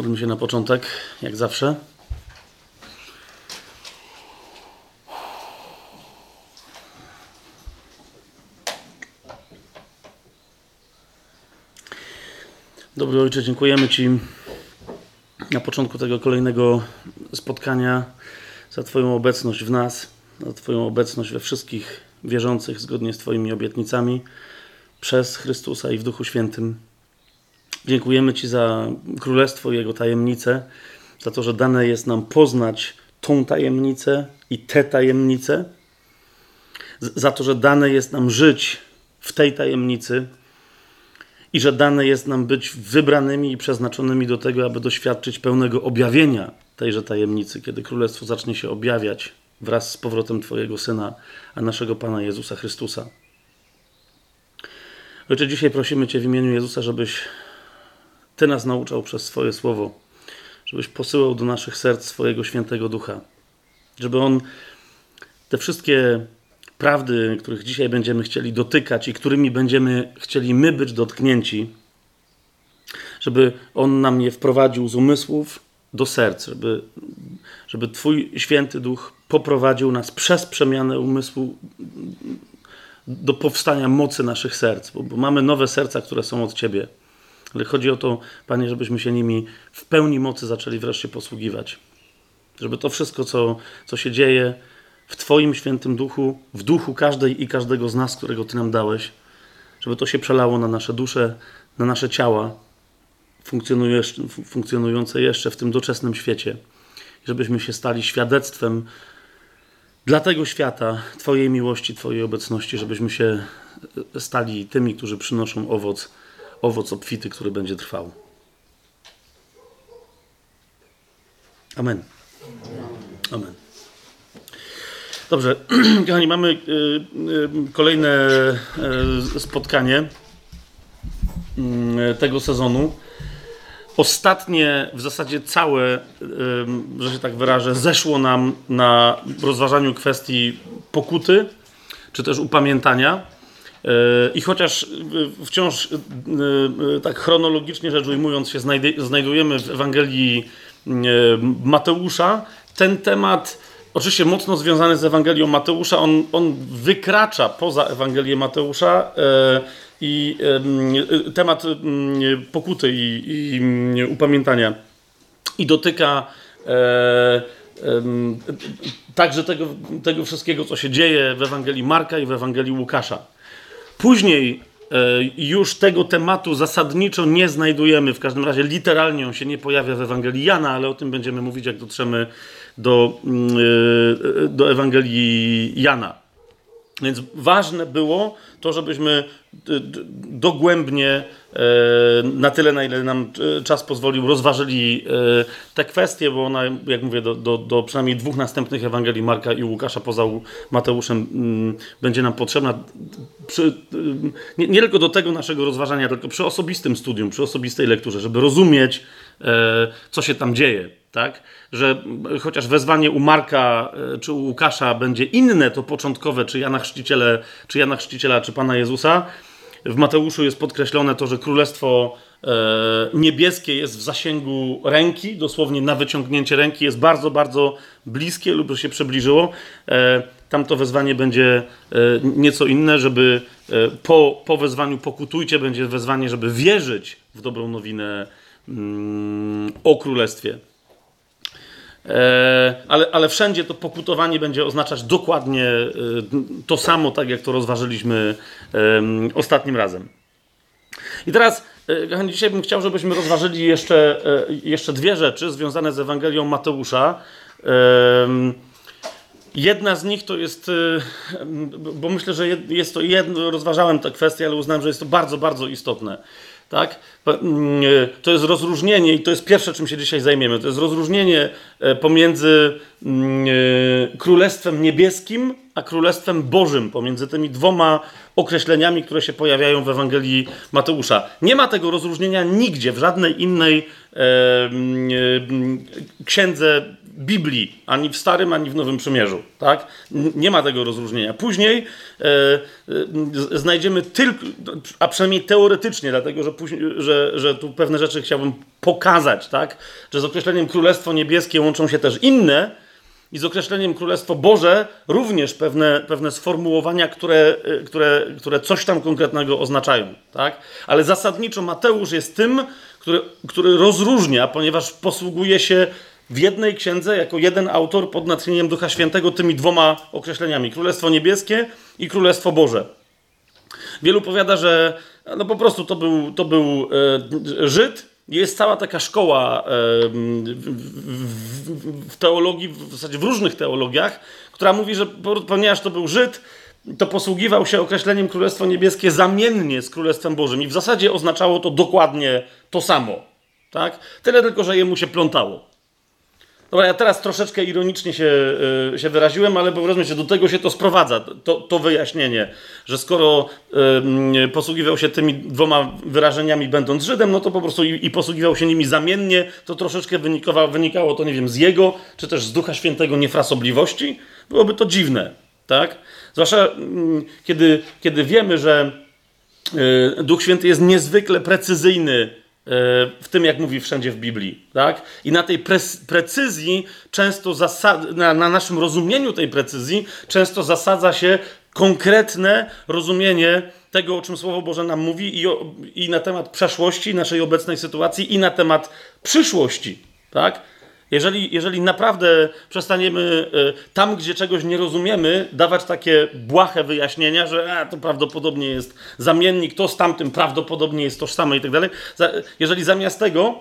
Pomódlmy się na początek, jak zawsze. Dobry Ojcze, dziękujemy Ci na początku tego kolejnego spotkania za Twoją obecność w nas, za Twoją obecność we wszystkich wierzących zgodnie z Twoimi obietnicami przez Chrystusa i w Duchu Świętym. Dziękujemy Ci za Królestwo i Jego tajemnice, za to, że dane jest nam poznać tą tajemnicę i te tajemnice, za to, że dane jest nam żyć w tej tajemnicy i że dane jest nam być wybranymi i przeznaczonymi do tego, aby doświadczyć pełnego objawienia tejże tajemnicy, kiedy Królestwo zacznie się objawiać wraz z powrotem Twojego Syna, a naszego Pana Jezusa Chrystusa. Ojcze, dzisiaj prosimy Cię w imieniu Jezusa, żebyś Ty nas nauczał przez swoje słowo, żebyś posyłał do naszych serc swojego świętego ducha, żeby On te wszystkie prawdy, których dzisiaj będziemy chcieli dotykać i którymi będziemy chcieli my być dotknięci, żeby On nam je wprowadził z umysłów do serc, żeby, żeby Twój święty duch poprowadził nas przez przemianę umysłu do powstania mocy naszych serc, bo, bo mamy nowe serca, które są od Ciebie. Ale chodzi o to, Panie, żebyśmy się nimi w pełni mocy zaczęli wreszcie posługiwać. Żeby to wszystko, co, co się dzieje w Twoim świętym duchu, w duchu każdej i każdego z nas, którego Ty nam dałeś, żeby to się przelało na nasze dusze, na nasze ciała, funkcjonujące jeszcze w tym doczesnym świecie. Żebyśmy się stali świadectwem dla tego świata Twojej miłości, Twojej obecności, żebyśmy się stali tymi, którzy przynoszą owoc owoc obfity, który będzie trwał. Amen. Amen. Dobrze, kochani, mamy y, y, kolejne y, spotkanie tego sezonu. Ostatnie, w zasadzie całe, że się tak wyrażę, zeszło nam na rozważaniu kwestii pokuty, czy też upamiętania. E, I chociaż wciąż e, e, tak chronologicznie rzecz ujmując się znajdujemy w Ewangelii Mateusza, ten temat, oczywiście mocno związany z Ewangelią Mateusza, on, on wykracza poza Ewangelię Mateusza i temat pokuty i, i upamiętania i dotyka także tego, tego wszystkiego, co się dzieje w Ewangelii Marka i w Ewangelii Łukasza. Później e, już tego tematu zasadniczo nie znajdujemy, w każdym razie literalnie on się nie pojawia w Ewangelii Jana, ale o tym będziemy mówić, jak dotrzemy do, mm, e, do Ewangelii Jana. Więc ważne było to, żebyśmy dogłębnie, na tyle, na ile nam e, czas pozwolił, rozważyli e, te kwestie, bo ona, jak mówię, do, do, do przynajmniej dwóch następnych Ewangelii Marka i Łukasza poza Mateuszem mm, będzie nam potrzebna. Przy, nie, nie tylko do tego naszego rozważania, tylko przy osobistym studium, przy osobistej lekturze, żeby rozumieć, co się tam dzieje tak? Że chociaż wezwanie u Marka e, czy u Łukasza będzie inne, to początkowe, czy Jana Chrzciciela, czy Jana Chrzciciela, czy Pana Jezusa, w Mateuszu jest podkreślone to, że królestwo e, niebieskie jest w zasięgu ręki, dosłownie na wyciągnięcie ręki, jest bardzo, bardzo bliskie lub się przybliżyło. E, tam to wezwanie będzie e, nieco inne, żeby po, po wezwaniu pokutujcie będzie wezwanie, żeby wierzyć w dobrą nowinę mm, o królestwie. E, ale, ale wszędzie to pokutowanie będzie oznaczać dokładnie e, to samo, tak jak to rozważyliśmy ostatnim razem. I teraz, e, dzisiaj bym chciał, żebyśmy rozważyli jeszcze, jeszcze dwie rzeczy związane z Ewangelią Mateusza. Jedna z nich to jest, bo myślę, że jest to jedno, rozważałem tę kwestię, ale uznałem, że jest to bardzo, bardzo istotne. Tak? Mm, e, to jest rozróżnienie, i to jest pierwsze, czym się dzisiaj zajmiemy. To jest rozróżnienie e, pomiędzy mm, e, Królestwem Niebieskim a Królestwem Bożym, pomiędzy tymi dwoma określeniami, które się pojawiają w Ewangelii Mateusza. Nie ma tego rozróżnienia nigdzie, w żadnej innej mm, księdze Biblii, ani w Starym, ani w Nowym Przymierzu. Tak? Nie ma tego rozróżnienia. Później e, e, znajdziemy tylko, a przynajmniej teoretycznie, dlatego że, później, że, że tu pewne rzeczy chciałbym pokazać, tak? że z określeniem Królestwo Niebieskie łączą się też inne, i z określeniem Królestwo Boże również pewne, pewne sformułowania, które, y, które, które coś tam konkretnego oznaczają. Tak? Ale zasadniczo Mateusz jest tym, który, który rozróżnia, ponieważ posługuje się w jednej księdze jako jeden autor pod natchnieniem Ducha Świętego tymi dwoma określeniami: Królestwo Niebieskie i Królestwo Boże. Wielu powiada, że no po prostu to był, to był e, Żyd, jest cała taka szkoła w teologii, w zasadzie w różnych teologiach, która mówi, że ponieważ to był Żyd, to posługiwał się określeniem Królestwo Niebieskie zamiennie z Królestwem Bożym i w zasadzie oznaczało to dokładnie to samo. Tak? Tyle tylko, że jemu się plątało. Dobra, ja teraz troszeczkę ironicznie się, yy, się wyraziłem, ale rozumiecie, do tego się to sprowadza, to, to wyjaśnienie, że skoro yy, posługiwał się tymi dwoma wyrażeniami będąc Żydem, no to po prostu i, i posługiwał się nimi zamiennie, to troszeczkę wynikało, wynikało to, nie wiem, z jego, czy też z Ducha Świętego niefrasobliwości. Byłoby to dziwne, tak? Zwłaszcza yy, kiedy, kiedy wiemy, że y, Duch Święty jest niezwykle precyzyjny w tym, jak mówi wszędzie w Biblii. Tak? I na tej precyzji często na, na naszym rozumieniu tej precyzji często zasadza się konkretne rozumienie tego, o czym Słowo Boże nam mówi i, o, i na temat przeszłości, naszej obecnej sytuacji, i na temat przyszłości. Tak? Jeżeli, jeżeli naprawdę przestaniemy y, tam, gdzie czegoś nie rozumiemy, dawać takie błahe wyjaśnienia, że a, to prawdopodobnie jest zamiennik, to z tamtym prawdopodobnie jest tożsame i tak dalej. Jeżeli zamiast tego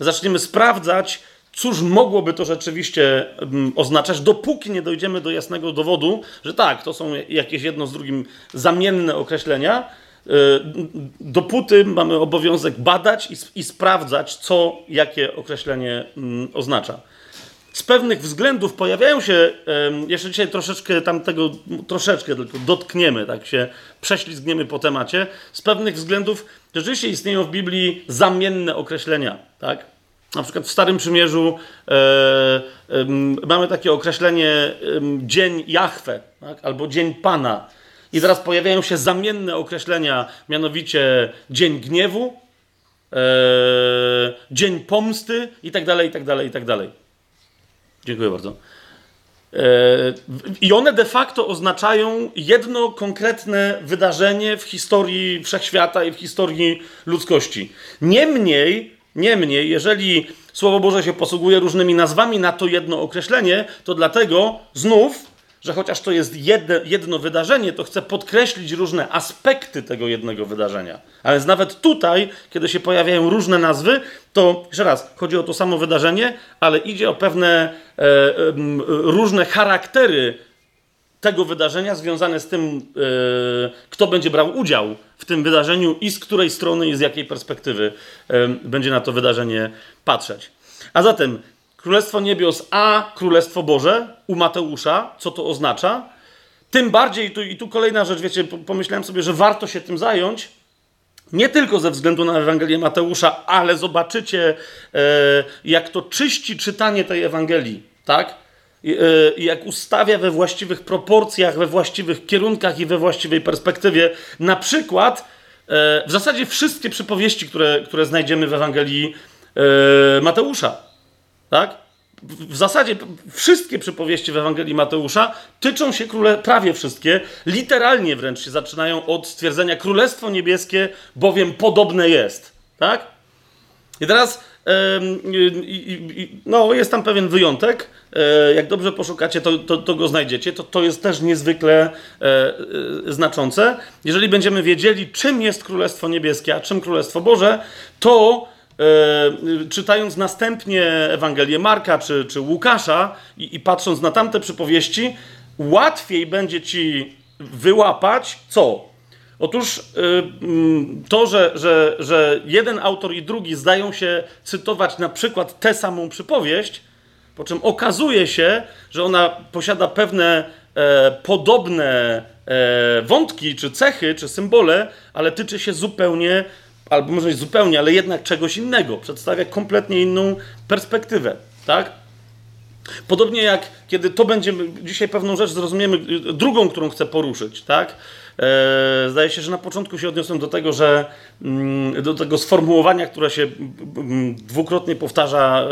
zaczniemy sprawdzać, cóż mogłoby to rzeczywiście mm, oznaczać, dopóki nie dojdziemy do jasnego dowodu, że tak, to są jakieś jedno z drugim zamienne określenia, dopóty mamy obowiązek badać i, i, sprawdzać, co jakie określenie mm, oznacza. Z pewnych względów pojawiają się, jeszcze dzisiaj troszeczkę tamtego, troszeczkę tylko dotkniemy, tak się prześlizgniemy po temacie. Z pewnych względów rzeczywiście istnieją w Biblii zamienne określenia, tak? Na przykład w Starym Przymierzu e, e, mamy takie określenie e, dzień Jahwe, tak? albo dzień Pana. I teraz pojawiają się zamienne określenia, mianowicie dzień gniewu, e, dzień pomsty i tak dalej, i tak dalej, i tak dalej. Dziękuję bardzo. E, I one de facto oznaczają jedno konkretne wydarzenie w historii wszechświata i w historii ludzkości. Niemniej, Niemniej, jeżeli Słowo Boże się posługuje różnymi nazwami na to jedno określenie, to dlatego znów, że chociaż to jest jedno, jedno wydarzenie, to chcę podkreślić różne aspekty tego jednego wydarzenia. A więc nawet tutaj, kiedy się pojawiają różne nazwy, to jeszcze raz, chodzi o to samo wydarzenie, ale idzie o pewne e, e, różne charaktery tego wydarzenia związane z tym, e, kto będzie brał udział w tym wydarzeniu i z której strony i z jakiej perspektywy będzie na to wydarzenie patrzeć. A zatem Królestwo Niebios, a Królestwo Boże u Mateusza, co to oznacza? Tym bardziej, tu, i tu kolejna rzecz, wiecie, pomyślałem sobie, że warto się tym zająć, nie tylko ze względu na Ewangelię Mateusza, ale zobaczycie, e, jak to czyści czytanie tej Ewangelii, tak? E, jak ustawia we właściwych proporcjach, we właściwych kierunkach i we właściwej perspektywie. Na przykład, e, w zasadzie wszystkie przypowieści, które, które znajdziemy w Ewangelii Mateusza. Tak? W zasadzie wszystkie przypowieści w Ewangelii Mateusza tyczą się króle, prawie wszystkie, literalnie wręcz się zaczynają od stwierdzenia Królestwo Niebieskie, bowiem podobne jest. Tak? I teraz no, jest tam pewien wyjątek. E, jak dobrze poszukacie, to, to, to, go znajdziecie. To, to jest też niezwykle e, e, znaczące. Jeżeli będziemy wiedzieli, czym jest Królestwo Niebieskie, a czym Królestwo Boże, to czytając następnie Ewangelię Marka czy, czy Łukasza i, i patrząc na tamte przypowieści, łatwiej będzie ci wyłapać co? Otóż y, mm, to, że, że, że jeden autor i drugi zdają się cytować na przykład tę samą przypowieść, po czym okazuje się, że ona posiada pewne e, podobne e, wątki, czy cechy, czy symbole, ale tyczy się zupełnie, albo może nie zupełnie, ale jednak czegoś innego. Przedstawia kompletnie inną perspektywę, tak? Podobnie jak kiedy to będziemy, dzisiaj pewną rzecz zrozumiemy, drugą, którą chcę poruszyć, tak? E, zdaje się, że na początku się odniosłem do tego, że mm, do tego sformułowania, które się dwukrotnie powtarza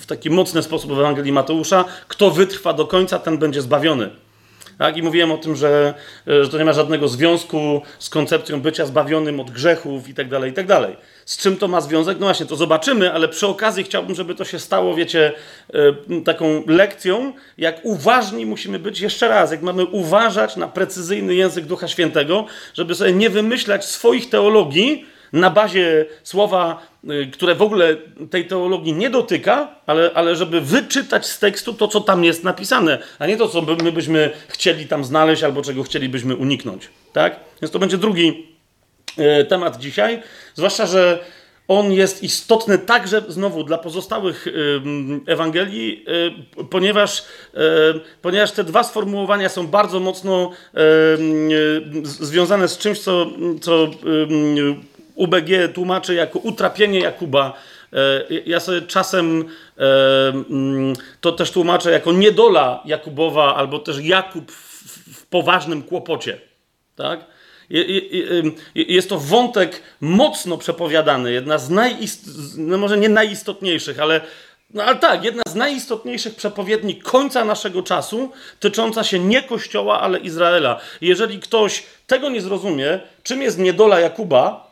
w taki mocny sposób w Ewangelii Mateusza, kto wytrwa do końca, ten będzie zbawiony. Tak? I mówiłem o tym, że, że to nie ma żadnego związku z koncepcją bycia zbawionym od grzechów i tak dalej, i tak. Z czym to ma związek? No właśnie, to zobaczymy, ale przy okazji chciałbym, żeby to się stało, wiecie, e, taką lekcją, jak uważni musimy być jeszcze raz, jak mamy uważać na precyzyjny język Ducha Świętego, żeby sobie nie wymyślać swoich teologii na bazie słowa, e, które w ogóle tej teologii nie dotyka, ale, ale żeby wyczytać z tekstu to, co tam jest napisane, a nie to, co my byśmy chcieli tam znaleźć albo czego chcielibyśmy uniknąć. Tak? Więc to będzie drugi E, temat dzisiaj, zwłaszcza, że on jest istotny także znowu dla pozostałych Ewangelii, e, ponieważ, e, ponieważ te dwa sformułowania są bardzo mocno związane z czymś, co, co UBG tłumaczy jako utrapienie Jakuba. Ja sobie czasem to też tłumaczę jako niedola Jakubowa, albo też Jakub w poważnym kłopocie. Tak? Jest to wątek mocno przepowiadany, jedna z najistotniejszych, no może nie najistotniejszych, ale, no ale tak, jedna z najistotniejszych przepowiedni końca naszego czasu, tycząca się nie Kościoła, ale Izraela. Jeżeli ktoś tego nie zrozumie, czym jest niedola Jakuba, E,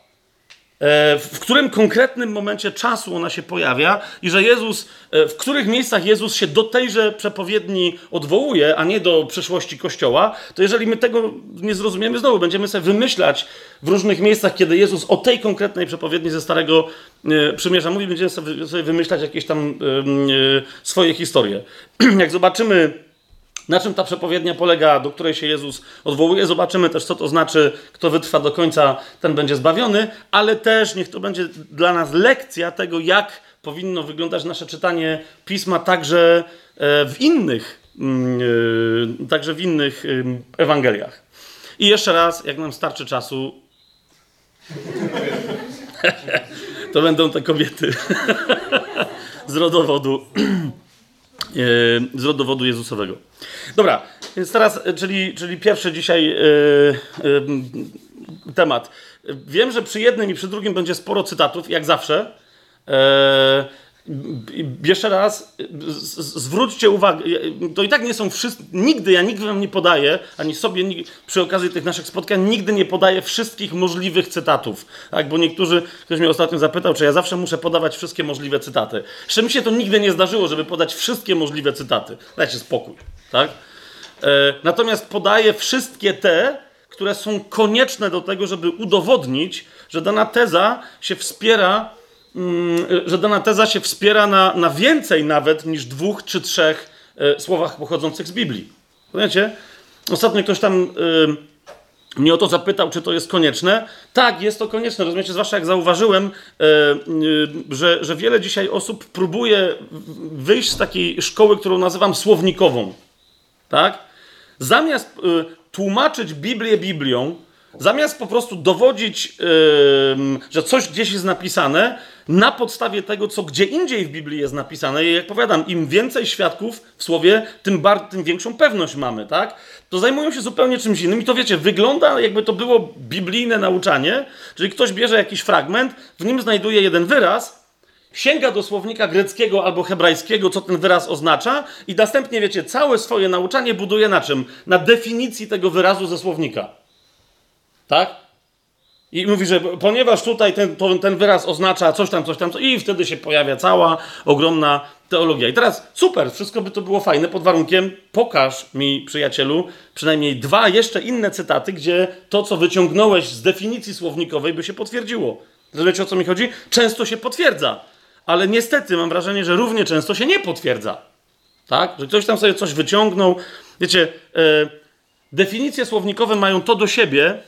w którym konkretnym momencie czasu ona się pojawia i że Jezus, e, w których miejscach Jezus się do tejże przepowiedni odwołuje, a nie do przyszłości Kościoła, to jeżeli my tego nie zrozumiemy, znowu będziemy sobie wymyślać w różnych miejscach, kiedy Jezus o tej konkretnej przepowiedni ze Starego e, Przymierza mówi, będziemy sobie wymyślać jakieś tam swoje historie. Jak zobaczymy na czym ta przepowiednia polega, do której się Jezus odwołuje? Zobaczymy też, co to znaczy, kto wytrwa do końca, ten będzie zbawiony, ale też niech to będzie dla nas lekcja tego, jak powinno wyglądać nasze czytanie pisma także e, w innych, mm, e, także w innych Ewangeliach. I jeszcze raz, jak nam starczy czasu, to będą te kobiety z rodowodu, e, z rodowodu Jezusowego. Dobra, więc teraz, e, czyli, czyli pierwszy dzisiaj yy, yy, temat. Wiem, że przy jednym i przy drugim będzie sporo cytatów, jak zawsze. Yy, jeszcze raz, zwróćcie uwagę, to i tak nie są wszyscy, nigdy, ja nigdy wam nie podaję, ani sobie przy okazji tych naszych spotkań, nigdy nie podaję wszystkich możliwych cytatów. Tak, bo niektórzy, ktoś mnie ostatnio zapytał, czy ja zawsze muszę podawać wszystkie możliwe cytaty. Jeszcze mi się to nigdy nie zdarzyło, żeby podać wszystkie możliwe cytaty. Dajcie spokój, tak? E, natomiast podaję wszystkie te, które są konieczne do tego, żeby udowodnić, że dana teza się wspiera że dana teza się wspiera na, na więcej nawet niż dwóch czy trzech e, słowach pochodzących z Biblii. Wiecie? Ostatnio ktoś tam y, mnie o to zapytał, czy to jest konieczne. Tak, jest to konieczne. Rozumiecie, zwłaszcza jak zauważyłem, y, że, że wiele dzisiaj osób próbuje wyjść z takiej szkoły, którą nazywam słownikową. Tak? Zamiast tłumaczyć Biblię Biblią, Zamiast po prostu dowodzić, że coś gdzieś jest napisane, na podstawie tego, co gdzie indziej w Biblii jest napisane, i jak powiadam, im więcej świadków w słowie, tym, bar- tym większą pewność mamy, tak? To zajmują się zupełnie czymś innym i to wiecie, wygląda jakby to było biblijne nauczanie, czyli ktoś bierze jakiś fragment, w nim znajduje jeden wyraz, sięga do słownika greckiego albo hebrajskiego, co ten wyraz oznacza, i następnie, wiecie, całe swoje nauczanie buduje na czym? Na definicji tego wyrazu ze słownika. Tak? I mówi, że ponieważ tutaj ten, to, ten wyraz oznacza coś tam, coś tam, i wtedy się pojawia cała ogromna teologia. I teraz super, wszystko by to było fajne pod warunkiem, pokaż mi, przyjacielu, przynajmniej dwa jeszcze inne cytaty, gdzie to, co wyciągnąłeś z definicji słownikowej, by się potwierdziło. Rozumiecie, o co mi chodzi? Często się potwierdza, ale niestety mam wrażenie, że równie często się nie potwierdza. Tak? Że ktoś tam sobie coś wyciągnął. Wiecie, e, definicje słownikowe mają to do siebie,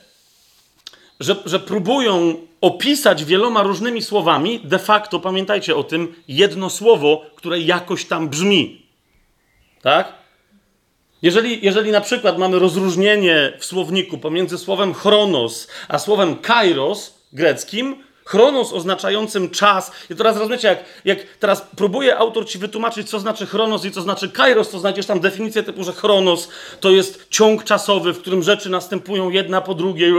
że, że próbują opisać wieloma różnymi słowami, de facto, pamiętajcie o tym, jedno słowo, które jakoś tam brzmi. Tak? Jeżeli, jeżeli na przykład mamy rozróżnienie w słowniku pomiędzy słowem chronos a słowem kairos greckim, Chronos oznaczającym czas. I teraz rozumiecie, jak, jak teraz próbuje autor ci wytłumaczyć, co znaczy chronos i co znaczy kairos, to znajdziesz tam definicję typu, że chronos to jest ciąg czasowy, w którym rzeczy następują jedna po drugiej.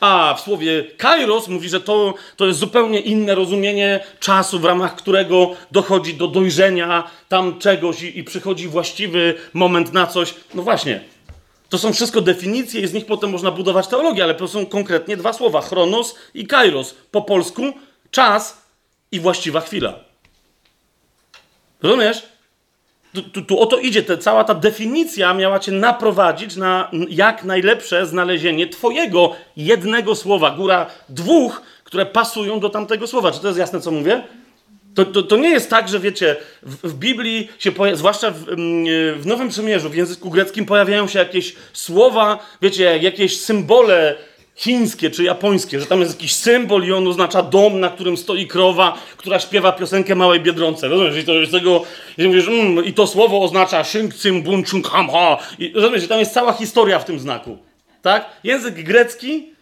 A w słowie kairos mówi, że to, to jest zupełnie inne rozumienie czasu, w ramach którego dochodzi do dojrzenia tam czegoś i, i przychodzi właściwy moment na coś. No właśnie, to są wszystko definicje i z nich potem można budować teologię, ale to są konkretnie dwa słowa: chronos i kairos. Po polsku czas i właściwa chwila. Rozumiesz? Tu, tu, tu o to idzie. Te, cała ta definicja miała cię naprowadzić na jak najlepsze znalezienie twojego jednego słowa, góra dwóch, które pasują do tamtego słowa. Czy to jest jasne, co mówię? To, to, to, nie jest tak, że wiecie, w, w Biblii się pojawia, zwłaszcza w, w, Nowym Przymierzu, w języku greckim pojawiają się jakieś słowa, wiecie, jakieś symbole chińskie czy japońskie, że tam jest jakiś symbol i on oznacza dom, na którym stoi krowa, która śpiewa piosenkę Małej Biedronce. Rozumiesz? I to jest tego, i mówisz, mm, i to słowo oznacza shing cim bun chung ham ha. I rozumiesz, że tam jest cała historia w tym znaku. Tak? Język grecki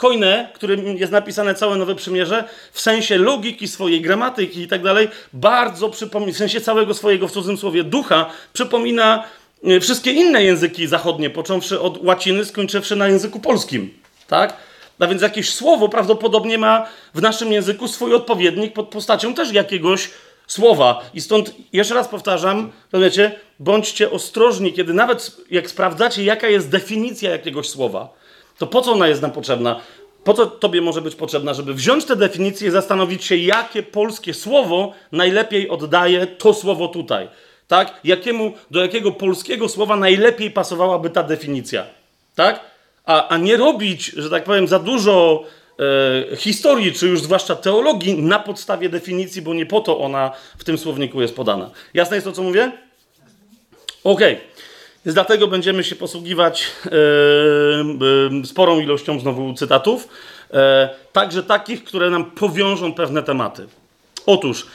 Koine, którym jest napisane całe Nowe Przymierze, w sensie logiki swojej, gramatyki i tak dalej, bardzo przypomina, w sensie całego swojego, w cudzysłowie, ducha, przypomina y, wszystkie inne języki zachodnie, począwszy od łaciny, skończywszy na języku polskim. Tak? A więc jakieś słowo prawdopodobnie ma w naszym języku swój odpowiednik pod postacią też jakiegoś słowa. I stąd jeszcze raz powtarzam, wiecie, bądźcie ostrożni, kiedy nawet jak sprawdzacie, jaka jest definicja jakiegoś słowa to po co ona jest nam potrzebna? Po co tobie może być potrzebna? Żeby wziąć tę definicję i zastanowić się, jakie polskie słowo najlepiej oddaje to słowo tutaj. Tak? Jakiemu, do jakiego polskiego słowa najlepiej pasowałaby ta definicja. Tak? A, a nie robić, że tak powiem, za dużo e, historii, czy już zwłaszcza teologii na podstawie definicji, bo nie po to ona w tym słowniku jest podana. Jasne jest to, co mówię? Okej. Okay. Więc dlatego będziemy się posługiwać e, e, sporą ilością znowu cytatów, e, także takich, które nam powiążą pewne tematy. Otóż,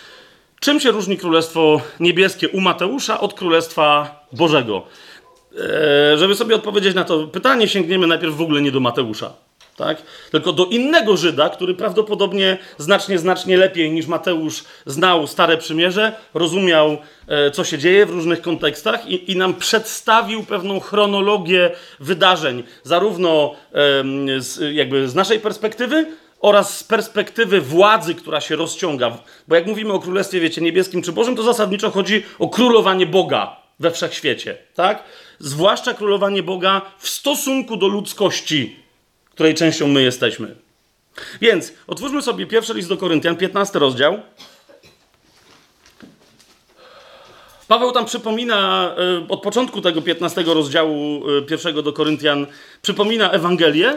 czym się różni Królestwo Niebieskie u Mateusza od Królestwa Bożego? Żeby sobie odpowiedzieć na to pytanie, sięgniemy najpierw w ogóle nie do Mateusza tak? Tylko do innego Żyda, który prawdopodobnie znacznie, znacznie lepiej niż Mateusz znał Stare Przymierze, rozumiał, e, co się dzieje w różnych kontekstach i, i nam przedstawił pewną chronologię wydarzeń, zarówno z, jakby z naszej perspektywy, oraz z perspektywy władzy, która się rozciąga. Bo jak mówimy o Królestwie, wiecie, niebieskim czy Bożym, to zasadniczo chodzi o królowanie Boga we wszechświecie, tak? Zwłaszcza królowanie Boga w stosunku do ludzkości, której częścią my jesteśmy. Więc otwórzmy sobie pierwszy list do Koryntian, 15 rozdział. Paweł tam przypomina e, od początku tego 15 rozdziału e, pierwszego do Koryntian, przypomina Ewangelię,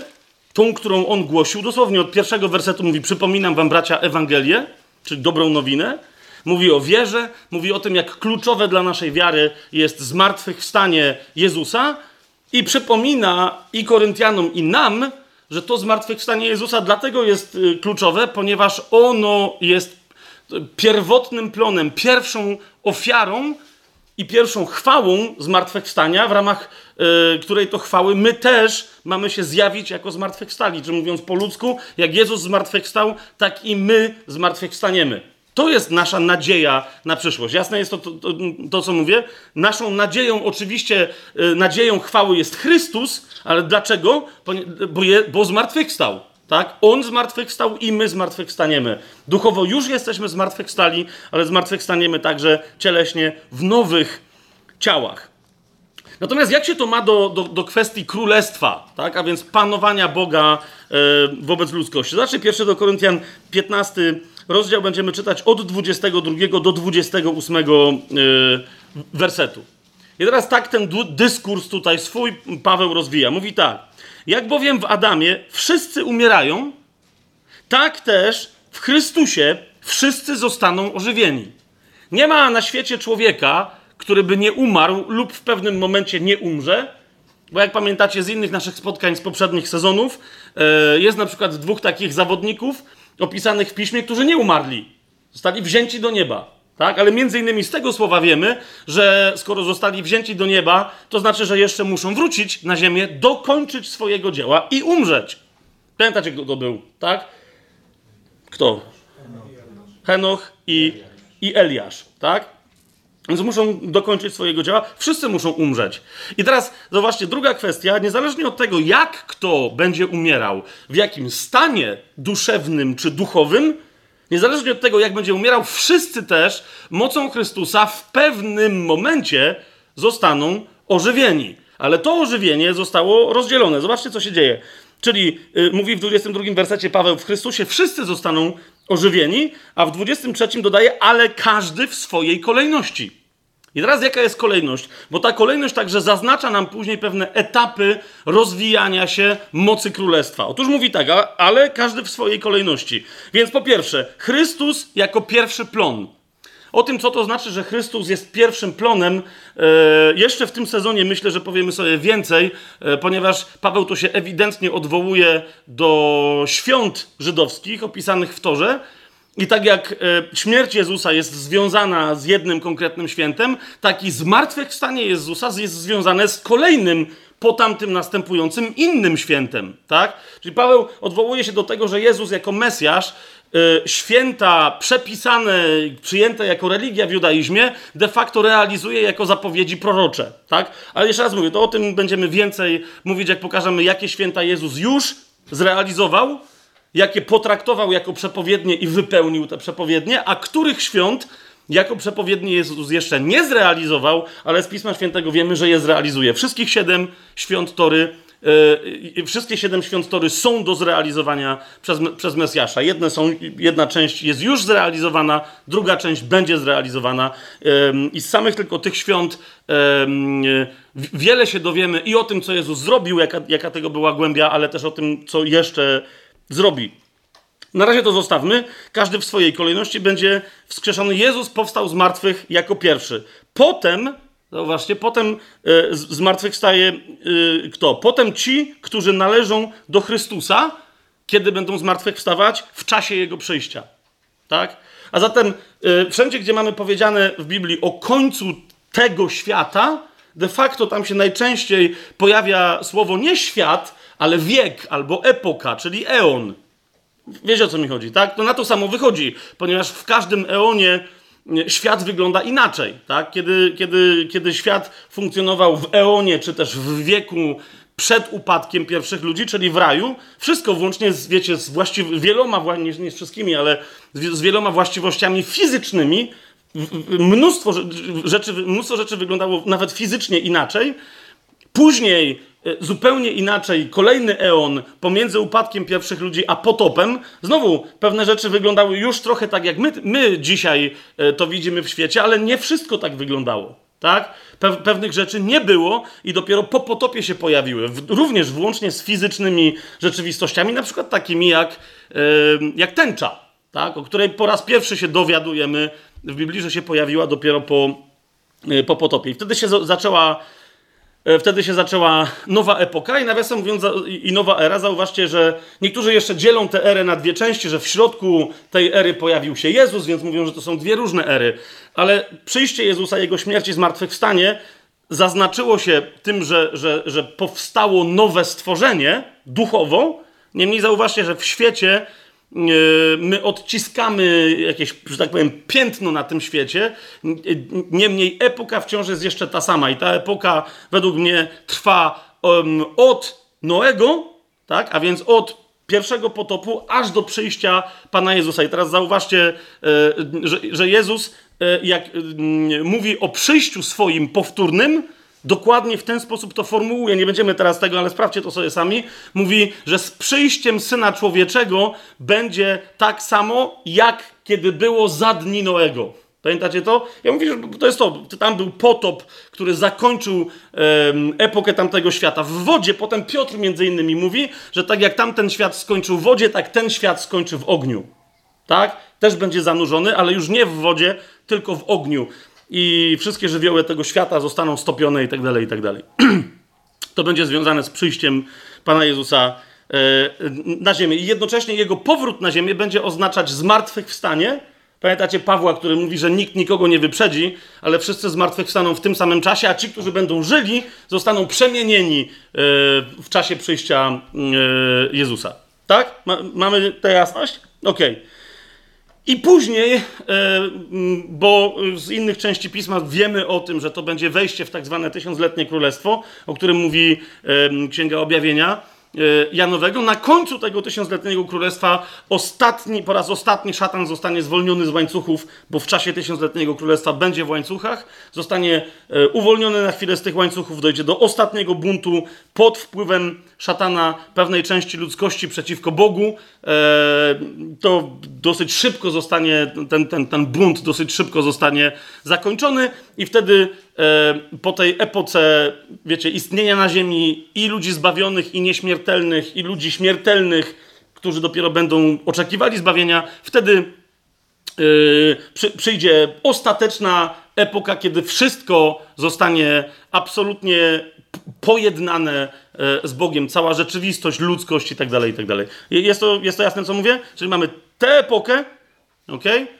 tą, którą on głosił. Dosłownie od pierwszego wersetu mówi: Przypominam wam, bracia, Ewangelię, czyli dobrą nowinę. Mówi o wierze, mówi o tym, jak kluczowe dla naszej wiary jest zmartwychwstanie Jezusa i przypomina i Koryntianom, i nam, że to zmartwychwstanie Jezusa dlatego jest y, kluczowe, ponieważ ono jest pierwotnym plonem, pierwszą ofiarą i pierwszą chwałą zmartwychwstania, w ramach y, której to chwały my też mamy się zjawić jako zmartwychwstali. Czy mówiąc po ludzku, jak Jezus zmartwychwstał, tak i my zmartwychwstaniemy. To jest nasza nadzieja na przyszłość. Jasne jest to, to, to, to, co mówię? Naszą nadzieją, oczywiście, yy, nadzieją chwały jest Chrystus, ale dlaczego? Bo, je, bo zmartwychwstał. Tak? On zmartwychwstał i my zmartwychwstaniemy. Duchowo już jesteśmy zmartwychwstali, ale zmartwychwstaniemy także cieleśnie w nowych ciałach. Natomiast jak się to ma do, do, do kwestii królestwa, tak? a więc panowania Boga e, wobec ludzkości? Zacznij pierwszy do Koryntian 15 rozdział będziemy czytać od 22 do 28 e, wersetu. I teraz tak ten dyskurs tutaj swój Paweł rozwija. Mówi tak. Jak bowiem w Adamie wszyscy umierają, tak też w Chrystusie wszyscy zostaną ożywieni. Nie ma na świecie człowieka, który by nie umarł lub w pewnym momencie nie umrze, bo jak pamiętacie z innych naszych spotkań z poprzednich sezonów, e, jest na przykład dwóch takich zawodników opisanych w piśmie, którzy nie umarli. Zostali wzięci do nieba. Tak? Ale między innymi z tego słowa wiemy, że skoro zostali wzięci do nieba, to znaczy, że jeszcze muszą wrócić na ziemię, dokończyć swojego dzieła i umrzeć. Pamiętacie, kto to był, tak? Kto? Henoch i, i Eliasz, tak? Więc muszą dokończyć swojego dzieła. Wszyscy muszą umrzeć. I teraz zobaczcie, druga kwestia. Niezależnie od tego, jak kto będzie umierał, w jakim stanie duszewnym czy duchowym, niezależnie od tego, jak będzie umierał, wszyscy też mocą Chrystusa w pewnym momencie zostaną ożywieni. Ale to ożywienie zostało rozdzielone. Zobaczcie, co się dzieje. Czyli yy, mówi w 22 wersecie Paweł, w Chrystusie wszyscy zostaną ożywieni, a w 23 dodaje, ale każdy w swojej kolejności. I teraz jaka jest kolejność? Bo ta kolejność także zaznacza nam później pewne etapy rozwijania się mocy królestwa. Otóż mówi tak, ale każdy w swojej kolejności. Więc po pierwsze, Chrystus jako pierwszy plon. O tym, co to znaczy, że Chrystus jest pierwszym plonem, e, jeszcze w tym sezonie myślę, że powiemy sobie więcej, e, ponieważ Paweł to się ewidentnie odwołuje do świąt żydowskich opisanych w Torze. I tak jak e, śmierć Jezusa jest związana z jednym konkretnym świętem, tak i zmartwychwstanie Jezusa jest związane z kolejnym po tamtym następującym innym świętem, tak? Czyli Paweł odwołuje się do tego, że Jezus jako Mesjasz Y, święta przepisane, przyjęte jako religia w judaizmie, de facto realizuje jako zapowiedzi prorocze. Tak? Ale jeszcze raz mówię, to o tym będziemy więcej mówić, jak pokażemy, jakie święta Jezus już zrealizował, jakie potraktował jako przepowiednie i wypełnił te przepowiednie, a których świąt jako przepowiednie Jezus jeszcze nie zrealizował, ale z Pisma Świętego wiemy, że je zrealizuje. Wszystkich siedem świąt Tory Yy, wszystkie siedem świąt Tory są do zrealizowania przez, przez Mesjasza. Jedne są, jedna część jest już zrealizowana, druga część będzie zrealizowana. Yy, I z samych tylko tych świąt yy, wiele się dowiemy i o tym, co Jezus zrobił, jaka, jaka tego była głębia, ale też o tym, co jeszcze zrobi. Na razie to zostawmy. Każdy w swojej kolejności będzie wskrzeszony. Jezus powstał z martwych jako pierwszy. Potem Zauważcie, potem y, zmartwychwstaje y, kto? Potem ci, którzy należą do Chrystusa, kiedy będą zmartwychwstawać? W czasie Jego przyjścia. Tak? A zatem y, wszędzie, gdzie mamy powiedziane w Biblii o końcu tego świata, de facto tam się najczęściej pojawia słowo nie świat, ale wiek albo epoka, czyli eon. Wiecie o co mi chodzi, tak? To na to samo wychodzi, ponieważ w każdym eonie świat wygląda inaczej. Tak? Kiedy, kiedy, kiedy świat funkcjonował w eonie, czy też w wieku przed upadkiem pierwszych ludzi, czyli w raju, wszystko włącznie z, wiecie, z właściw- wieloma, nie, nie z wszystkimi, ale z, z wieloma właściwościami fizycznymi, mnóstwo rzeczy, mnóstwo rzeczy wyglądało nawet fizycznie inaczej. Później zupełnie inaczej kolejny eon pomiędzy upadkiem pierwszych ludzi a potopem, znowu pewne rzeczy wyglądały już trochę tak, jak my, my dzisiaj e, to widzimy w świecie, ale nie wszystko tak wyglądało. Tak? Pe pewnych rzeczy nie było i dopiero po potopie się pojawiły. W, również włącznie z fizycznymi rzeczywistościami, na przykład takimi jak, yy, jak tęcza, tak? o której po raz pierwszy się dowiadujemy w Biblii, że się pojawiła dopiero po, yy, po potopie. I wtedy się zaczęła E, wtedy się zaczęła nowa epoka i nawiasem mówiąc i nowa era. Zauważcie, że niektórzy jeszcze dzielą tę erę na dwie części, że w środku tej ery pojawił się Jezus, więc mówią, że to są dwie różne ery. Ale przyjście Jezusa, Jego śmierć i zmartwychwstanie zaznaczyło się tym, że, że, że powstało nowe stworzenie duchowo. Niemniej zauważcie, że w świecie E, my odciskamy jakieś, że tak powiem, piętno na tym świecie. Niemniej epoka wciąż jest jeszcze ta sama i ta epoka według mnie trwa um, od Noego, tak, a więc od pierwszego potopu aż do przyjścia Pana Jezusa. I teraz zauważcie, e, że, że Jezus, e, jak mówi o przyjściu swoim powtórnym, Dokładnie w ten sposób to formułuje, nie będziemy teraz tego, ale sprawdźcie to sobie sami. Mówi, że z przyjściem Syna Człowieczego będzie tak samo, jak kiedy było za dni Noego. Pamiętacie to? Ja mówię, że to jest to. Tam był potop, który zakończył um, epokę tamtego świata w wodzie. Potem Piotr między innymi mówi, że tak jak tamten świat skończył w wodzie, tak ten świat skończy w ogniu. Tak? Też będzie zanurzony, ale już nie w wodzie, tylko w ogniu i wszystkie żywioły tego świata zostaną stopione i tak dalej, i tak dalej. To będzie związane z przyjściem Pana Jezusa e, na ziemię. I jednocześnie jego powrót na ziemię będzie oznaczać zmartwychwstanie. Pamiętacie Pawła, który mówi, że nikt nikogo nie wyprzedzi, ale wszyscy zmartwychwstaną w tym samym czasie, a ci, którzy będą żyli, zostaną przemienieni e, w czasie przyjścia e, Jezusa. Tak? mamy tę jasność? Okej. Okay. I później, e, bo z innych części pisma wiemy o tym, że to będzie wejście w tak zwane tysiącletnie królestwo, o którym mówi Księga Objawienia. E, Janowego. Na końcu tego tysiącletniego królestwa ostatni, po raz ostatni szatan zostanie zwolniony z łańcuchów, bo w czasie tysiącletniego królestwa będzie w łańcuchach. Zostanie e, uwolniony na chwilę z tych łańcuchów, dojdzie do ostatniego buntu pod wpływem szatana pewnej części ludzkości przeciwko Bogu. E, to dosyć szybko zostanie, ten, ten, ten bunt dosyć szybko zostanie zakończony i wtedy E, po tej epoce, wiecie, istnienia na Ziemi i ludzi zbawionych, i nieśmiertelnych, i ludzi śmiertelnych, którzy dopiero będą oczekiwali zbawienia, wtedy przy, przyjdzie ostateczna epoka, kiedy wszystko zostanie absolutnie pojednane e, z Bogiem, cała rzeczywistość, ludzkość i tak dalej, i tak dalej. Jest to, jest to jasne, co mówię? Czyli mamy tę epokę, okej? Okay?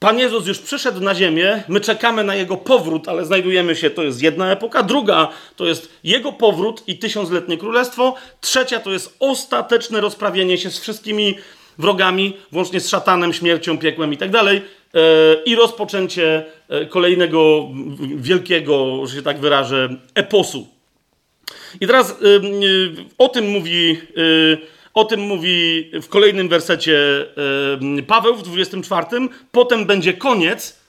Pan Jezus już przyszedł na ziemię, my czekamy na Jego powrót, ale znajdujemy się, to jest jedna epoka, druga to jest Jego powrót i tysiącletnie królestwo, trzecia to jest ostateczne rozprawienie się z wszystkimi wrogami, włącznie z szatanem, śmiercią, piekłem i tak dalej, e, i rozpoczęcie e, kolejnego wielkiego, że się tak wyrażę, eposu. I teraz o tym mówi o tym mówi w kolejnym wersecie Paweł w 24. Potem będzie koniec,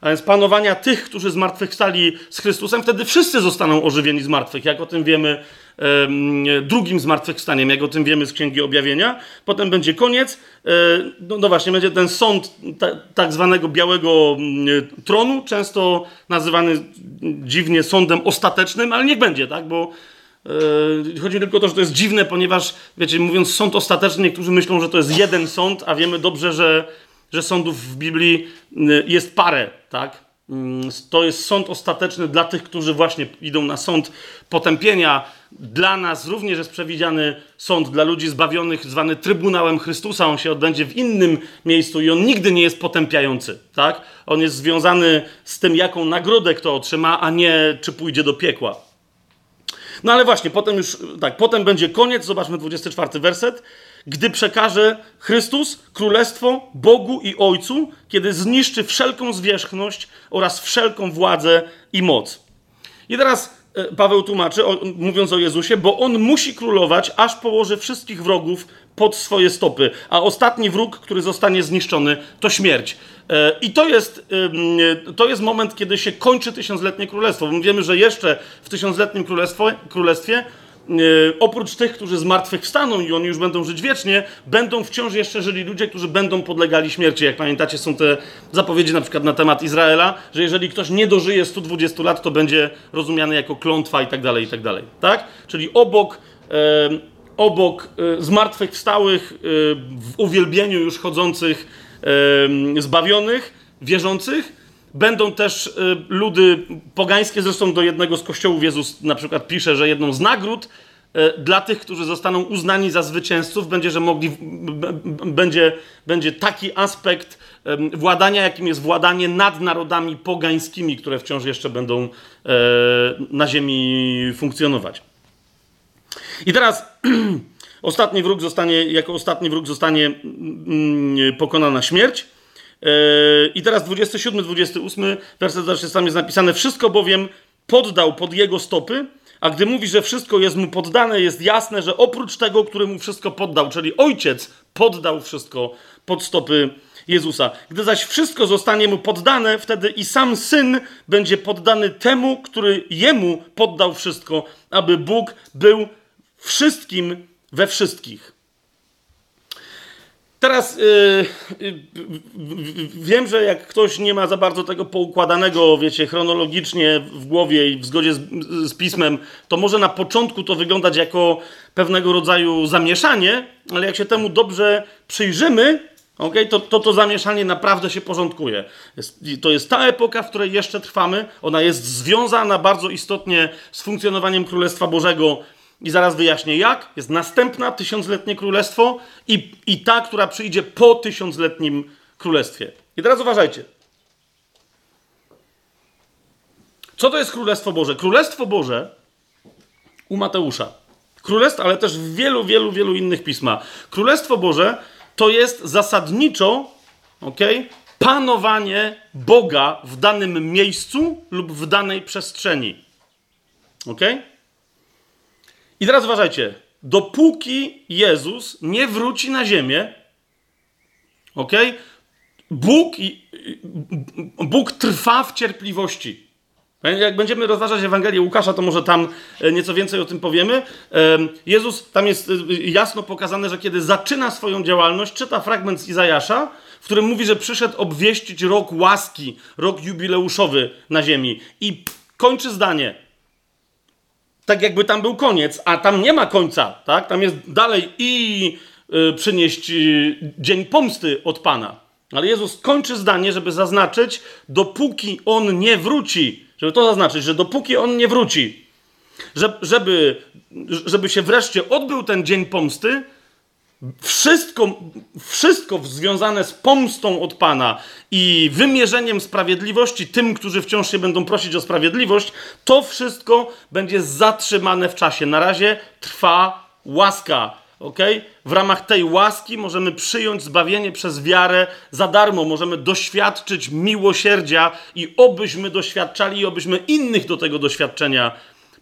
a więc panowania tych, którzy zmartwychwstali z Chrystusem. Wtedy wszyscy zostaną ożywieni z martwych, jak o tym wiemy drugim zmartwychwstaniem, jak o tym wiemy z Księgi Objawienia. Potem będzie koniec. E, no, no właśnie, będzie ten sąd tak zwanego białego tronu, często nazywany dziwnie sądem ostatecznym, ale niech będzie, tak? Bo chodzi tylko o to, że to jest dziwne, ponieważ, wiecie, mówiąc sąd ostateczny, niektórzy myślą, że to jest jeden sąd, a wiemy dobrze, że, że sądów w Biblii yy, jest parę, tak? Yy, to jest sąd ostateczny dla tych, którzy właśnie idą na sąd potępienia. Dla nas również jest przewidziany sąd dla ludzi zbawionych, zwany Trybunałem Chrystusa. On się odbędzie w innym miejscu i on nigdy nie jest potępiający, tak? On jest związany z tym, jaką nagrodę kto otrzyma, a nie czy pójdzie do piekła. No ale właśnie, potem już, tak, potem będzie koniec, zobaczmy 24 werset. Gdy przekaże Chrystus królestwo Bogu i Ojcu, kiedy zniszczy wszelką zwierzchność oraz wszelką władzę i moc. I teraz e, Paweł tłumaczy, mówiąc o Jezusie, bo on musi królować, aż położy wszystkich wrogów pod swoje stopy, a ostatni wróg, który zostanie zniszczony, to śmierć. E, I to jest, to jest moment, kiedy się kończy tysiącletnie królestwo. My wiemy, że jeszcze w tysiącletnim królestwie e, oprócz tych, którzy zmartwychwstaną i oni już będą żyć wiecznie, będą wciąż jeszcze żyli ludzie, którzy będą podlegali śmierci. Jak pamiętacie, są te zapowiedzi na przykład na temat Izraela, że jeżeli ktoś nie dożyje 120 lat, to będzie rozumiany jako klątwa i tak dalej, i tak dalej. Tak? Czyli obok obok y, zmartwychwstałych, y, w uwielbieniu już chodzących, y, zbawionych, wierzących, będą też ludy pogańskie. Zresztą do jednego z kościołów Jezus na przykład pisze, że jedną z nagród dla tych, którzy zostaną uznani za zwycięzców, będzie, że mogli, będzie, będzie taki aspekt władania, jakim jest władanie nad narodami pogańskimi, które wciąż jeszcze będą na ziemi funkcjonować. I teraz ostatni wróg zostanie, jako ostatni wróg zostanie mm, pokonana śmierć. E, I teraz 27, 28 werset dalszy tam jest napisane: Wszystko bowiem poddał pod jego stopy, a gdy mówi, że wszystko jest mu poddane, jest jasne, że oprócz tego, który mu wszystko poddał, czyli ojciec poddał wszystko pod stopy Jezusa. Gdy zaś wszystko zostanie mu poddane, wtedy i sam syn będzie poddany temu, który jemu poddał wszystko, aby Bóg był wszystkim we wszystkich. Teraz yy, yy, wiem, że jak ktoś nie ma za bardzo tego poukładanego, wiecie, chronologicznie w głowie i w zgodzie z, z pismem, to może na początku to wyglądać jako pewnego rodzaju zamieszanie, ale jak się temu dobrze przyjrzymy, okay, to, to to zamieszanie naprawdę się porządkuje. Jest, to jest ta epoka, w której jeszcze trwamy. Ona jest związana bardzo istotnie z funkcjonowaniem Królestwa Bożego i zaraz wyjaśnię jak. Jest następna tysiącletnie królestwo i, i ta, która przyjdzie po tysiącletnim królestwie. I teraz uważajcie. Co to jest Królestwo Boże? Królestwo Boże u Mateusza. Królestwo, ale też w wielu, wielu, wielu innych pismach. Królestwo Boże to jest zasadniczo, ok? Panowanie Boga w danym miejscu lub w danej przestrzeni. Ok? I teraz uważajcie. Dopóki Jezus nie wróci na ziemię, ok? Bóg, Bóg trwa w cierpliwości. Jak będziemy rozważać Ewangelię Łukasza, to może tam e, nieco więcej o tym powiemy. Jezus, tam jest e, jasno pokazane, że kiedy zaczyna swoją działalność, czyta fragment z Izajasza, w którym mówi, że przyszedł obwieścić rok łaski, rok jubileuszowy na ziemi. I kończy zdanie. Tak jakby tam był koniec, a tam nie ma końca, tak? Tam jest dalej i y, przynieść y, dzień pomsty od Pana. Ale Jezus kończy zdanie, żeby zaznaczyć, dopóki On nie wróci, żeby to zaznaczyć, że dopóki On nie wróci, żeby, żeby się wreszcie odbył ten dzień pomsty, wszystko, wszystko związane z pomstą od Pana i wymierzeniem sprawiedliwości tym, którzy wciąż się będą prosić o sprawiedliwość, to wszystko będzie zatrzymane w czasie. Na razie trwa łaska. Okay? W ramach tej łaski możemy przyjąć zbawienie przez wiarę za darmo. Możemy doświadczyć miłosierdzia i obyśmy doświadczali i obyśmy innych do tego doświadczenia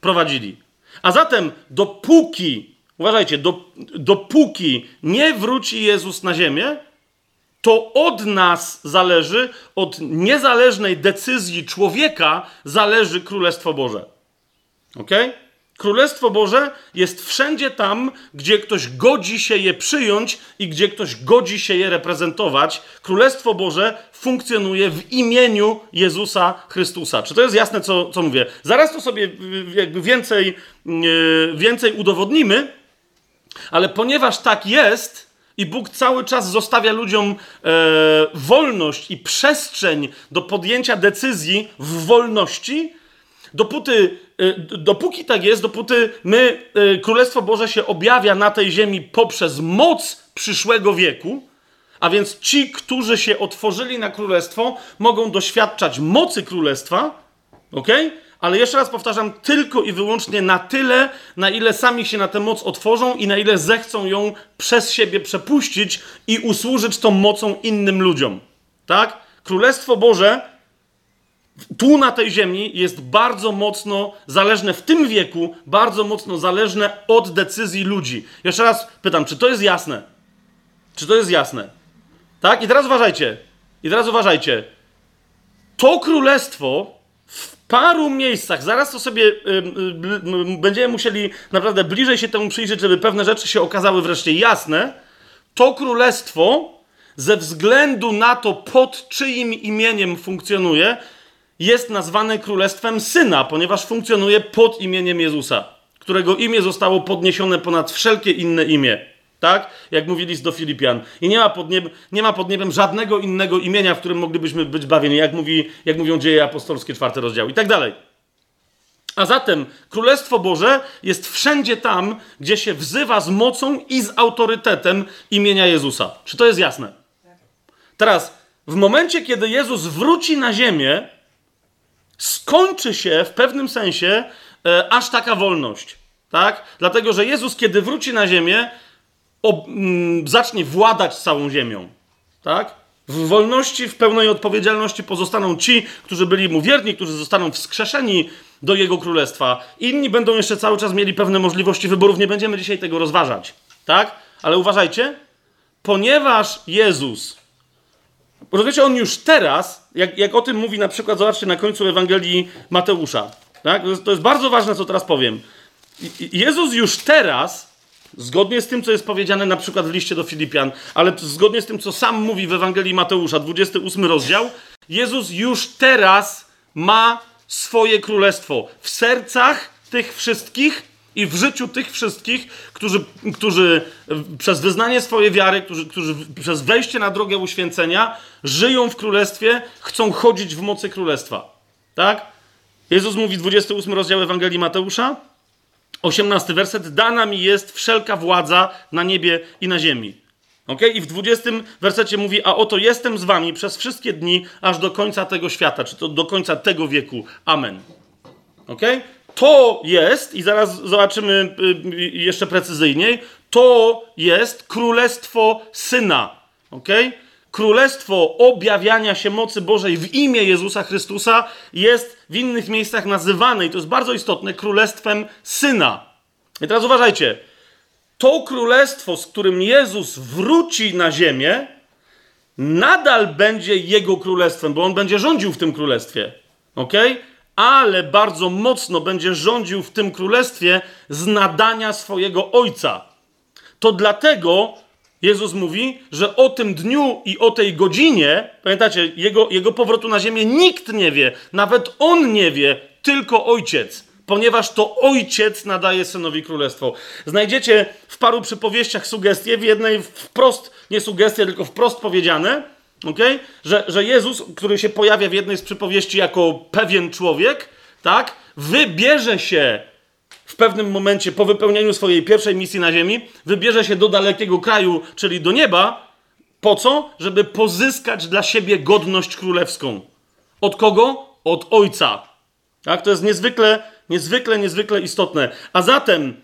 prowadzili. A zatem, dopóki Uważajcie, do, dopóki nie wróci Jezus na ziemię, to od nas zależy, od niezależnej decyzji człowieka zależy Królestwo Boże. Ok? Królestwo Boże jest wszędzie tam, gdzie ktoś godzi się je przyjąć i gdzie ktoś godzi się je reprezentować. Królestwo Boże funkcjonuje w imieniu Jezusa Chrystusa. Czy to jest jasne, co, co mówię? Zaraz to sobie jakby więcej, więcej udowodnimy, ale ponieważ tak jest i Bóg cały czas zostawia ludziom e, wolność i przestrzeń do podjęcia decyzji w wolności, dopóty, e, dopóki tak jest, dopóty my, e, Królestwo Boże się objawia na tej ziemi poprzez moc przyszłego wieku, a więc ci, którzy się otworzyli na Królestwo, mogą doświadczać mocy Królestwa, ok? Ale jeszcze raz powtarzam, tylko i wyłącznie na tyle, na ile sami się na tę moc otworzą i na ile zechcą ją przez siebie przepuścić i usłużyć tą mocą innym ludziom. Tak? Królestwo Boże tu na tej ziemi jest bardzo mocno zależne w tym wieku, bardzo mocno zależne od decyzji ludzi. Jeszcze raz pytam, czy to jest jasne? Czy to jest jasne? Tak? I teraz uważajcie. I teraz uważajcie. To królestwo paru miejscach, zaraz to sobie y, y, będziemy musieli naprawdę bliżej się temu przyjrzeć, żeby pewne rzeczy się okazały wreszcie jasne, to królestwo ze względu na to, pod czyim imieniem funkcjonuje, jest nazwane królestwem syna, ponieważ funkcjonuje pod imieniem Jezusa, którego imię zostało podniesione ponad wszelkie inne imię tak? Jak mówili do Filipian. I nie ma, pod niebem, nie ma pod niebem żadnego innego imienia, w którym moglibyśmy być bawieni, jak, mówi, jak mówią dzieje apostolskie, czwarty rozdział i tak dalej. A zatem Królestwo Boże jest wszędzie tam, gdzie się wzywa z mocą i z autorytetem imienia Jezusa. Czy to jest jasne? Teraz, w momencie, kiedy Jezus wróci na ziemię, skończy się w pewnym sensie e, aż taka wolność. Tak? Dlatego, że Jezus, kiedy wróci na ziemię, ob, mm, zacznie władać całą ziemią. Tak? W wolności, w pełnej odpowiedzialności pozostaną ci, którzy byli mu wierni, którzy zostaną wskrzeszeni do jego królestwa. Inni będą jeszcze cały czas mieli pewne możliwości wyborów. Nie będziemy dzisiaj tego rozważać. Tak? Ale uważajcie, ponieważ Jezus, rozumiecie, on już teraz, jak, jak o tym mówi na przykład, zobaczcie na końcu Ewangelii Mateusza. Tak? To, jest, to jest bardzo ważne, co teraz powiem. Jezus już teraz Zgodnie z tym, co jest powiedziane na przykład w liście do Filipian, ale zgodnie z tym, co sam mówi w Ewangelii Mateusza, 28 rozdział, Jezus już teraz ma swoje królestwo w sercach tych wszystkich i w życiu tych wszystkich, którzy, którzy przez wyznanie swojej wiary, którzy, którzy przez wejście na drogę uświęcenia żyją w królestwie, chcą chodzić w mocy królestwa. Tak? Jezus mówi 28 rozdział Ewangelii Mateusza. 18 werset, dana mi jest wszelka władza na niebie i na ziemi. Ok? I w 20 wersecie mówi, a oto jestem z wami przez wszystkie dni, aż do końca tego świata, czy to do końca tego wieku. Amen. Ok? To jest, i zaraz zobaczymy y, y, jeszcze precyzyjniej, to jest królestwo syna. Ok? Królestwo objawiania się mocy Bożej w imię Jezusa Chrystusa jest w innych miejscach nazywane, i to jest bardzo istotne, królestwem syna. I teraz uważajcie, to królestwo, z którym Jezus wróci na ziemię, nadal będzie jego królestwem, bo on będzie rządził w tym królestwie. Ok? Ale bardzo mocno będzie rządził w tym królestwie z nadania swojego ojca. To dlatego Jezus mówi, że o tym dniu i o tej godzinie, pamiętacie, jego, jego powrotu na ziemię nikt nie wie, nawet on nie wie, tylko ojciec ponieważ to ojciec nadaje synowi królestwo. Znajdziecie w paru przypowieściach sugestie, w jednej wprost, nie sugestie, tylko wprost powiedziane, okay? że, że Jezus, który się pojawia w jednej z przypowieści jako pewien człowiek, tak, wybierze się w pewnym momencie po wypełnieniu swojej pierwszej misji na ziemi, wybierze się do dalekiego kraju, czyli do nieba. Po co? Żeby pozyskać dla siebie godność królewską. Od kogo? Od Ojca. Tak? To jest niezwykle, niezwykle, niezwykle istotne. A zatem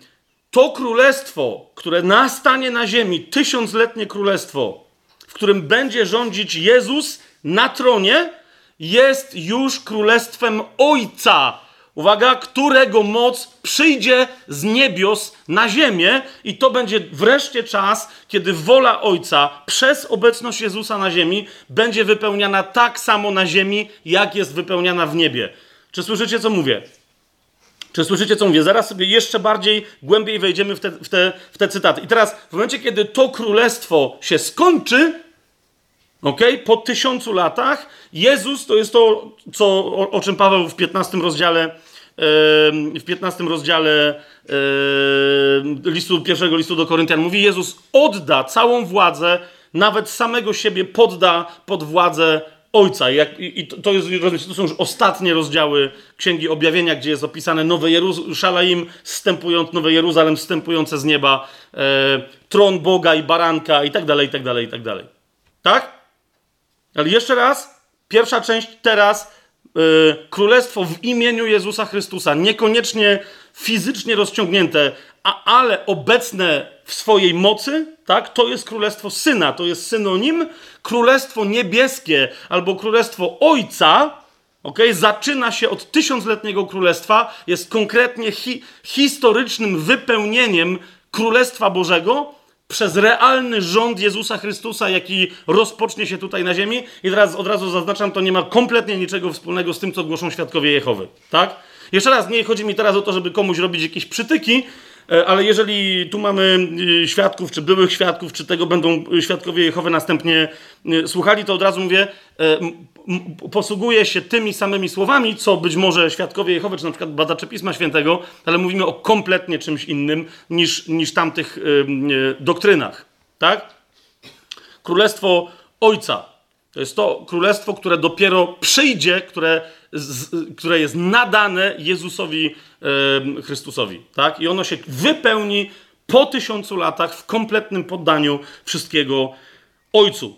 to królestwo, które nastanie na ziemi, tysiącletnie królestwo, w którym będzie rządzić Jezus na tronie, jest już królestwem Ojca uwaga, którego moc przyjdzie z niebios na ziemię, i to będzie wreszcie czas, kiedy wola Ojca przez obecność Jezusa na ziemi będzie wypełniana tak samo na ziemi, jak jest wypełniana w niebie. Czy słyszycie, co mówię? Czy słyszycie, co mówię? Zaraz sobie jeszcze bardziej, głębiej wejdziemy w te, w te, w te cytaty. I teraz, w momencie, kiedy to królestwo się skończy, ok, po tysiącu latach, Jezus to jest to, co, o, o czym Paweł w 15 rozdziale w 15 rozdziale listu, pierwszego listu do Koryntian mówi, Jezus odda całą władzę, nawet samego siebie podda pod władzę Ojca. I, to, jest, to są już ostatnie rozdziały Księgi Objawienia, gdzie jest opisane Nowe Jeruzalem, wstępując, Nowe Jeruzalem wstępujące z nieba, e, tron Boga i baranka i tak dalej, i tak dalej, i tak dalej. Tak? Ale jeszcze raz, pierwsza część teraz królestwo w imieniu Jezusa Chrystusa, niekoniecznie fizycznie rozciągnięte, a, ale obecne w swojej mocy, tak? To jest królestwo syna, to jest synonim. Królestwo niebieskie albo królestwo ojca, okay? zaczyna się od tysiącletniego królestwa, jest konkretnie hi historycznym wypełnieniem królestwa Bożego przez realny rząd Jezusa Chrystusa, jaki rozpocznie się tutaj na ziemi. I teraz od razu zaznaczam, to nie ma kompletnie niczego wspólnego z tym, co głoszą świadkowie Jehowy. Tak? Jeszcze raz, nie chodzi mi teraz o to, żeby komuś robić jakieś przytyki, ale jeżeli tu mamy e, świadków, czy byłych świadków, czy tego będą świadkowie Jehowy następnie e, słuchali, to od razu mówię, posługuje się tymi samymi słowami, co być może świadkowie Jehowy, czy na przykład badacze Pisma Świętego, ale mówimy o kompletnie czymś innym niż, niż tamtych yy, doktrynach. Tak? Królestwo Ojca. To jest to królestwo, które dopiero przyjdzie, które, z, które jest nadane Jezusowi yy, Chrystusowi. Tak? I ono się wypełni po tysiącu latach w kompletnym poddaniu wszystkiego Ojcu.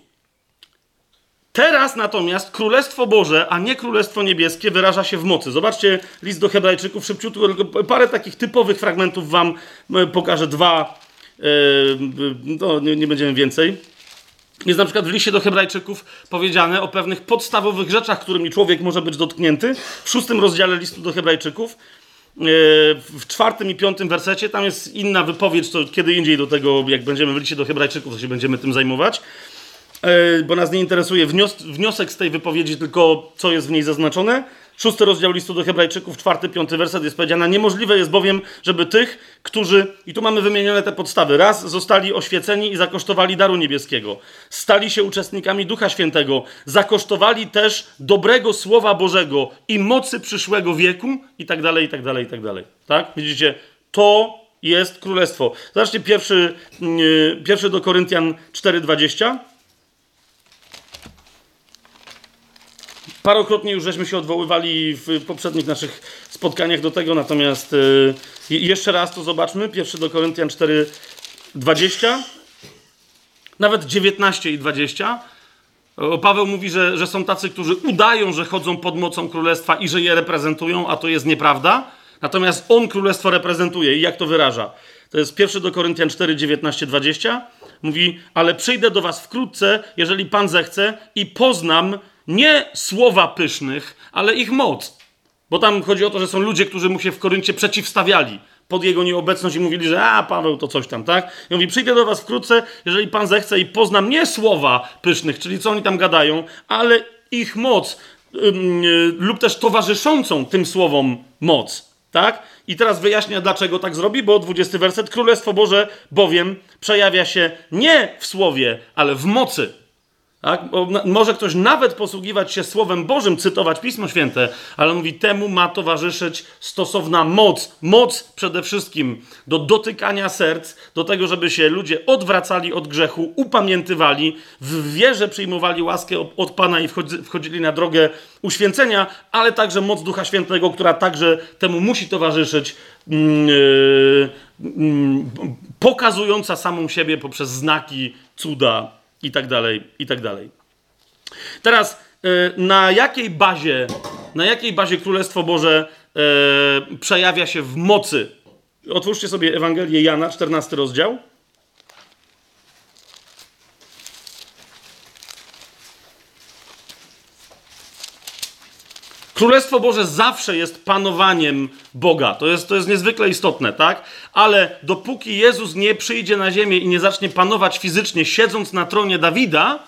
Teraz natomiast Królestwo Boże, a nie Królestwo Niebieskie, wyraża się w mocy. Zobaczcie list do Hebrajczyków, szybciutko, tylko parę takich typowych fragmentów wam e, pokażę. Dwa, e, no, nie, nie będziemy więcej. Jest na przykład w liście do Hebrajczyków powiedziane o pewnych podstawowych rzeczach, którymi człowiek może być dotknięty. W szóstym rozdziale listu do Hebrajczyków, e, w czwartym i piątym wersecie, tam jest inna wypowiedź, to kiedy indziej do tego, jak będziemy w liście do Hebrajczyków, to się będziemy tym zajmować. E, bo nas nie interesuje wniosek z tej wypowiedzi, tylko co jest w niej zaznaczone. Szósty rozdział listu do Hebrajczyków, czwarty, piąty werset jest powiedziane: Niemożliwe jest bowiem, żeby tych, którzy, i tu mamy wymienione te podstawy, raz zostali oświeceni i zakosztowali daru niebieskiego, stali się uczestnikami Ducha Świętego, zakosztowali też dobrego Słowa Bożego i mocy przyszłego wieku, i tak dalej, i tak dalej, i tak dalej. Tak? Widzicie, to jest królestwo. Zobaczcie pierwszy, yy, pierwszy do Koryntian 4,20. Parokrotnie już żeśmy się odwoływali w poprzednich naszych spotkaniach do tego, natomiast yy, jeszcze raz to zobaczmy. Pierwszy do Koryntian 4, 20, nawet 19 i 20. O, Paweł mówi, że, że są tacy, którzy udają, że chodzą pod mocą królestwa i że je reprezentują, a to jest nieprawda. Natomiast on królestwo reprezentuje i jak to wyraża? To jest pierwszy do Koryntian 4, 19, 20. Mówi, ale przyjdę do was wkrótce, jeżeli Pan zechce, i poznam nie słowa pysznych, ale ich moc. Bo tam chodzi o to, że są ludzie, którzy mu się w Koryncie przeciwstawiali pod jego nieobecność i mówili, że a, Paweł to coś tam, tak? I mówi, przyjdę do was wkrótce, jeżeli Pan zechce i poznam nie słowa pysznych, czyli co oni tam gadają, ale ich moc yy, lub też towarzyszącą tym słowom moc, tak? I teraz wyjaśnia, dlaczego tak zrobi, bo 20 werset, Królestwo Boże bowiem przejawia się nie w słowie, ale w mocy. Tak? Może ktoś nawet posługiwać się Słowem Bożym, cytować Pismo Święte, ale mówi, temu ma towarzyszyć stosowna moc. Moc przede wszystkim do dotykania serc, do tego, żeby się ludzie odwracali od grzechu, upamiętywali, w wierze przyjmowali łaskę od Pana i wchodzili na drogę uświęcenia, ale także moc Ducha Świętego, która także temu musi towarzyszyć, yy, yy, pokazująca samą siebie poprzez znaki, cuda i tak dalej, i tak dalej. Teraz e, na jakiej bazie, na jakiej bazie Królestwo Boże e, przejawia się w mocy? Otwórzcie sobie Ewangelię Jana, 14 rozdział. Królestwo Boże zawsze jest panowaniem Boga. To jest, to jest niezwykle istotne, tak? Ale dopóki Jezus nie przyjdzie na ziemię i nie zacznie panować fizycznie, siedząc na tronie Dawida,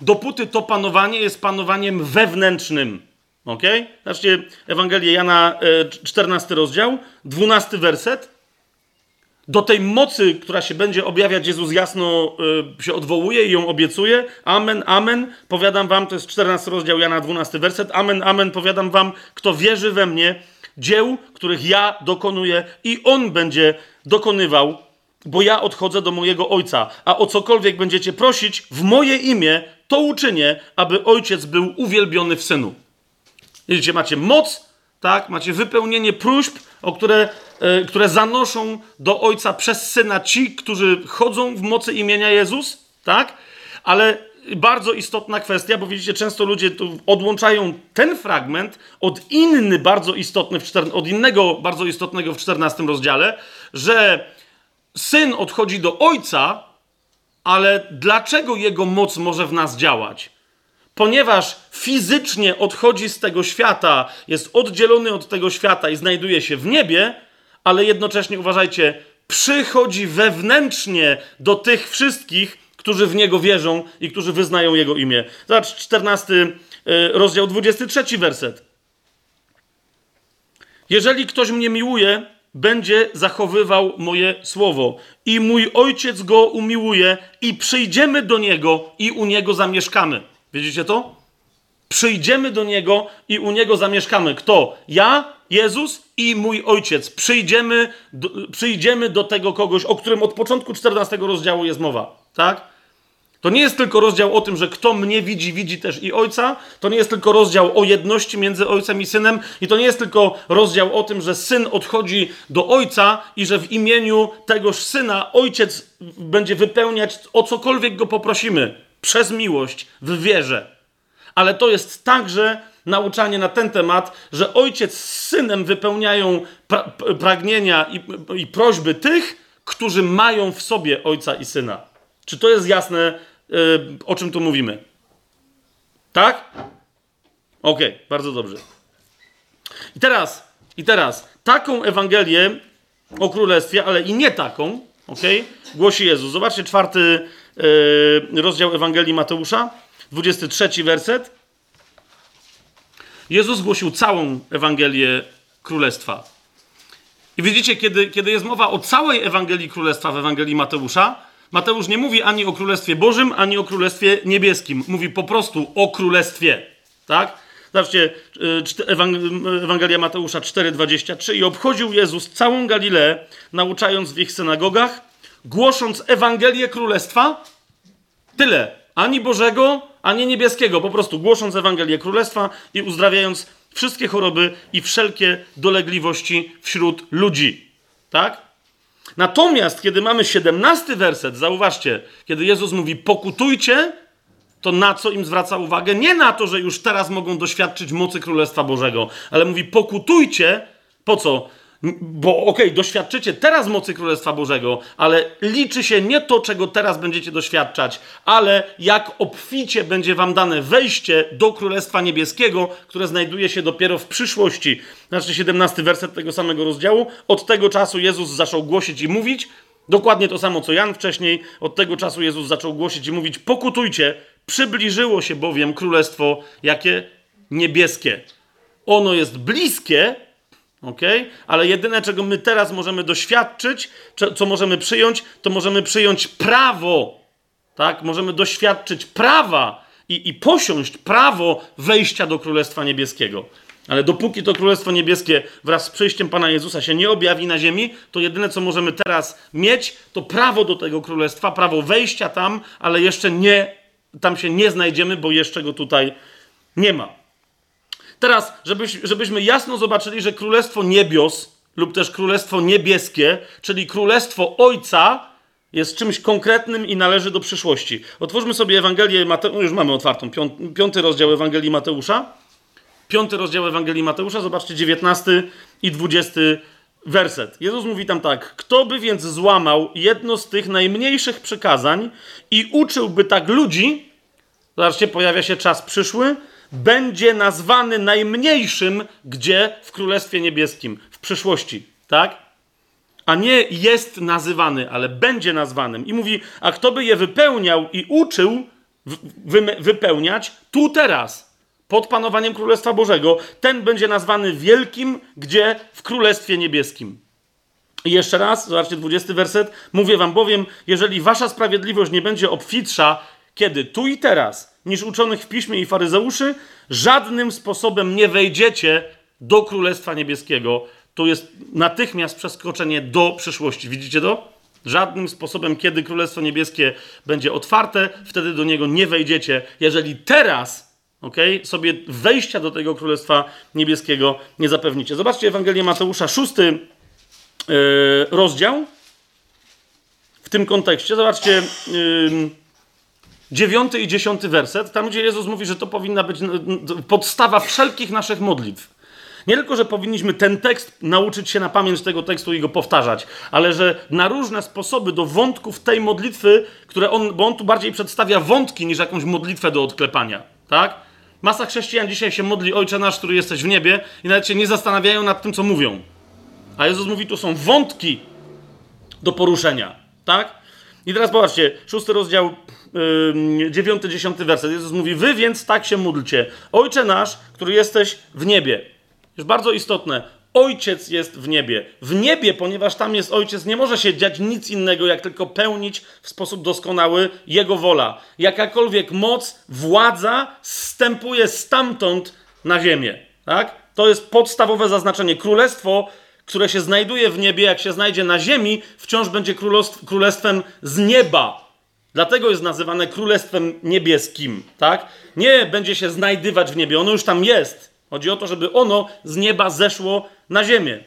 dopóty to panowanie jest panowaniem wewnętrznym. Ok? Zobaczcie Ewangelię Jana, 14 e, rozdział, 12 werset do tej mocy, która się będzie objawiać, Jezus jasno y, się odwołuje i ją obiecuje. Amen, amen. Powiadam wam, to jest 14 rozdział Jana 12 werset. Amen, amen. Powiadam wam, kto wierzy we mnie, dzieł, których ja dokonuję i on będzie dokonywał, bo ja odchodzę do mojego Ojca. A o cokolwiek będziecie prosić w moje imię, to uczynię, aby Ojciec był uwielbiony w Synu. Widzicie, macie moc, tak? Macie wypełnienie próśb, o które E, które zanoszą do Ojca przez Syna ci, którzy chodzą w mocy imienia Jezus, tak? Ale bardzo istotna kwestia, bo widzicie, często ludzie tu odłączają ten fragment od inny bardzo istotny, od innego bardzo istotnego w 14 rozdziale, że Syn odchodzi do Ojca, ale dlaczego Jego moc może w nas działać? Ponieważ fizycznie odchodzi z tego świata, jest oddzielony od tego świata i znajduje się w niebie, ale jednocześnie uważajcie, przychodzi wewnętrznie do tych wszystkich, którzy w Niego wierzą i którzy wyznają Jego imię. Zobacz, 14 y, rozdział, 23 werset. Jeżeli ktoś mnie miłuje, będzie zachowywał moje słowo. I mój ojciec go umiłuje, i przyjdziemy do niego, i u niego zamieszkamy. Widzicie to? Przyjdziemy do niego i u niego zamieszkamy. Kto? Ja Jezus i mój ojciec. Przyjdziemy do, przyjdziemy do tego kogoś, o którym od początku 14 rozdziału jest mowa. Tak? To nie jest tylko rozdział o tym, że kto mnie widzi, widzi też i ojca. To nie jest tylko rozdział o jedności między ojcem i synem. I to nie jest tylko rozdział o tym, że syn odchodzi do ojca i że w imieniu tegoż syna ojciec będzie wypełniać o cokolwiek go poprosimy przez miłość w wierze. Ale to jest także nauczanie na ten temat, że ojciec z synem wypełniają pra pragnienia i, i prośby tych, którzy mają w sobie ojca i syna. Czy to jest jasne, yy, o czym tu mówimy? Tak? Okej, okay, bardzo dobrze. I teraz, i teraz, taką Ewangelię o Królestwie, ale i nie taką, ok, głosi Jezus. Zobaczcie czwarty rozdział Ewangelii Mateusza, 23 werset. Jezus głosił całą Ewangelię Królestwa. I widzicie, kiedy, kiedy jest mowa o całej Ewangelii Królestwa w Ewangelii Mateusza, Mateusz nie mówi ani o Królestwie Bożym, ani o Królestwie Niebieskim. Mówi po prostu o Królestwie. Tak? Zobaczcie, y, Ewangelia Mateusza 4,23. I obchodził Jezus całą Galileę, nauczając w ich synagogach, głosząc Ewangelię Królestwa. Tyle. Ani Bożego, ani niebieskiego, po prostu głosząc Ewangelię Królestwa i uzdrawiając wszystkie choroby i wszelkie dolegliwości wśród ludzi. Tak? Natomiast, kiedy mamy 17 werset, zauważcie, kiedy Jezus mówi pokutujcie, to na co im zwraca uwagę? Nie na to, że już teraz mogą doświadczyć mocy Królestwa Bożego, ale mówi pokutujcie, po co? Bo okej, okay, doświadczycie teraz mocy Królestwa Bożego, ale liczy się nie to, czego teraz będziecie doświadczać, ale jak obficie będzie wam dane wejście do Królestwa Niebieskiego, które znajduje się dopiero w przyszłości. Znaczy 17 werset tego samego rozdziału. Od tego czasu Jezus zaczął głosić i mówić, dokładnie to samo co Jan wcześniej, od tego czasu Jezus zaczął głosić i mówić, pokutujcie, przybliżyło się bowiem Królestwo jakie? Niebieskie. Ono jest bliskie, ok? Ale jedyne, czego my teraz możemy doświadczyć, co możemy przyjąć, to możemy przyjąć prawo, tak? Możemy doświadczyć prawa i, i posiąść prawo wejścia do Królestwa Niebieskiego. Ale dopóki to Królestwo Niebieskie wraz z przyjściem Pana Jezusa się nie objawi na ziemi, to jedyne, co możemy teraz mieć, to prawo do tego Królestwa, prawo wejścia tam, ale jeszcze nie, tam się nie znajdziemy, bo jeszcze go tutaj nie ma. Teraz, żebyś, żebyśmy jasno zobaczyli, że Królestwo Niebios lub też Królestwo Niebieskie, czyli Królestwo Ojca, jest czymś konkretnym i należy do przyszłości. Otwórzmy sobie Ewangelię Mateusza, no już mamy otwartą, piąty rozdział Ewangelii Mateusza. Piąty rozdział Ewangelii Mateusza, zobaczcie, 19 i 20 werset. Jezus mówi tam tak: Kto by więc złamał jedno z tych najmniejszych przykazań i uczyłby tak ludzi, zobaczcie, pojawia się czas przyszły, będzie nazwany najmniejszym, gdzie w Królestwie Niebieskim, w przyszłości, tak? A nie jest nazywany, ale będzie nazwanym. I mówi, a kto by je wypełniał i uczył wy, wypełniać tu teraz, pod panowaniem Królestwa Bożego, ten będzie nazwany wielkim, gdzie w Królestwie Niebieskim. I jeszcze raz, zobaczcie 20 werset. Mówię wam bowiem, jeżeli wasza sprawiedliwość nie będzie obfitsza, kiedy? Tu i teraz niż uczonych w piśmie i faryzeuszy, żadnym sposobem nie wejdziecie do Królestwa Niebieskiego. To jest natychmiast przeskoczenie do przyszłości. Widzicie to? Żadnym sposobem, kiedy Królestwo Niebieskie będzie otwarte, wtedy do niego nie wejdziecie. Jeżeli teraz okay, sobie wejścia do tego Królestwa Niebieskiego nie zapewnicie. Zobaczcie Ewangelię Mateusza, szósty yy, rozdział. W tym kontekście, zobaczcie. Yy, dziewiąty i dziesiąty werset, tam gdzie Jezus mówi, że to powinna być podstawa wszelkich naszych modlitw. Nie tylko, że powinniśmy ten tekst nauczyć się na pamięć tego tekstu i go powtarzać, ale że na różne sposoby do wątków tej modlitwy, które on, bo on tu bardziej przedstawia wątki niż jakąś modlitwę do odklepania, tak? Masa chrześcijan dzisiaj się modli Ojcze nasz, który jesteś w niebie i nawet się nie zastanawiają nad tym, co mówią. A Jezus mówi, tu są wątki do poruszenia, tak? I teraz popatrzcie, szósty rozdział, dziewiąty, dziesiąty werset. Jezus mówi, wy więc tak się módlcie. Ojcze nasz, który jesteś w niebie. Jest bardzo istotne. Ojciec jest w niebie. W niebie, ponieważ tam jest ojciec, nie może się dziać nic innego, jak tylko pełnić w sposób doskonały Jego wola. Jakakolwiek moc, władza stępuje stamtąd na ziemię. Tak? To jest podstawowe zaznaczenie. Królestwo które się znajduje w niebie, jak się znajdzie na ziemi, wciąż będzie królestwem z nieba. Dlatego jest nazywane królestwem niebieskim, tak? Nie będzie się znajdywać w niebie, ono już tam jest. Chodzi o to, żeby ono z nieba zeszło na ziemię.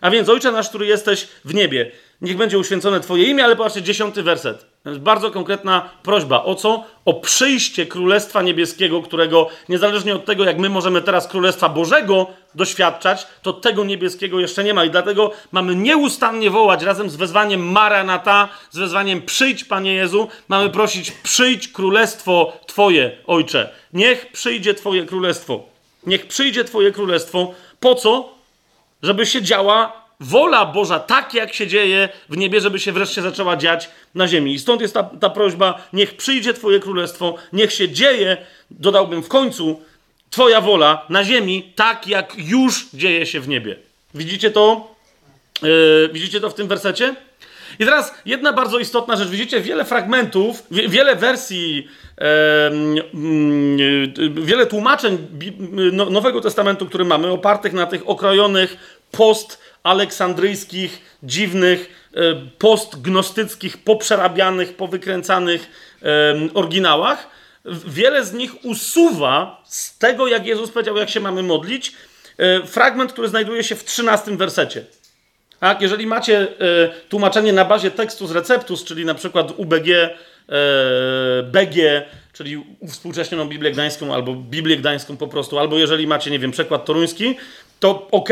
A więc, Ojcze nasz, który jesteś w niebie, niech będzie uświęcone Twoje imię, ale patrzcie, dziesiąty werset. To jest bardzo konkretna prośba. O co? O przyjście Królestwa Niebieskiego, którego niezależnie od tego, jak my możemy teraz Królestwa Bożego doświadczać, to tego niebieskiego jeszcze nie ma. I dlatego mamy nieustannie wołać razem z wezwaniem Maranata, z wezwaniem przyjdź, Panie Jezu, mamy prosić przyjdź Królestwo Twoje, Ojcze. Niech przyjdzie Twoje Królestwo. Niech przyjdzie Twoje Królestwo. Po co? Żeby się działa wola Boża tak, jak się dzieje w niebie, żeby się wreszcie zaczęła dziać na ziemi. I stąd jest ta, ta prośba, niech przyjdzie Twoje królestwo, niech się dzieje, dodałbym w końcu, Twoja wola na ziemi, tak jak już dzieje się w niebie. Widzicie to? Yy, widzicie to w tym wersecie? I teraz jedna bardzo istotna rzecz. Widzicie wiele fragmentów, wiele wersji, yy, wiele tłumaczeń no, Nowego Testamentu, które mamy, opartych na tych okrojonych post aleksandryjskich, dziwnych, e, postgnostyckich, poprzerabianych, powykręcanych oryginałach, wiele z nich usuwa z tego, jak Jezus powiedział, jak się mamy modlić, e, fragment, który znajduje się w 13 wersecie. Tak? Jeżeli macie e, tłumaczenie na bazie tekstu z receptus, czyli na przykład UBG, BG, czyli współcześnioną Biblię Gdańską albo Biblię Gdańską po prostu, albo jeżeli macie, nie wiem, przekład toruński, to ok,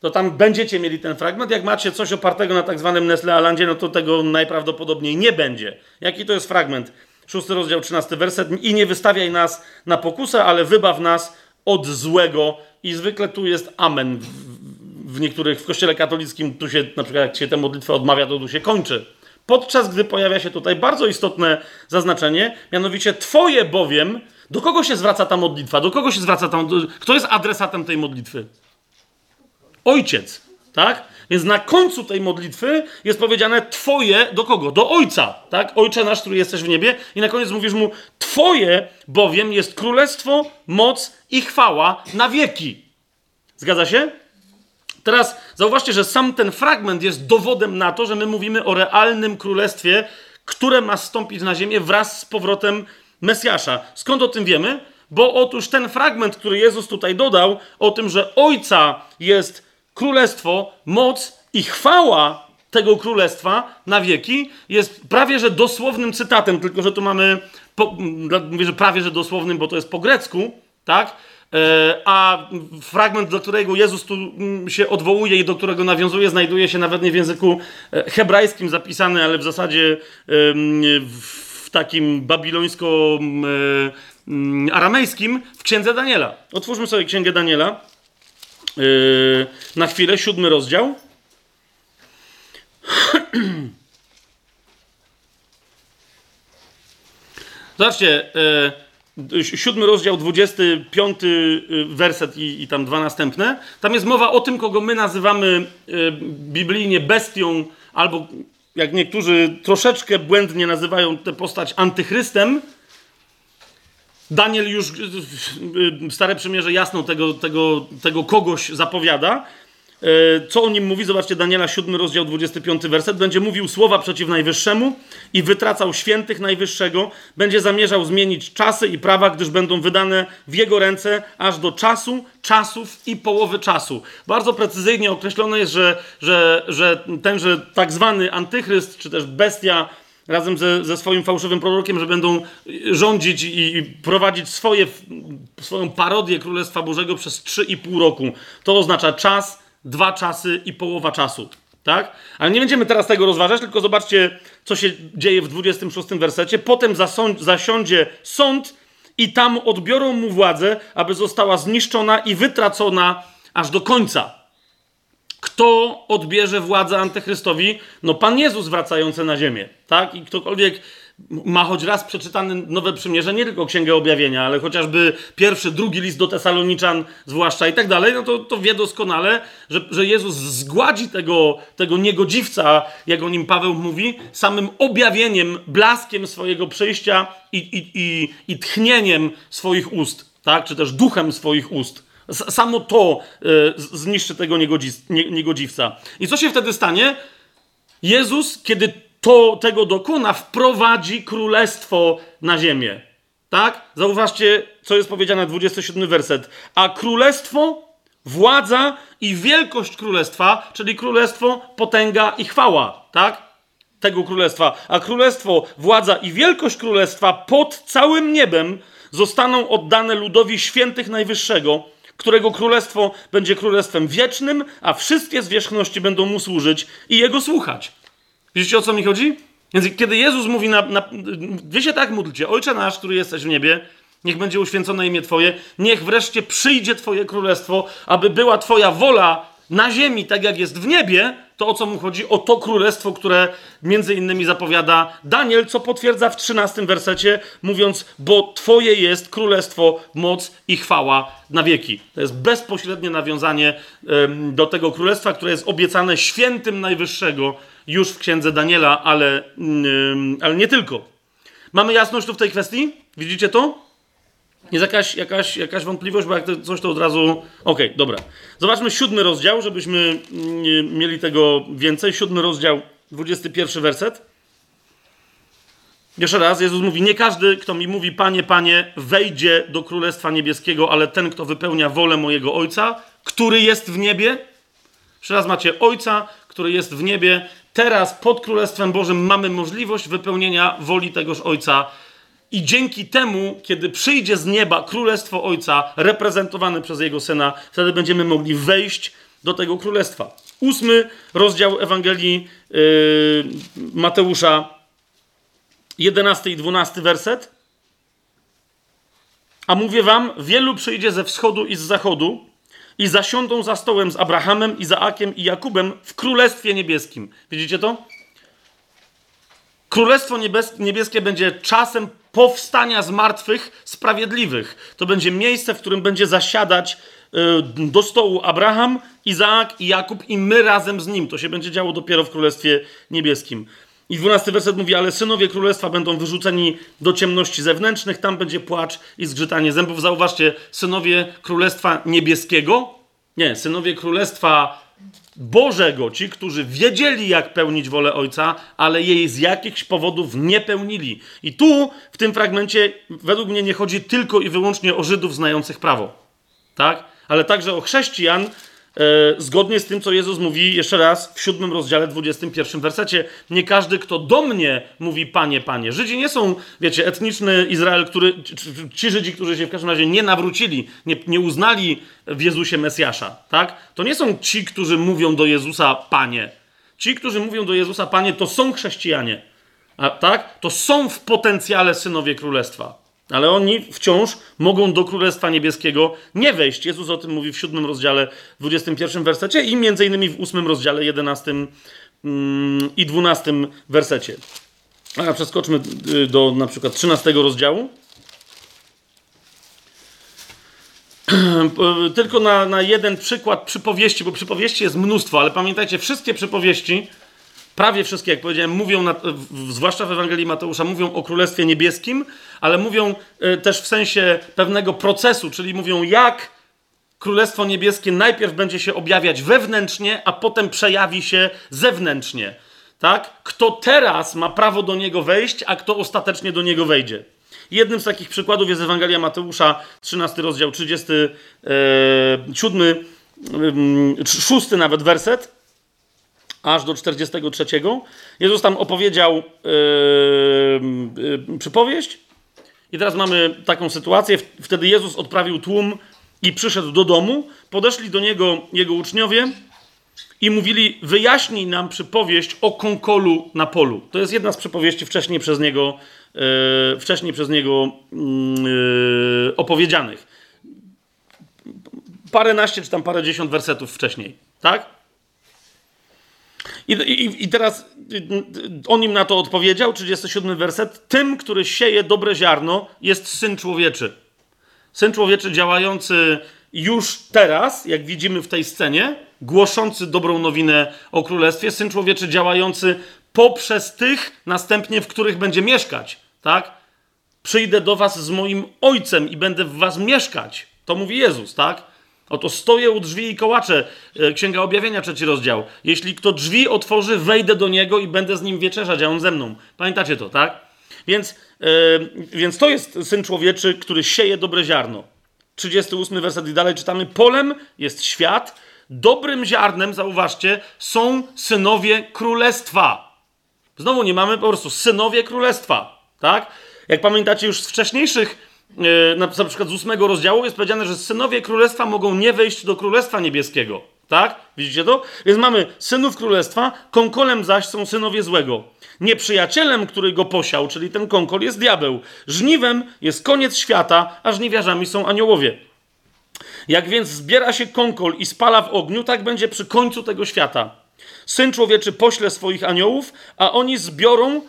to tam będziecie mieli ten fragment. Jak macie coś opartego na tak zwanym Nestle Alandzie, no to tego najprawdopodobniej nie będzie. Jaki to jest fragment? Szósty rozdział, trzynasty werset. I nie wystawiaj nas na pokusę, ale wybaw nas od złego. I zwykle tu jest amen. W niektórych, w kościele katolickim, tu się, na przykład jak się tę modlitwę odmawia, to tu się kończy. Podczas gdy pojawia się tutaj bardzo istotne zaznaczenie, mianowicie Twoje bowiem, do kogo się zwraca ta modlitwa? Do kogo się zwraca ta Kto jest adresatem tej modlitwy? Ojciec, tak? Więc na końcu tej modlitwy jest powiedziane Twoje do kogo? Do Ojca, tak? Ojcze nasz, który jesteś w niebie. I na koniec mówisz mu Twoje bowiem jest królestwo, moc i chwała na wieki. Zgadza się? Teraz zauważcie, że sam ten fragment jest dowodem na to, że my mówimy o realnym królestwie, które ma stąpić na ziemię wraz z powrotem Mesjasza. Skąd o tym wiemy? Bo otóż ten fragment, który Jezus tutaj dodał, o tym, że Ojca jest królestwo, moc i chwała tego królestwa na wieki, jest prawie że dosłownym cytatem, tylko że tu mamy, po, mówię, że prawie że dosłownym, bo to jest po grecku, tak? E, a fragment, do którego Jezus tu mm, się odwołuje i do którego nawiązuje, znajduje się nawet nie w języku e, hebrajskim zapisany, ale w zasadzie w takim babilońsko-aramejskim w księdze Daniela. Otwórzmy sobie księgę Daniela e, na chwilę, siódmy rozdział. Zobaczcie, siódmy rozdział, 25 y, werset i, i, tam dwa następne. Tam jest mowa o tym, kogo my nazywamy biblijnie bestią, albo jak niektórzy troszeczkę błędnie nazywają tę postać antychrystem. Daniel już, y, Stare Przymierze jasno tego, tego, tego kogoś zapowiada. E, co o nim mówi? Zobaczcie, Daniela 7, rozdział 25, werset. Będzie mówił słowa przeciw Najwyższemu i wytracał świętych Najwyższego. Będzie zamierzał zmienić czasy i prawa, gdyż będą wydane w jego ręce aż do czasu, czasów i połowy czasu. Bardzo precyzyjnie określone jest, że, że, że tenże tak zwany antychryst, czy też bestia, razem ze, ze, swoim fałszywym prorokiem, że będą rządzić i, prowadzić swoje, swoją parodię Królestwa Bożego przez 3,5 roku. To oznacza czas, dwa czasy i połowa czasu. Tak? Ale nie będziemy teraz tego rozważać, tylko zobaczcie, co się dzieje w 26 wersecie. Potem zasiądzie sąd i tam odbiorą mu władzę, aby została zniszczona i wytracona aż do końca. Kto odbierze władzę antychrystowi? No Pan Jezus wracający na ziemię. Tak? I ktokolwiek ma choć raz przeczytane Nowe Przymierze, nie tylko Księgę Objawienia, ale chociażby pierwszy, drugi list do Tesaloniczan, zwłaszcza i tak dalej, no to, to wie doskonale, że, że Jezus zgładzi tego, tego niegodziwca, jak o nim Paweł mówi, samym objawieniem, blaskiem swojego przyjścia i, i, i, i tchnieniem swoich ust, tak? czy też duchem swoich ust. Samo to y, zniszczy tego niegodziwca. I co się wtedy stanie? Jezus, kiedy to tego dokona, wprowadzi królestwo na ziemię. Tak? Zauważcie, co jest powiedziane, 27 werset. A królestwo, władza i wielkość królestwa, czyli królestwo, potęga i chwała. Tak? Tego królestwa. A królestwo, władza i wielkość królestwa pod całym niebem zostaną oddane ludowi świętych Najwyższego, którego królestwo będzie królestwem wiecznym, a wszystkie zwierzchności będą mu służyć i jego słuchać. Widzicie o co mi chodzi? Więc kiedy Jezus mówi na, na. Wy się tak módlcie, Ojcze nasz, który jesteś w niebie, niech będzie uświęcone imię Twoje, niech wreszcie przyjdzie Twoje królestwo, aby była Twoja wola na ziemi, tak jak jest w niebie, to o co mu chodzi? O to królestwo, które między innymi zapowiada Daniel, co potwierdza w 13 wersecie, mówiąc, bo Twoje jest królestwo, moc i chwała na wieki. To jest bezpośrednie nawiązanie ym, do tego królestwa, które jest obiecane świętym Najwyższego już w księdze Daniela, ale, ym, ale nie tylko. Mamy jasność tu w tej kwestii? Widzicie to? Jest jakaś, jakaś, jakaś wątpliwość, bo jak to, coś to od razu. Okej, okay, dobra. Zobaczmy siódmy rozdział, żebyśmy mm, mieli tego więcej. Siódmy rozdział, 21 werset. Jeszcze raz, Jezus mówi: Nie każdy, kto mi mówi, Panie, Panie, wejdzie do Królestwa Niebieskiego, ale ten, kto wypełnia wolę mojego Ojca, który jest w niebie. Jeszcze raz macie Ojca, który jest w niebie. Teraz pod Królestwem Bożym mamy możliwość wypełnienia woli tegoż Ojca i dzięki temu, kiedy przyjdzie z nieba Królestwo Ojca, reprezentowane przez Jego Syna, wtedy będziemy mogli wejść do tego królestwa. Ósmy rozdział Ewangelii yy, Mateusza, jedenasty i dwunasty werset. A mówię wam, wielu przyjdzie ze wschodu i z zachodu i zasiądą za stołem z Abrahamem, Izaakiem i Jakubem w Królestwie Niebieskim. Widzicie to? Królestwo Niebieskie będzie czasem powstania z martwych sprawiedliwych. To będzie miejsce, w którym będzie zasiadać y, do stołu Abraham, Izaak i Jakub i my razem z nim. To się będzie działo dopiero w Królestwie Niebieskim. I dwunasty werset mówi, ale synowie królestwa będą wyrzuceni do ciemności zewnętrznych, tam będzie płacz i zgrzytanie zębów. Zauważcie, synowie królestwa niebieskiego, nie, synowie królestwa Bożego, ci, którzy wiedzieli, jak pełnić wolę Ojca, ale jej z jakichś powodów nie pełnili. I tu, w tym fragmencie, według mnie nie chodzi tylko i wyłącznie o Żydów znających prawo, tak? Ale także o chrześcijan, zgodnie z tym, co Jezus mówi jeszcze raz w siódmym rozdziale, 21 wersecie. Nie każdy, kto do mnie mówi Panie, Panie. Żydzi nie są, wiecie, etniczny Izrael, który, ci Żydzi, którzy się w każdym razie nie nawrócili, nie, nie uznali w Jezusie Mesjasza, tak? To nie są ci, którzy mówią do Jezusa Panie. Ci, którzy mówią do Jezusa Panie, to są chrześcijanie, a, tak? To są w potencjale synowie królestwa. Ale oni wciąż mogą do Królestwa Niebieskiego nie wejść. Jezus o tym mówi w siódmym rozdziale, 21 wersecie i między innymi w ósmym rozdziale, 11 mm, i 12 wersecie. A przeskoczmy y, do na przykład 13 rozdziału. Tylko na, na jeden przykład przypowieści, bo przypowieści jest mnóstwo, ale pamiętajcie, wszystkie przypowieści prawie wszystkie, jak powiedziałem, mówią, na, zwłaszcza w Ewangelii Mateusza, mówią o Królestwie Niebieskim, ale mówią y, też w sensie pewnego procesu, czyli mówią, jak Królestwo Niebieskie najpierw będzie się objawiać wewnętrznie, a potem przejawi się zewnętrznie. Tak? Kto teraz ma prawo do niego wejść, a kto ostatecznie do niego wejdzie. Jednym z takich przykładów jest Ewangelia Mateusza, 13 rozdział, 37, yy, 6 nawet werset aż do 43. Jezus tam opowiedział yy, yy, przypowieść. I teraz mamy taką sytuację. Wtedy Jezus odprawił tłum i przyszedł do domu. Podeszli do niego jego uczniowie i mówili: Wyjaśnij nam przypowieść o konkolu na polu. To jest jedna z przypowieści wcześniej przez niego, yy, wcześniej przez niego yy, opowiedzianych. Paręnaście czy tam parędziesiąt wersetów wcześniej, tak? I, i, I, teraz on im na to odpowiedział, 37 werset. Tym, który sieje dobre ziarno, jest syn człowieczy. Syn człowieczy działający już teraz, jak widzimy w tej scenie, głoszący dobrą nowinę o królestwie, syn człowieczy działający poprzez tych następnie, w których będzie mieszkać. Tak? Przyjdę do was z moim ojcem i będę w was mieszkać. To mówi Jezus, tak? Oto stoję u drzwi i kołaczę. E, Księga Objawienia, trzeci rozdział. Jeśli kto drzwi otworzy, wejdę do niego i będę z nim wieczerzać, a on ze mną. Pamiętacie to, tak? Więc, yy, więc to jest Syn Człowieczy, który sieje dobre ziarno. 38 werset i dalej czytamy. Polem jest świat, dobrym ziarnem, zauważcie, są synowie królestwa. Znowu nie mamy po prostu synowie królestwa, tak? Jak pamiętacie już z wcześniejszych na, na przykład z ósmego rozdziału jest powiedziane, że synowie królestwa mogą nie wejść do królestwa niebieskiego. Tak? Widzicie to? Więc mamy synów królestwa, konkolem zaś są synowie złego. Nieprzyjacielem, który go posiał, czyli ten konkol, jest diabeł. Żniwem jest koniec świata, a żniwiarzami są aniołowie. Jak więc zbiera się konkol i spala w ogniu, tak będzie przy końcu tego świata. Syn człowieczy pośle swoich aniołów, a oni zbiorą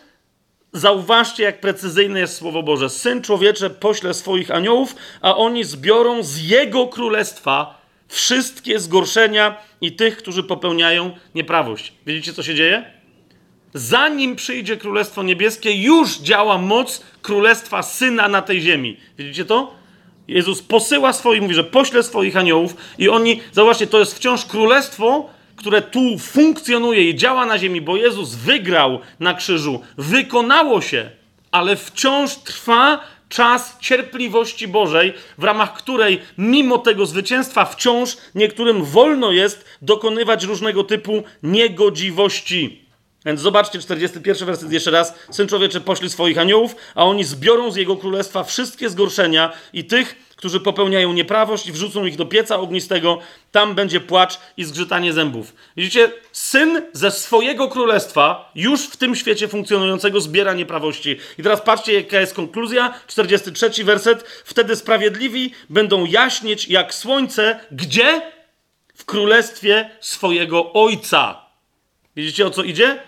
Zauważcie, jak precyzyjne jest Słowo Boże. Syn człowiecze pośle swoich aniołów, a oni zbiorą z jego królestwa wszystkie zgorszenia i tych, którzy popełniają nieprawość. Widzicie, co się dzieje? Zanim przyjdzie Królestwo Niebieskie, już działa moc Królestwa Syna na tej ziemi. Widzicie to? Jezus posyła swoich, mówi, że pośle swoich aniołów i oni, zobaczcie, to jest wciąż królestwo, które tu funkcjonuje i działa na ziemi, bo Jezus wygrał na krzyżu, wykonało się, ale wciąż trwa czas cierpliwości Bożej, w ramach której, mimo tego zwycięstwa, wciąż niektórym wolno jest dokonywać różnego typu niegodziwości. Więc zobaczcie, 41 werset jeszcze raz. Syn człowieczy pośli swoich aniołów, a oni zbiorą z jego królestwa wszystkie zgorszenia i tych, którzy popełniają nieprawość i wrzucą ich do pieca ognistego, tam będzie płacz i zgrzytanie zębów. Widzicie, syn ze swojego królestwa, już w tym świecie funkcjonującego, zbiera nieprawości. I teraz patrzcie, jaka jest konkluzja, 43 werset. Wtedy sprawiedliwi będą jaśnieć jak słońce, gdzie? W królestwie swojego ojca. Widzicie o co idzie?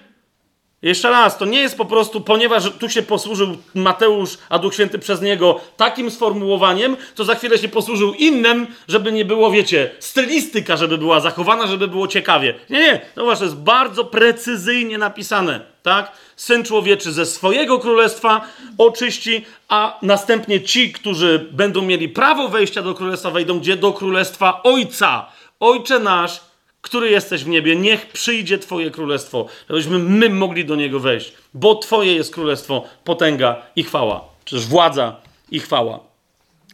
Jeszcze raz, to nie jest po prostu, ponieważ tu się posłużył Mateusz, a Duch Święty przez niego takim sformułowaniem, to za chwilę się posłużył innym, żeby nie było, wiecie, stylistyka, żeby była zachowana, żeby było ciekawie. Nie, nie, no właśnie, jest bardzo precyzyjnie napisane, tak? Syn człowieczy ze swojego królestwa oczyści, a następnie ci, którzy będą mieli prawo wejścia do królestwa, wejdą gdzie? Do królestwa Ojca. Ojcze nasz, który jesteś w niebie, niech przyjdzie Twoje królestwo, żebyśmy my mogli do niego wejść, bo Twoje jest królestwo, potęga i chwała, czy też władza i chwała.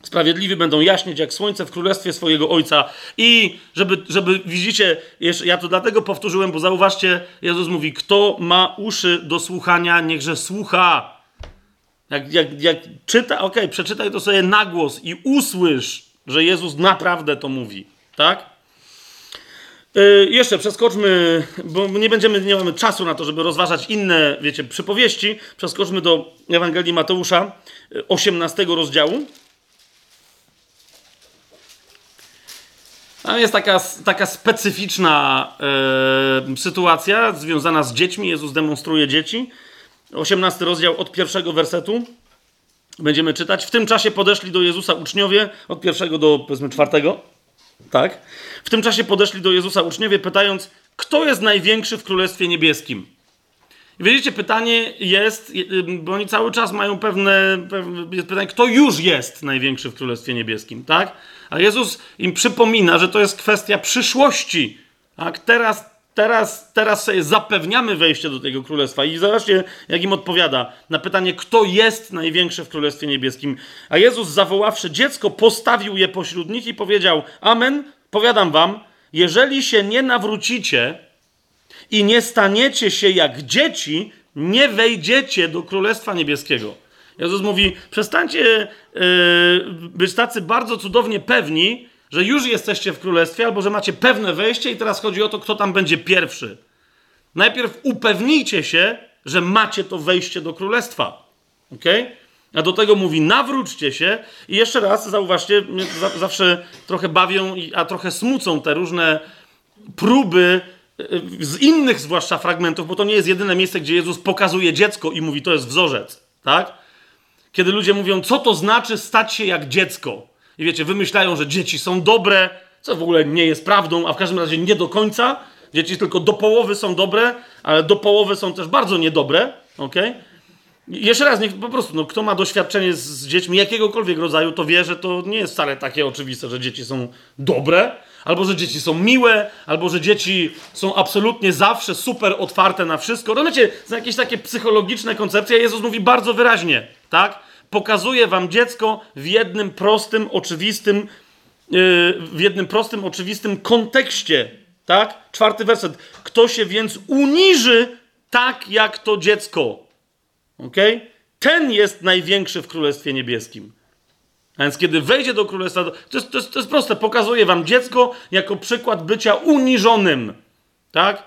Sprawiedliwi będą jaśnieć jak słońce w królestwie swojego Ojca. I żeby, żeby widzicie, ja to dlatego powtórzyłem, bo zauważcie, Jezus mówi, kto ma uszy do słuchania, niechże słucha. Jak, jak, jak czyta, okej, okay, przeczytaj to sobie na głos i usłysz, że Jezus naprawdę to mówi. Tak? Yy, jeszcze przeskoczmy, bo nie będziemy, nie mamy czasu na to, żeby rozważać inne, wiecie, przypowieści. Przeskoczmy do Ewangelii Mateusza, 18 y, rozdziału. Tam jest taka, taka specyficzna yy, sytuacja związana z dziećmi. Jezus demonstruje dzieci. 18 rozdział od pierwszego wersetu. Będziemy czytać. W tym czasie podeszli do Jezusa uczniowie od pierwszego do powiedzmy czwartego. Tak? W tym czasie podeszli do Jezusa uczniowie, pytając, kto jest największy w Królestwie Niebieskim? I wiecie, pytanie jest, y, y, bo oni cały czas mają pewne, pewne pytanie, kto już jest największy w Królestwie Niebieskim, tak? A Jezus im przypomina, że to jest kwestia przyszłości. Tak? Teraz, teraz, teraz sobie zapewniamy wejście do tego królestwa. I zobaczcie, jak im odpowiada na pytanie, kto jest największy w Królestwie Niebieskim. A Jezus, zawoławszy dziecko, postawił je pośród nich i powiedział: Amen, powiadam wam, jeżeli się nie nawrócicie i nie staniecie się jak dzieci, nie wejdziecie do Królestwa Niebieskiego. Jezus mówi: przestańcie yy, być tacy bardzo cudownie pewni, że już jesteście w królestwie, albo że macie pewne wejście, i teraz chodzi o to, kto tam będzie pierwszy. Najpierw upewnijcie się, że macie to wejście do królestwa. ok? A do tego mówi: nawróćcie się. I jeszcze raz zauważcie, mnie zawsze trochę bawią, a trochę smucą te różne próby y, z innych, zwłaszcza fragmentów, bo to nie jest jedyne miejsce, gdzie Jezus pokazuje dziecko i mówi: to jest wzorzec. Tak? Kiedy ludzie mówią, co to znaczy stać się jak dziecko. I wiecie, wymyślają, że dzieci są dobre, co w ogóle nie jest prawdą, a w każdym razie nie do końca. Dzieci tylko do połowy są dobre, ale do połowy są też bardzo niedobre. ok? Jeszcze raz, niech po prostu, no, kto ma doświadczenie z, z dziećmi jakiegokolwiek rodzaju, to wie, że to nie jest wcale takie oczywiste, że dzieci są dobre, albo że dzieci są miłe, albo że dzieci są absolutnie zawsze super otwarte na wszystko. Rozumiecie, są jakieś takie psychologiczne koncepcje. Jezus mówi bardzo wyraźnie, tak? Pokazuje wam dziecko w jednym prostym, oczywistym, yy, w jednym prostym, oczywistym kontekście, tak? Czwarty werset. Kto się więc uniży tak jak to dziecko, ok? Ten jest największy w Królestwie Niebieskim. A więc kiedy wejdzie do królestwa, to jest, to jest, to jest proste. Pokazuje wam dziecko jako przykład bycia uniżonym. Tak?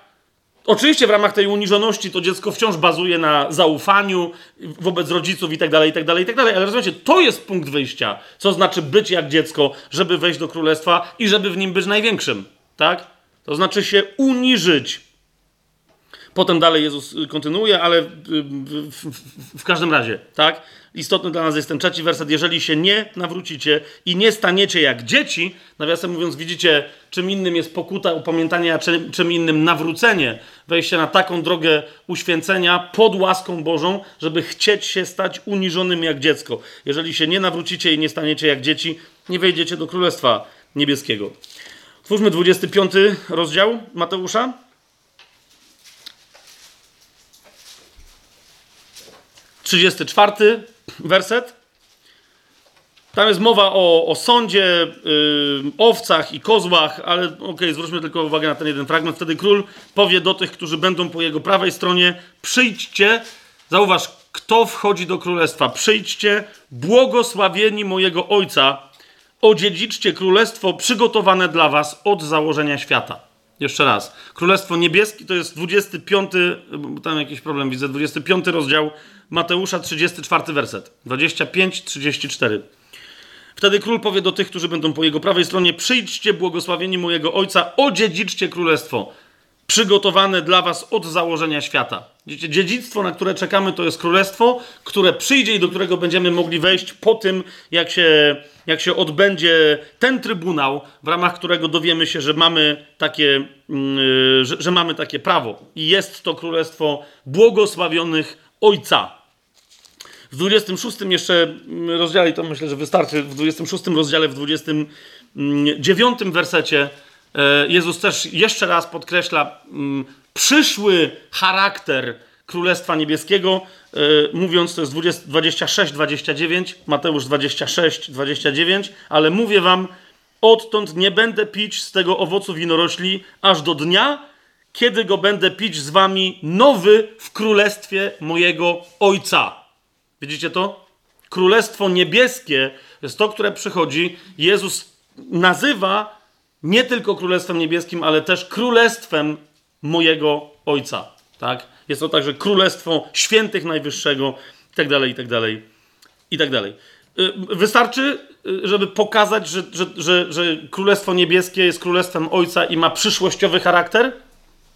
Oczywiście w ramach tej uniżoności to dziecko wciąż bazuje na zaufaniu wobec rodziców i tak dalej, i tak dalej, i tak dalej. Ale rozumiecie, to jest punkt wyjścia. Co znaczy być jak dziecko, żeby wejść do królestwa i żeby w nim być największym. Tak? To znaczy się uniżyć. Potem dalej Jezus kontynuuje, ale w, w, w, w każdym razie, tak? Istotny dla nas jest ten trzeci werset. Jeżeli się nie nawrócicie i nie staniecie jak dzieci, nawiasem mówiąc, widzicie, czym innym jest pokuta, upamiętanie, a czym, czym innym nawrócenie. Wejście na taką drogę uświęcenia pod łaską Bożą, żeby chcieć się stać uniżonym jak dziecko. Jeżeli się nie nawrócicie i nie staniecie jak dzieci, nie wejdziecie do Królestwa Niebieskiego. Twórzmy 25 rozdział Mateusza. 34 werset. Tam jest mowa o, o sądzie, yy, owcach i kozłach, ale okej, okay, zwróćmy tylko uwagę na ten jeden fragment. Wtedy król powie do tych, którzy będą po jego prawej stronie: Przyjdźcie, zauważ, kto wchodzi do królestwa. Przyjdźcie, błogosławieni mojego ojca, odziedziczcie królestwo przygotowane dla was od założenia świata. Jeszcze raz. Królestwo niebieskie to jest 25, bo tam jakiś problem widzę, 25 rozdział Mateusza, 34 werset. 25, 34. Wtedy król powie do tych, którzy będą po jego prawej stronie: Przyjdźcie, błogosławieni mojego ojca, odziedziczcie królestwo przygotowane dla was od założenia świata. Dziedzictwo, na które czekamy, to jest królestwo, które przyjdzie i do którego będziemy mogli wejść po tym, jak się, jak się odbędzie ten trybunał, w ramach którego dowiemy się, że mamy takie, yy, że, że mamy takie prawo. I jest to królestwo błogosławionych Ojca. W 26 jeszcze rozdziale, to myślę, że wystarczy, w 26 rozdziale, w 29 wersecie E, Jezus też jeszcze raz podkreśla mm, przyszły charakter Królestwa Niebieskiego, e, mówiąc, to jest 26, 29, Mateusz 26, 29, ale mówię wam, odtąd nie będę pić z tego owocu winorośli aż do dnia, kiedy go będę pić z wami nowy w królestwie mojego Ojca. Widzicie to? Królestwo niebieskie jest to, które przychodzi. Jezus nazywa nie tylko Królestwem Niebieskim, ale też Królestwem mojego Ojca. Tak? Jest to także Królestwo Świętych Najwyższego i dalej, i dalej, i tak dalej. Y, wystarczy, y, żeby pokazać, że, że, że, że Królestwo Niebieskie jest Królestwem Ojca i ma przyszłościowy charakter?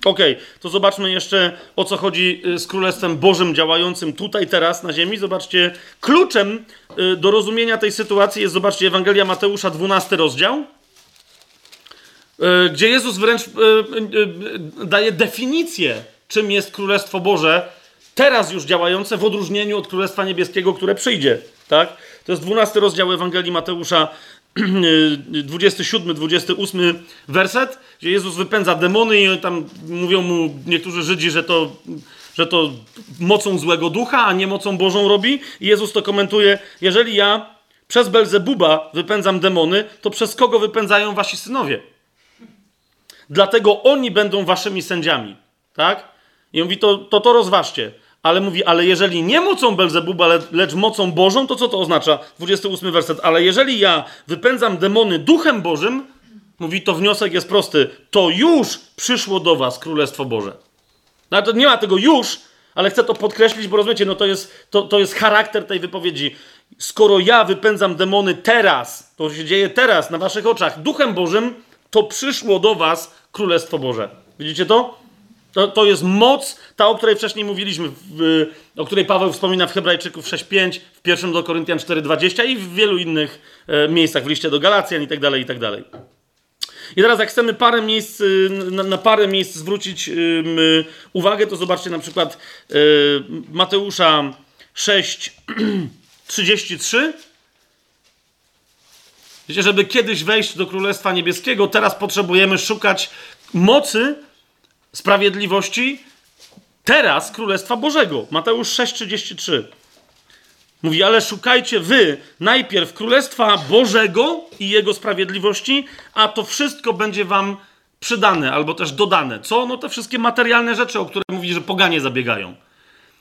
Okej, okay, to zobaczmy jeszcze o co chodzi y, z Królestwem Bożym działającym tutaj, teraz na ziemi. Zobaczcie, kluczem do rozumienia tej sytuacji jest, zobaczcie, Ewangelia Mateusza, 12 rozdział. E, gdzie Jezus wręcz daje definicję, czym jest Królestwo Boże, teraz już działające w odróżnieniu od Królestwa Niebieskiego, które przyjdzie. Tak? To jest 12 rozdział Ewangelii Mateusza, 27, 28 werset, gdzie Jezus wypędza demony i tam mówią mu niektórzy Żydzi, że to, że to mocą złego ducha, a nie mocą Bożą robi. I Jezus to komentuje, jeżeli ja przez Belzebuba wypędzam demony, to przez kogo wypędzają wasi synowie? dlatego oni będą waszymi sędziami. Tak? I on mówi, to to, to rozważcie. Ale mówi, ale jeżeli nie mocą Belzebuba, lecz mocą Bożą, to co to oznacza? 28 werset. Ale jeżeli ja wypędzam demony duchem Bożym, mówi, to wniosek jest prosty. To już przyszło do was Królestwo Boże. No nie ma tego już, ale chcę to podkreślić, bo rozumiecie, no to jest, to, to jest charakter tej wypowiedzi. Skoro ja wypędzam demony teraz, to się dzieje teraz, na waszych oczach, duchem Bożym, to przyszło do was Królestwo Boże. Widzicie to? To, to jest moc, ta, o której wcześniej mówiliśmy, w, o której Paweł wspomina w Hebrajczyków 6.5, w pierwszym do Koryntian 4.20 i w wielu innych e, miejscach, w liście do Galacjan i tak dalej, i tak dalej. I teraz jak chcemy parę miejsc, y, na, na parę miejsc zwrócić y, uwagę, to zobaczcie na przykład y, Mateusza 6:33. Wiecie, żeby kiedyś wejść do Królestwa Niebieskiego, teraz potrzebujemy szukać mocy, sprawiedliwości, teraz Królestwa Bożego. Mateusz 6,33. Mówi, ale szukajcie wy najpierw Królestwa Bożego i Jego sprawiedliwości, a to wszystko będzie wam przydane albo też dodane. Co? No te wszystkie materialne rzeczy, o które mówi, że poganie zabiegają.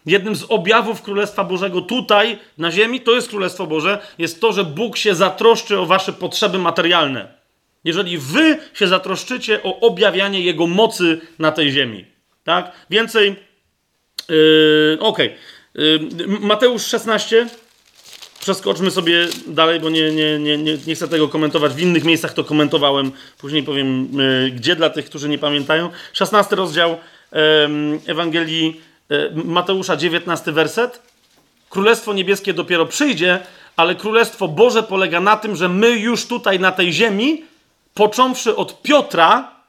Jednym z objawów Królestwa Bożego tutaj, na ziemi, to jest Królestwo Boże, jest to, że Bóg się zatroszczy o wasze potrzeby materialne. Jeżeli wy się zatroszczycie o objawianie Jego mocy na tej ziemi. Tak? Więcej. Yy, Okej. Okay. Yy, Mateusz 16. Przeskoczmy sobie dalej, bo nie, nie, nie, nie, chcę tego komentować. W innych miejscach to komentowałem. Później powiem, yy, gdzie dla tych, którzy nie pamiętają. 16 rozdział Ewangelii E, Mateusza 19 werset. Królestwo niebieskie dopiero przyjdzie, ale Królestwo Boże polega na tym, że my już tutaj na tej ziemi, począwszy od Piotra,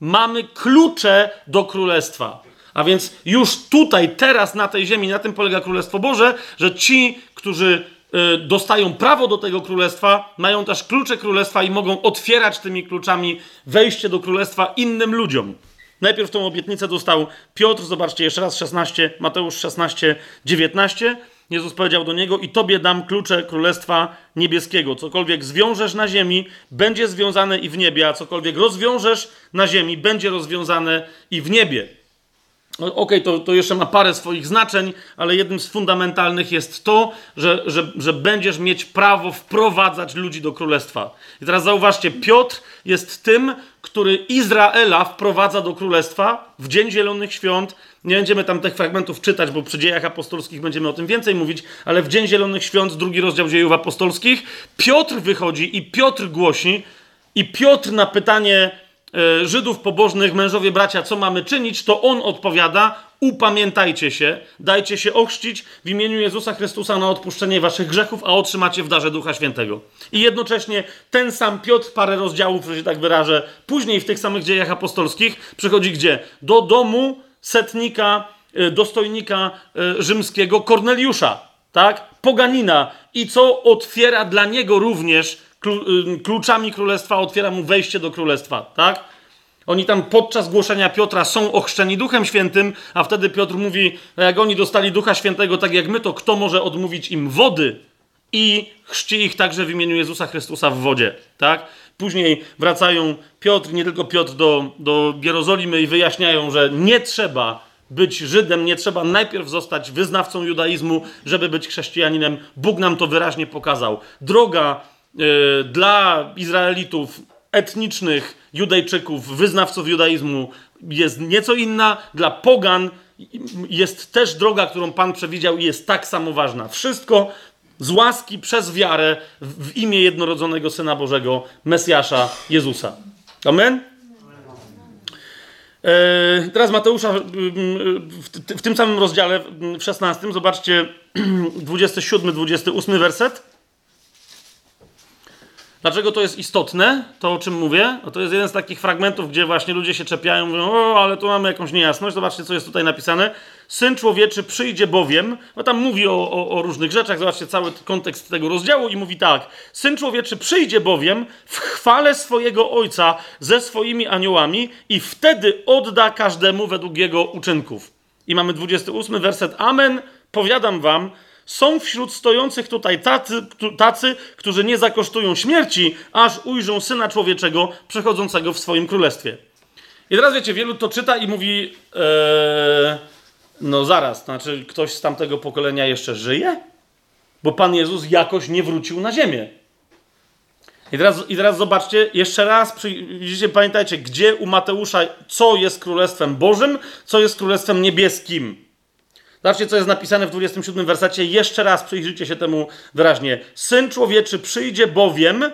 mamy klucze do Królestwa. A więc już tutaj, teraz na tej ziemi, na tym polega Królestwo Boże, że ci, którzy y, dostają prawo do tego królestwa, mają też klucze królestwa i mogą otwierać tymi kluczami wejście do królestwa innym ludziom. Najpierw tą obietnicę dostał Piotr, zobaczcie jeszcze raz 16, Mateusz 16, 19. Jezus powiedział do niego: I tobie dam klucze królestwa niebieskiego. Cokolwiek zwiążesz na ziemi, będzie związane i w niebie, a cokolwiek rozwiążesz na ziemi, będzie rozwiązane i w niebie. Okej, okay, to, to jeszcze ma parę swoich znaczeń, ale jednym z fundamentalnych jest to, że, że, że będziesz mieć prawo wprowadzać ludzi do królestwa. I teraz zauważcie, Piotr jest tym, który Izraela wprowadza do królestwa w Dzień Zielonych Świąt. Nie będziemy tam tych fragmentów czytać, bo przy dziejach apostolskich będziemy o tym więcej mówić, ale w Dzień Zielonych Świąt, drugi rozdział dziejów apostolskich, Piotr wychodzi i Piotr głosi, i Piotr na pytanie E, Żydów pobożnych, mężowie, bracia, co mamy czynić, to on odpowiada: upamiętajcie się, dajcie się ochrzcić w imieniu Jezusa Chrystusa na odpuszczenie waszych grzechów, a otrzymacie w darze Ducha Świętego. I jednocześnie ten sam Piotr, parę rozdziałów, że się tak wyrażę, później w tych samych dziejach apostolskich przychodzi gdzie? Do domu setnika, e, dostojnika e, rzymskiego Korneliusza, tak? Poganina. I co otwiera dla niego również kluczami królestwa otwiera mu wejście do królestwa, tak? Oni tam podczas głoszenia Piotra są ochrzczeni Duchem Świętym, a wtedy Piotr mówi, no jak oni dostali Ducha Świętego tak jak my, to kto może odmówić im wody? I chrzci ich także w imieniu Jezusa Chrystusa w wodzie, tak? Później wracają Piotr, nie tylko Piotr, do, do Jerozolimy i wyjaśniają, że nie trzeba być Żydem, nie trzeba najpierw zostać wyznawcą judaizmu, żeby być chrześcijaninem. Bóg nam to wyraźnie pokazał. Droga Y, dla Izraelitów etnicznych, Judejczyków, wyznawców judaizmu jest nieco inna, dla pogan jest też droga, którą Pan przewidział i jest tak samo ważna. Wszystko z łaski przez wiarę w imię jednorodzonego Syna Bożego, Mesjasza Jezusa. Amen? E, teraz Mateusza w tym samym rozdziale, w 16, zobaczcie 27-28 werset. Dlaczego to jest istotne, to o czym mówię? No to jest jeden z takich fragmentów, gdzie właśnie ludzie się czepiają, mówią, o, ale tu mamy jakąś niejasność. Zobaczcie, co jest tutaj napisane. Syn człowieczy przyjdzie bowiem, no tam mówi o, o, o różnych rzeczach, zobaczcie cały kontekst tego rozdziału i mówi tak. Syn człowieczy przyjdzie bowiem w chwale swojego Ojca ze swoimi aniołami i wtedy odda każdemu według jego uczynków. I mamy 28 werset. Amen, powiadam wam, są wśród stojących tutaj tacy, tacy, którzy nie zakosztują śmierci, aż ujrzą Syna Człowieczego przechodzącego w swoim królestwie. I teraz wiecie, wielu to czyta i mówi, ee, no zaraz, znaczy ktoś z tamtego pokolenia jeszcze żyje? Bo Pan Jezus jakoś nie wrócił na ziemię. I teraz, I teraz zobaczcie, jeszcze raz, widzicie, pamiętajcie, gdzie u Mateusza, co jest Królestwem Bożym, co jest Królestwem Niebieskim. Zobaczcie, co jest napisane w 27 wersecie. Jeszcze raz przyjrzyjcie się temu wyraźnie. Syn człowieczy przyjdzie bowiem,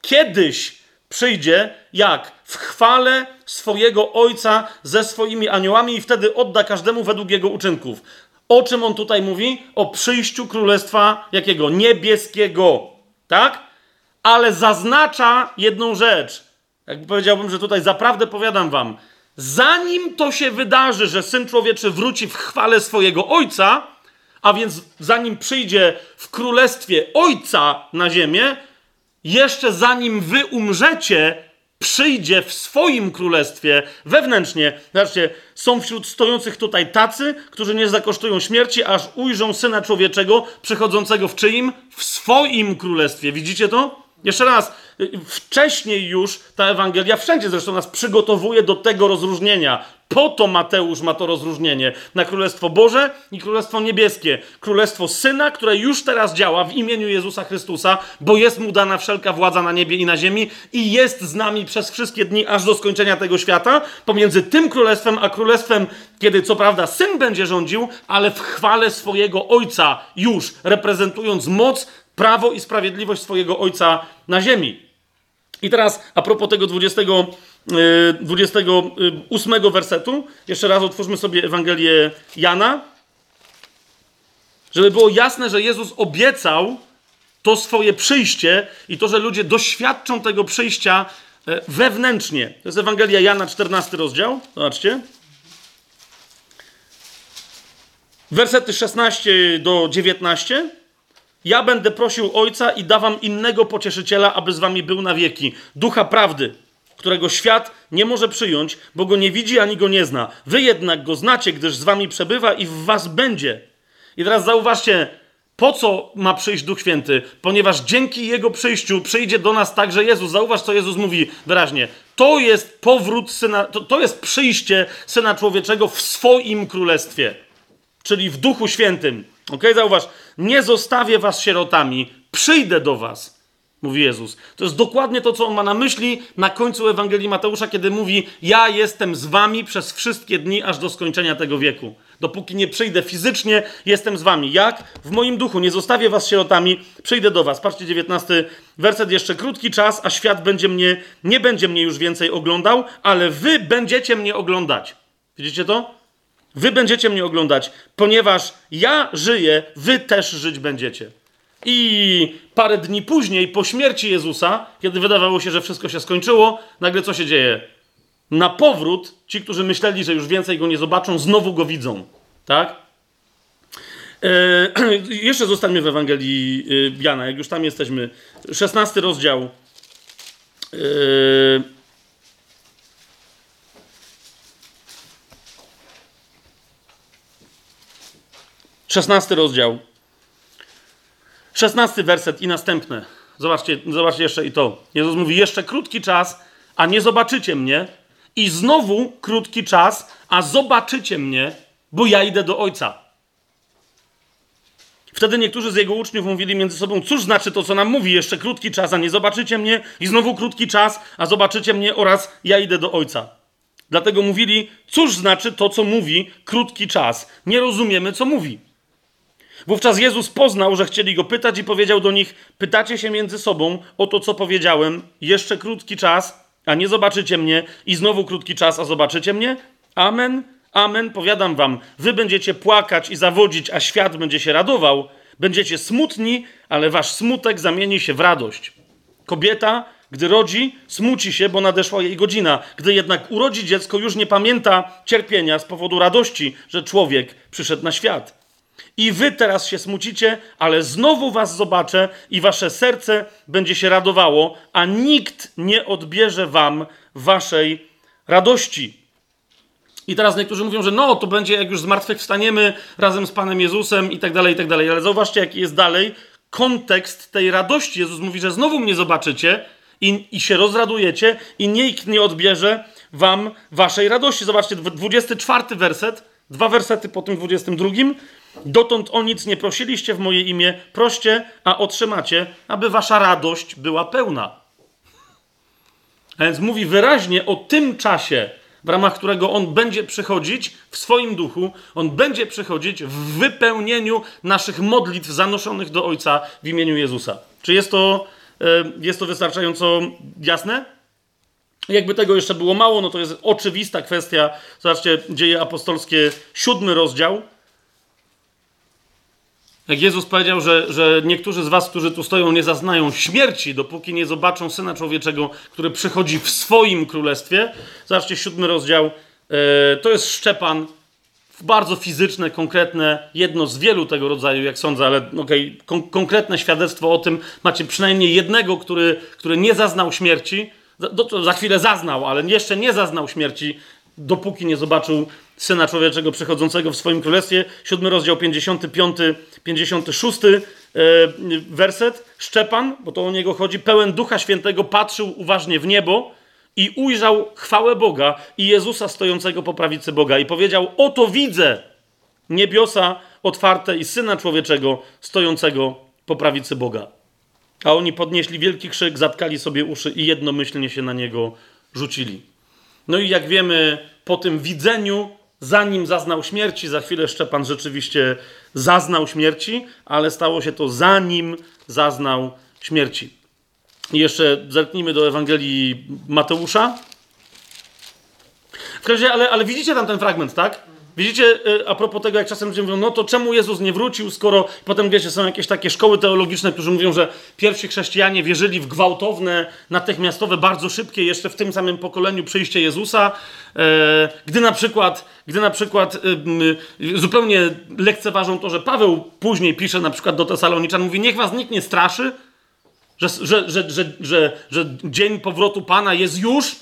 kiedyś przyjdzie, jak? W chwale swojego Ojca ze swoimi aniołami i wtedy odda każdemu według jego uczynków. O czym on tutaj mówi? O przyjściu królestwa jakiego? Niebieskiego. Tak? Ale zaznacza jedną rzecz. Jak powiedziałbym, że tutaj zaprawdę powiadam wam, zanim to się wydarzy, że syn człowieczy wróci w chwale swojego ojca, a więc zanim przyjdzie w królestwie ojca na ziemię, jeszcze zanim wy umrzecie, przyjdzie w swoim królestwie wewnętrznie. Zobaczcie, są wśród stojących tutaj tacy, którzy nie zakosztują śmierci, aż ujrzą syna człowieczego przechodzącego w czyim? W swoim królestwie. Widzicie to? Jeszcze raz, wcześniej już ta Ewangelia wszędzie zresztą nas przygotowuje do tego rozróżnienia. Po to Mateusz ma to rozróżnienie na Królestwo Boże i Królestwo Niebieskie. Królestwo Syna, które już teraz działa w imieniu Jezusa Chrystusa, bo jest mu dana wszelka władza na niebie i na ziemi i jest z nami przez wszystkie dni aż do skończenia tego świata. Pomiędzy tym Królestwem a Królestwem, kiedy co prawda Syn będzie rządził, ale w chwale swojego Ojca już, reprezentując moc, prawo i sprawiedliwość swojego Ojca na ziemi. I teraz a propos tego 20, 28 y, wersetu, jeszcze raz otwórzmy sobie Ewangelię Jana, żeby było jasne, że Jezus obiecał to swoje przyjście i to, że ludzie doświadczą tego przyjścia e, wewnętrznie. To jest Ewangelia Jana, 14 rozdział. Zobaczcie. Wersety 16 do 19. Ja będę prosił Ojca i dawam innego pocieszyciela, aby z wami był na wieki. Ducha prawdy, którego świat nie może przyjąć, bo go nie widzi ani go nie zna. Wy jednak go znacie, gdyż z wami przebywa i w was będzie. I teraz zauważcie, Po co ma przyjść Duch Święty? Ponieważ dzięki Jego przyjściu przyjdzie do nas także Jezus. Zauważ, co Jezus mówi wyraźnie. To jest powrót Syna, to, to jest przyjście Syna Człowieczego w swoim królestwie, czyli w Duchu Świętym. Ok, zauważ, nie zostawię was sierotami, przyjdę do was, mówi Jezus. To jest dokładnie to, co on ma na myśli na końcu Ewangelii Mateusza, kiedy mówi: Ja jestem z wami przez wszystkie dni, aż do skończenia tego wieku. Dopóki nie przyjdę fizycznie, jestem z wami. Jak? W moim duchu. Nie zostawię was sierotami, przyjdę do was. Patrzcie, 19 werset. Jeszcze krótki czas, a świat będzie mnie, nie będzie mnie już więcej oglądał, ale wy będziecie mnie oglądać. Widzicie to? Wy będziecie mnie oglądać, ponieważ ja żyję, wy też żyć będziecie. I parę dni później, po śmierci Jezusa, kiedy wydawało się, że wszystko się skończyło, nagle co się dzieje? Na powrót ci, którzy myśleli, że już więcej go nie zobaczą, znowu go widzą. Tak? E, jeszcze zostańmy w Ewangelii e, Jana, jak już tam jesteśmy. 16 rozdział. E, 16 rozdział. 16 werset i następne. Zobaczcie, zobaczcie jeszcze i to. Jezus mówi: Jeszcze krótki czas, a nie zobaczycie mnie. I znowu krótki czas, a zobaczycie mnie, bo ja idę do Ojca. Wtedy niektórzy z jego uczniów mówili między sobą: Cóż znaczy to, co nam mówi? Jeszcze krótki czas, a nie zobaczycie mnie. I znowu krótki czas, a zobaczycie mnie oraz ja idę do Ojca. Dlatego mówili: Cóż znaczy to, co mówi krótki czas? Nie rozumiemy, co mówi. Wówczas Jezus poznał, że chcieli go pytać i powiedział do nich: Pytacie się między sobą o to, co powiedziałem, jeszcze krótki czas, a nie zobaczycie mnie, i znowu krótki czas, a zobaczycie mnie? Amen, amen, powiadam wam, wy będziecie płakać i zawodzić, a świat będzie się radował. Będziecie smutni, ale wasz smutek zamieni się w radość. Kobieta, gdy rodzi, smuci się, bo nadeszła jej godzina. Gdy jednak urodzi dziecko, już nie pamięta cierpienia z powodu radości, że człowiek przyszedł na świat. I wy teraz się smucicie, ale znowu was zobaczę i wasze serce będzie się radowało, a nikt nie odbierze wam waszej radości. I teraz niektórzy mówią, że no, to będzie jak już zmartwychwstaniemy razem z Panem Jezusem i tak dalej, i tak dalej. Ale zauważcie, jaki jest dalej kontekst tej radości. Jezus mówi, że znowu mnie zobaczycie i, i się rozradujecie i nikt nie odbierze wam waszej radości. Zobaczcie, 24 werset, dwa wersety po tym 22. Dotąd o nic nie prosiliście w moje imię, proście, a otrzymacie, aby wasza radość była pełna. A więc mówi wyraźnie o tym czasie, w ramach którego on będzie przychodzić w swoim duchu, on będzie przychodzić w wypełnieniu naszych modlitw zanoszonych do Ojca w imieniu Jezusa. Czy jest to, e, jest to wystarczająco jasne? Jakby tego jeszcze było mało, no to jest oczywista kwestia. Zobaczcie, dzieje apostolskie, siódmy rozdział. Jak Jezus powiedział, że, że niektórzy z was, którzy tu stoją, nie zaznają śmierci, dopóki nie zobaczą Syna Człowieczego, który przychodzi w swoim królestwie. Zobaczcie, siódmy rozdział. E, to jest Szczepan. Bardzo fizyczne, konkretne, jedno z wielu tego rodzaju, jak sądzę, ale okay, kon konkretne świadectwo o tym. Macie przynajmniej jednego, który, który nie zaznał śmierci. Za, za chwilę zaznał, ale jeszcze nie zaznał śmierci, dopóki nie zobaczył Syna Człowieczego przychodzącego w swoim królestwie. Siódmy rozdział, 55, 56 e, werset. Szczepan, bo to o niego chodzi, pełen Ducha Świętego patrzył uważnie w niebo i ujrzał chwałę Boga i Jezusa stojącego po prawicy Boga i powiedział, oto widzę niebiosa otwarte i Syna Człowieczego stojącego po prawicy Boga. A oni podnieśli wielki krzyk, zatkali sobie uszy i jednomyślnie się na niego rzucili. No i jak wiemy, po tym widzeniu zanim zaznał śmierci, za chwilę Szczepan rzeczywiście zaznał śmierci, ale stało się to zanim zaznał śmierci. I jeszcze zerknijmy do Ewangelii Mateusza. W razie, ale, ale widzicie tam ten fragment, tak? Widzicie, y, a propos tego, jak czasem ludzie mówią, no to czemu Jezus nie wrócił, skoro potem, wiecie, są jakieś takie szkoły teologiczne, którzy mówią, że pierwsi chrześcijanie wierzyli w gwałtowne, natychmiastowe, bardzo szybkie, jeszcze w tym samym pokoleniu przyjście Jezusa, e, gdy na przykład, gdy na przykład zupełnie lekceważą to, że Paweł później pisze na przykład do Tesaloniczan, mówi, niech was nikt nie straszy, że, że, że, że, że dzień powrotu Pana jest już,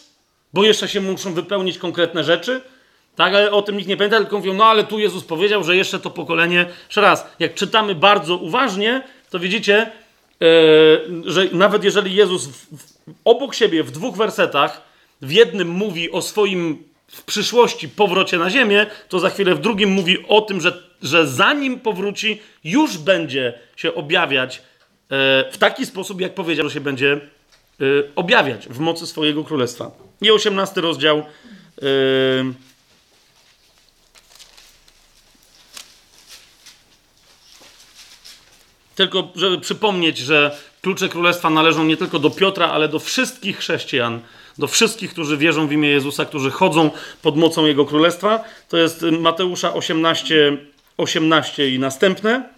bo jeszcze się muszą wypełnić konkretne rzeczy, Tak, ale o tym nikt nie pamięta, tylko mówią, no ale tu Jezus powiedział, że jeszcze to pokolenie. Jeszcze raz, jak czytamy bardzo uważnie, to widzicie, yy, że nawet jeżeli Jezus w, w, obok siebie w dwóch wersetach, w jednym mówi o swoim w przyszłości powrocie na ziemię, to za chwilę w drugim mówi o tym, że, że zanim powróci, już będzie się objawiać e, w taki sposób, jak powiedział, że się będzie e, objawiać w mocy swojego królestwa. I 18 rozdział. E, tylko, żeby przypomnieć, że klucze królestwa należą nie tylko do Piotra, ale do wszystkich chrześcijan do wszystkich, którzy wierzą w imię Jezusa, którzy chodzą pod mocą Jego Królestwa. To jest Mateusza 18, 18 i następne.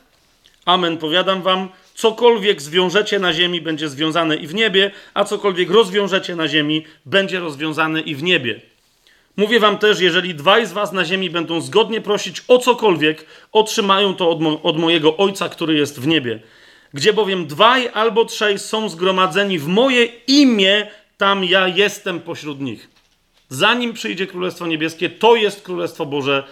Amen, powiadam wam, cokolwiek zwiążecie na ziemi, będzie związane i w niebie, a cokolwiek rozwiążecie na ziemi, będzie rozwiązane i w niebie. Mówię wam też, jeżeli dwaj z was na ziemi będą zgodnie prosić o cokolwiek, otrzymają to od, mo od mojego Ojca, który jest w niebie. Gdzie bowiem dwaj albo trzej są zgromadzeni w moje imię, tam ja jestem pośród nich. Zanim przyjdzie Królestwo Niebieskie, to jest Królestwo Boże,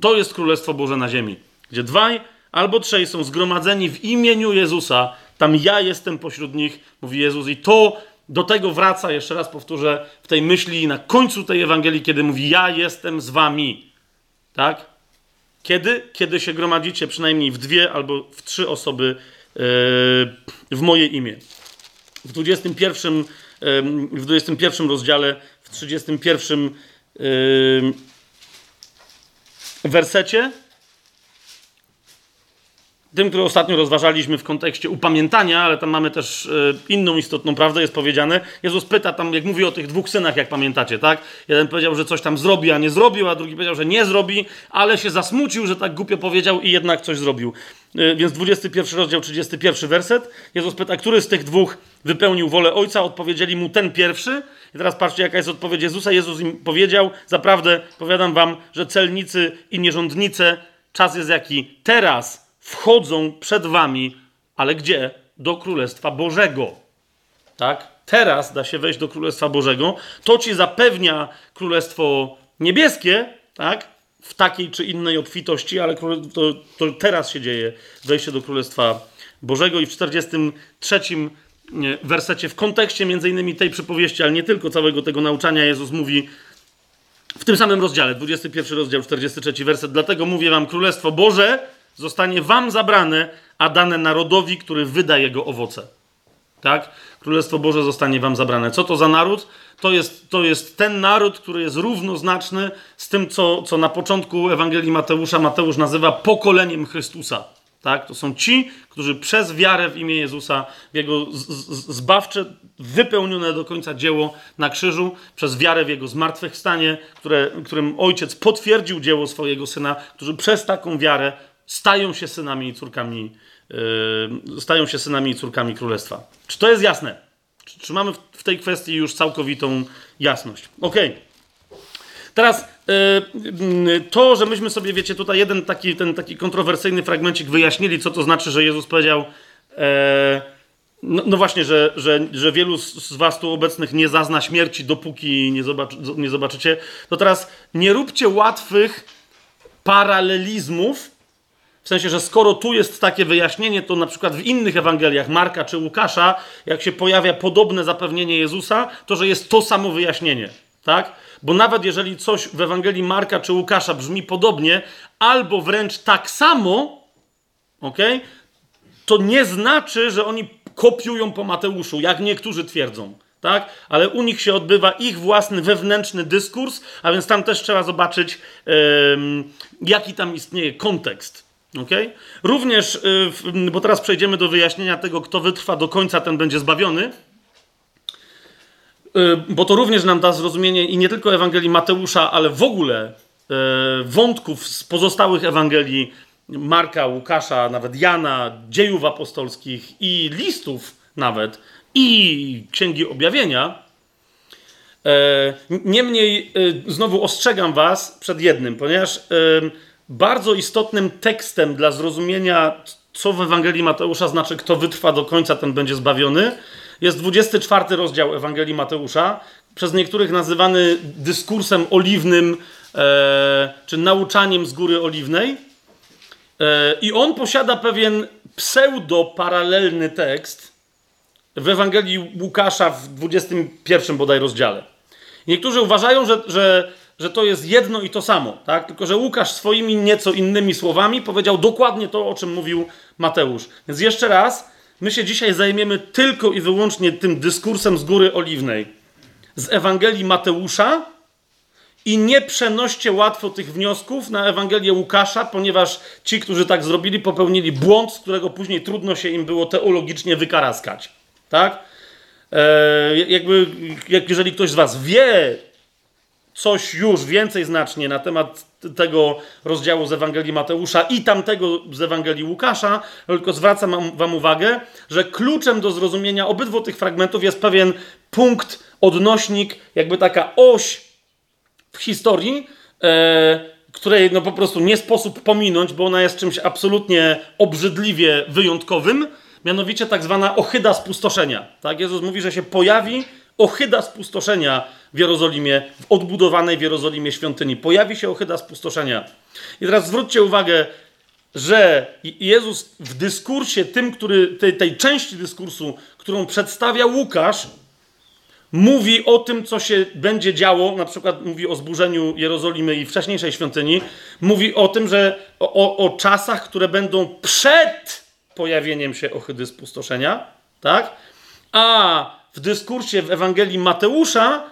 to jest Królestwo Boże na ziemi. Gdzie dwaj albo trzej są zgromadzeni w imieniu Jezusa, tam ja jestem pośród nich, mówi Jezus. I to do tego wraca, jeszcze raz powtórzę, w tej myśli na końcu tej Ewangelii, kiedy mówi: Ja jestem z wami. Tak? Kiedy? Kiedy się gromadzicie przynajmniej w dwie albo w trzy osoby yy, w moje imię. W 21 w 21 rozdziale, w 31 wersecie. Tym, który ostatnio rozważaliśmy w kontekście upamiętania, ale tam mamy też e, inną istotną prawdę, jest powiedziane. Jezus pyta tam, jak mówi o tych dwóch synach, jak pamiętacie, tak? Jeden powiedział, że coś tam zrobi, a nie zrobił, a drugi powiedział, że nie zrobi, ale się zasmucił, że tak głupio powiedział i jednak coś zrobił. E, więc 21 rozdział, 31 werset. Jezus pyta, który z tych dwóch wypełnił wolę Ojca? Odpowiedzieli mu ten pierwszy. I teraz patrzcie, jaka jest odpowiedź Jezusa. Jezus im powiedział, zaprawdę powiadam wam, że celnicy i nierządnice, czas jest jaki? Teraz wchodzą przed wami, ale gdzie? Do Królestwa Bożego. Tak? Teraz da się wejść do Królestwa Bożego. To ci zapewnia Królestwo Niebieskie, tak? w takiej czy innej obfitości, ale to, to teraz się dzieje wejście do Królestwa Bożego i w 43 wersecie w kontekście między innymi tej przypowieści, ale nie tylko całego tego nauczania Jezus mówi w tym samym rozdziale, 21 rozdział, 43 werset, dlatego mówię wam, Królestwo Boże zostanie wam zabrane, a dane narodowi, który wyda jego owoce. Tak? Królestwo Boże zostanie wam zabrane. Co to za naród? To jest, to jest ten naród, który jest równoznaczny z tym, co, co na początku Ewangelii Mateusza Mateusz nazywa pokoleniem Chrystusa. Tak? To są ci, którzy przez wiarę w imię Jezusa, w Jego zbawcze, wypełnione do końca dzieło na krzyżu, przez wiarę w Jego zmartwychwstanie, które, którym Ojciec potwierdził dzieło swojego Syna, którzy przez taką wiarę stają się synami i córkami, yy, stają się synami i córkami Królestwa. Czy to jest jasne? Czy, czy mamy w, w tej kwestii już całkowitą jasność? Okej. Teraz yy, to, że myśmy sobie, wiecie, tutaj jeden taki, ten taki kontrowersyjny fragmencik wyjaśnili, co to znaczy, że Jezus powiedział, e, no, no, właśnie, że, że, że wielu z was tu obecnych nie zazna śmierci, dopóki nie, zobaczy, nie zobaczycie, to teraz nie róbcie łatwych paralelizmów, w sensie, że skoro tu jest takie wyjaśnienie, to na przykład w innych Ewangeliach, Marka czy Łukasza, jak się pojawia podobne zapewnienie Jezusa, to że jest to samo wyjaśnienie. Tak? Bo nawet jeżeli coś w Ewangelii Marka czy Łukasza brzmi podobnie, albo wręcz tak samo, ok, to nie znaczy, że oni kopiują po Mateuszu, jak niektórzy twierdzą. Tak? Ale u nich się odbywa ich własny wewnętrzny dyskurs, a więc tam też trzeba zobaczyć, yy, jaki tam istnieje kontekst. Okay? Również, yy, bo teraz przejdziemy do wyjaśnienia tego, kto wytrwa do końca, ten będzie zbawiony. Y, bo to również nam da zrozumienie i nie tylko Ewangelii Mateusza, ale w ogóle y, wątków z pozostałych Ewangelii Marka, Łukasza, nawet Jana, dziejów apostolskich i listów nawet i Księgi Objawienia. E, niemniej y, znowu ostrzegam Was przed jednym, ponieważ bardzo istotnym tekstem dla zrozumienia, co w Ewangelii Mateusza znaczy, kto wytrwa do końca, ten będzie zbawiony, jest 24 rozdział Ewangelii Mateusza, przez niektórych nazywany dyskursem oliwnym e, czy nauczaniem z Góry Oliwnej. E, I on posiada pewien pseudo-paralelny tekst w Ewangelii Łukasza w 21 bodaj rozdziale. Niektórzy uważają, że, że, że to jest jedno i to samo, tak? tylko że Łukasz swoimi nieco innymi słowami powiedział dokładnie to, o czym mówił Mateusz. Więc jeszcze raz, my się dzisiaj zajmiemy tylko i wyłącznie tym dyskursem z Góry Oliwnej z Ewangelii Mateusza i nie przenoście łatwo tych wniosków na Ewangelię Łukasza, ponieważ ci, którzy tak zrobili, popełnili błąd, z którego później trudno się im było teologicznie wykaraskać. Tak? E, jakby, jak jeżeli ktoś z Was wie coś już więcej znacznie na temat tego rozdziału z Ewangelii Mateusza i tamtego z Ewangelii Łukasza, tylko zwracam Wam uwagę, że kluczem do zrozumienia obydwu tych fragmentów jest pewien punkt, odnośnik, jakby taka oś w historii, e, której no po prostu nie sposób pominąć, bo ona jest czymś absolutnie obrzydliwie wyjątkowym, mianowicie tak zwana ohyda spustoszenia. Tak? Jezus mówi, że się pojawi ohyda spustoszenia w Jerozolimie, w odbudowanej w Jerozolimie świątyni. Pojawi się ohyda spustoszenia. I teraz zwróćcie uwagę, że Jezus w dyskursie, tym, który, tej, tej części dyskursu, którą przedstawia Łukasz, mówi o tym, co się będzie działo, na przykład mówi o zburzeniu Jerozolimy i wcześniejszej świątyni, mówi o tym, że o, o czasach, które będą przed pojawieniem się ohydy spustoszenia, tak? A w dyskursie w Ewangelii Mateusza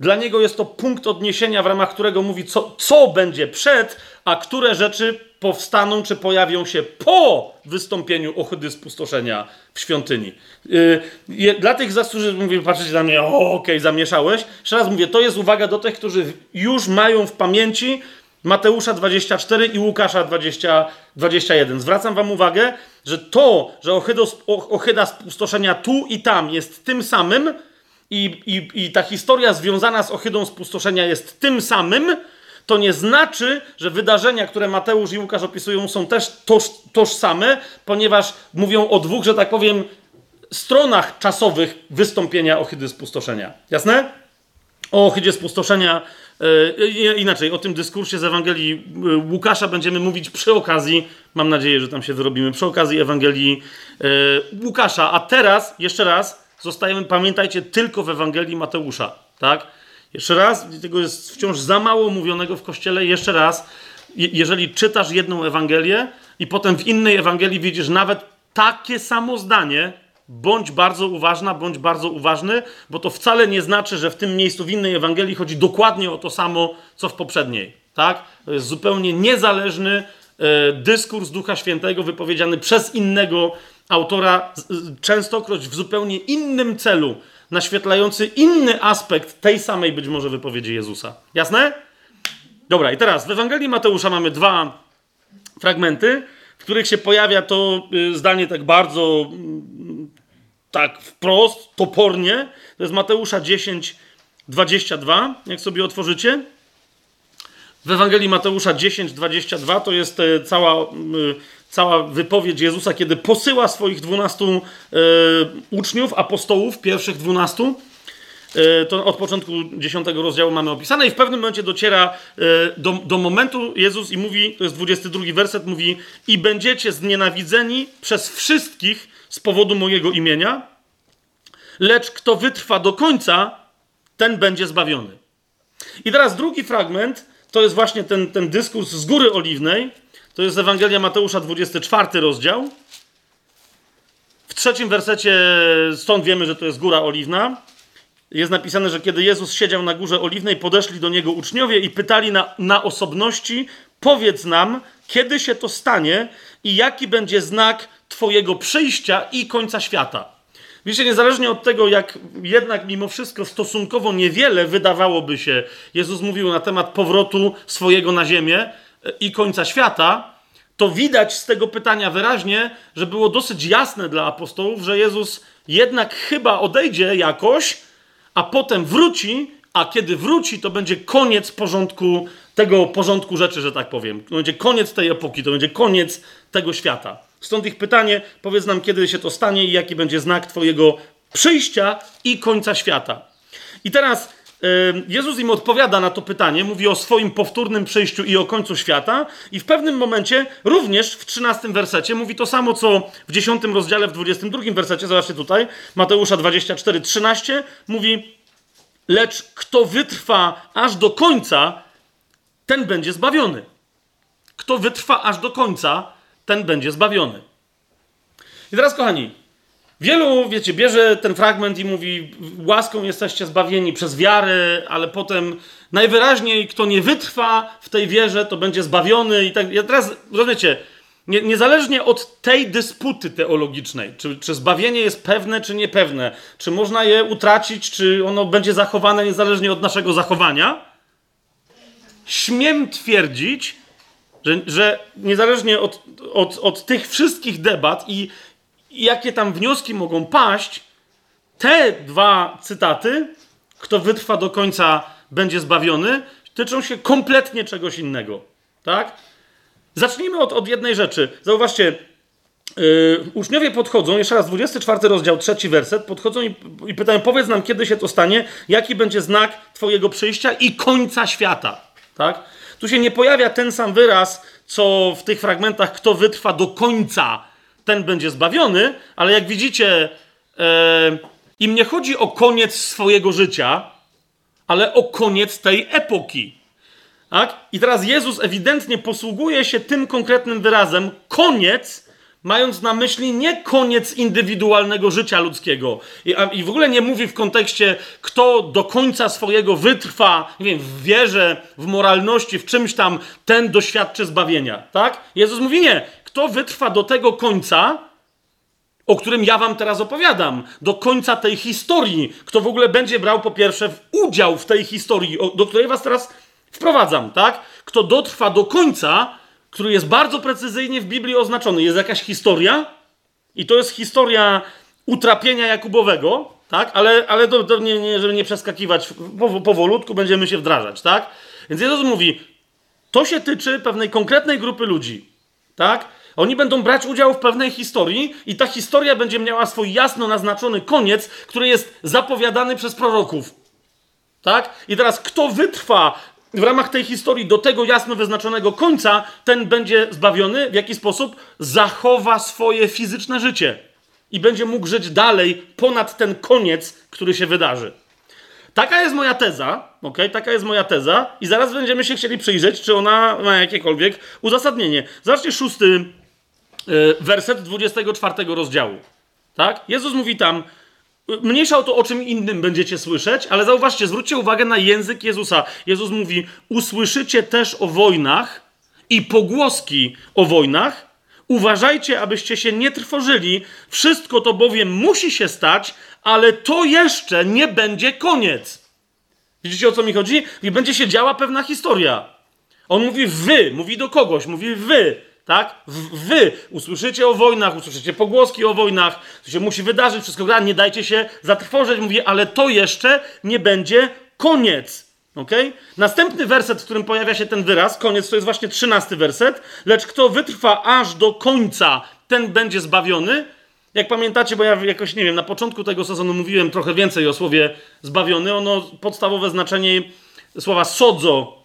dla niego jest to punkt odniesienia, w ramach którego mówi, co, co będzie przed, a które rzeczy powstaną czy pojawią się po wystąpieniu ohydy spustoszenia w świątyni. Yy, dla tych z którzy mówią, patrzycie na mnie, okej, okay, zamieszałeś. Jeszcze raz mówię, to jest uwaga do tych, którzy już mają w pamięci Mateusza 24 i Łukasza 20, 21. Zwracam wam uwagę, że to, że ohyda spustoszenia tu i tam jest tym samym i, i, i ta historia związana z ohydą spustoszenia jest tym samym, to nie znaczy, że wydarzenia, które Mateusz i Łukasz opisują, są też toż, tożsame, ponieważ mówią o dwóch, że tak powiem, stronach czasowych wystąpienia ohydy spustoszenia. Jasne? O ohydzie spustoszenia inaczej, o tym dyskursie z Ewangelii e, Łukasza będziemy mówić przy okazji, mam nadzieję, że tam się wyrobimy, przy okazji Ewangelii e, Łukasza. A teraz, jeszcze raz, zostajemy, pamiętajcie, tylko w Ewangelii Mateusza, tak? Jeszcze raz, tego jest wciąż za mało mówionego w Kościele, jeszcze raz, jeżeli czytasz jedną Ewangelię i potem w innej Ewangelii widzisz nawet takie samo zdanie, Bądź bardzo uważna, bądź bardzo uważny, bo to wcale nie znaczy, że w tym miejscu, w innej Ewangelii chodzi dokładnie o to samo, co w poprzedniej. Tak? Zupełnie niezależny e, dyskurs Ducha Świętego wypowiedziany przez innego autora, częstokroć w zupełnie innym celu, naświetlający inny aspekt tej samej być może wypowiedzi Jezusa. Jasne? Dobra, i teraz w Ewangelii Mateusza mamy dwa fragmenty, w których się pojawia to y, zdanie tak bardzo tak wprost, topornie. To jest Mateusza 10, 22, jak sobie otworzycie. W Ewangelii Mateusza 10, 22 to jest e, cała, cała wypowiedź Jezusa, kiedy posyła swoich dwunastu e, uczniów, apostołów, pierwszych dwunastu. E, to od początku 10 rozdziału mamy opisane i w pewnym momencie dociera do, do momentu Jezus i mówi, to jest 22 werset, mówi i będziecie znienawidzeni przez wszystkich z powodu mojego imienia, lecz kto wytrwa do końca, ten będzie zbawiony. I teraz drugi fragment to jest właśnie ten, ten dyskurs z Góry Oliwnej. To jest Ewangelia Mateusza, 24 rozdział. W trzecim wersecie, stąd wiemy, że to jest Góra Oliwna. Jest napisane, że kiedy Jezus siedział na Górze Oliwnej, podeszli do niego uczniowie i pytali na, na osobności: Powiedz nam, kiedy się to stanie i jaki będzie znak Twojego przyjścia i końca świata. Wiecie, niezależnie od tego, jak jednak mimo wszystko stosunkowo niewiele wydawałoby się, Jezus mówił na temat powrotu swojego na ziemię e, i końca świata, to widać z tego pytania wyraźnie, że było dosyć jasne dla apostołów, że Jezus jednak chyba odejdzie jakoś, a potem wróci, a kiedy wróci, to będzie koniec porządku, tego porządku rzeczy, że tak powiem. To będzie koniec tej epoki, to będzie koniec tego świata. Stąd ich pytanie, powiedz nam, kiedy się to stanie i jaki będzie znak Twojego przyjścia i końca świata. I teraz Jezus im odpowiada na to pytanie, mówi o swoim powtórnym przyjściu i o końcu świata, i w pewnym momencie, również w 13 wersecie, mówi to samo, co w 10 rozdziale, w 22 wersecie, zobaczcie tutaj, Mateusza 24, 13, mówi: Lecz kto wytrwa aż do końca, ten będzie zbawiony. Kto wytrwa aż do końca, ten będzie zbawiony. I teraz, kochani, Wielu, wiecie, bierze ten fragment i mówi: Łaską jesteście zbawieni przez wiarę, ale potem najwyraźniej, kto nie wytrwa w tej wierze, to będzie zbawiony. I tak. Ja teraz, rozumiecie, nie, niezależnie od tej dysputy teologicznej, czy, czy zbawienie jest pewne, czy niepewne, czy można je utracić, czy ono będzie zachowane niezależnie od naszego zachowania, śmiem twierdzić, że, że niezależnie od, od, od tych wszystkich debat i jakie tam wnioski mogą paść, te dwa cytaty, kto wytrwa do końca, będzie zbawiony, tyczą się kompletnie czegoś innego. Tak? Zacznijmy od, od jednej rzeczy. Zauważcie, yy, uczniowie podchodzą, jeszcze raz, 24 rozdział, trzeci werset, podchodzą i, i pytają, powiedz nam, kiedy się to stanie, jaki będzie znak Twojego przyjścia i końca świata. Tak? Tu się nie pojawia ten sam wyraz, co w tych fragmentach, kto wytrwa do końca ten będzie zbawiony, ale jak widzicie, e, im nie chodzi o koniec swojego życia, ale o koniec tej epoki. Tak? I teraz Jezus ewidentnie posługuje się tym konkretnym wyrazem koniec, mając na myśli nie koniec indywidualnego życia ludzkiego. I, a, I, w ogóle nie mówi w kontekście, kto do końca swojego wytrwa, nie wiem, w wierze, w moralności, w czymś tam, ten doświadczy zbawienia. Tak? Jezus mówi nie kto wytrwa do tego końca, o którym ja wam teraz opowiadam, do końca tej historii, kto w ogóle będzie brał po pierwsze udział w tej historii, do której was teraz wprowadzam, tak? Kto dotrwa do końca, który jest bardzo precyzyjnie w Biblii oznaczony. Jest jakaś historia i to jest historia utrapienia Jakubowego, tak? Ale, ale to, nie, nie, żeby nie przeskakiwać powolutku, będziemy się wdrażać, tak? Więc Jezus mówi, to się tyczy pewnej konkretnej grupy ludzi, tak? Oni będą brać udział w pewnej historii i ta historia będzie miała swój jasno naznaczony koniec, który jest zapowiadany przez proroków. Tak? I teraz kto wytrwa w ramach tej historii do tego jasno wyznaczonego końca, ten będzie zbawiony. W jaki sposób? Zachowa swoje fizyczne życie i będzie mógł żyć dalej ponad ten koniec, który się wydarzy. Taka jest moja teza, ok? Taka jest moja teza i zaraz będziemy się chcieli przyjrzeć, czy ona ma jakiekolwiek uzasadnienie. Zobaczcie szósty E, werset 24 rozdziału. Tak? Jezus mówi tam, mniejsza o to, o czym innym będziecie słyszeć, ale zauważcie, zwróćcie uwagę na język Jezusa. Jezus mówi, usłyszycie też o wojnach i pogłoski o wojnach. Uważajcie, abyście się nie trwożyli. Wszystko to bowiem musi się stać, ale to jeszcze nie będzie koniec. Widzicie o co mi chodzi? I będzie się działa pewna historia. On mówi wy, mówi do kogoś, mówi wy. Tak? Wy usłyszycie o wojnach, usłyszycie pogłoski o wojnach, to się musi wydarzyć, wszystko gra, nie dajcie się zatrwożyć. Mówi, ale to jeszcze nie będzie koniec. Okay? Następny werset, w którym pojawia się ten wyraz, koniec, to jest właśnie trzynasty werset. Lecz kto wytrwa aż do końca, ten będzie zbawiony. Jak pamiętacie, bo ja jakoś, nie wiem, na początku tego sezonu mówiłem trochę więcej o słowie zbawiony. Ono, podstawowe znaczenie słowa sodzo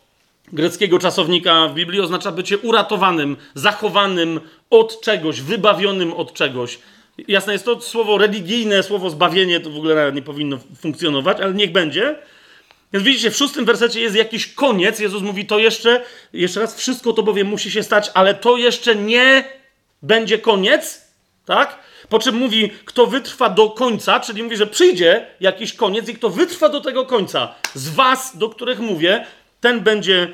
greckiego czasownika w Biblii oznacza bycie uratowanym, zachowanym od czegoś, wybawionym od czegoś. Jasne jest to słowo religijne, słowo zbawienie, to w ogóle nawet nie powinno funkcjonować, ale niech będzie. Więc widzicie, w szóstym wersecie jest jakiś koniec. Jezus mówi to jeszcze, jeszcze raz, wszystko to bowiem musi się stać, ale to jeszcze nie będzie koniec, tak? Po czym mówi, kto wytrwa do końca, czyli mówi, że przyjdzie jakiś koniec i kto wytrwa do tego końca. Z was, do których mówię, ten będzie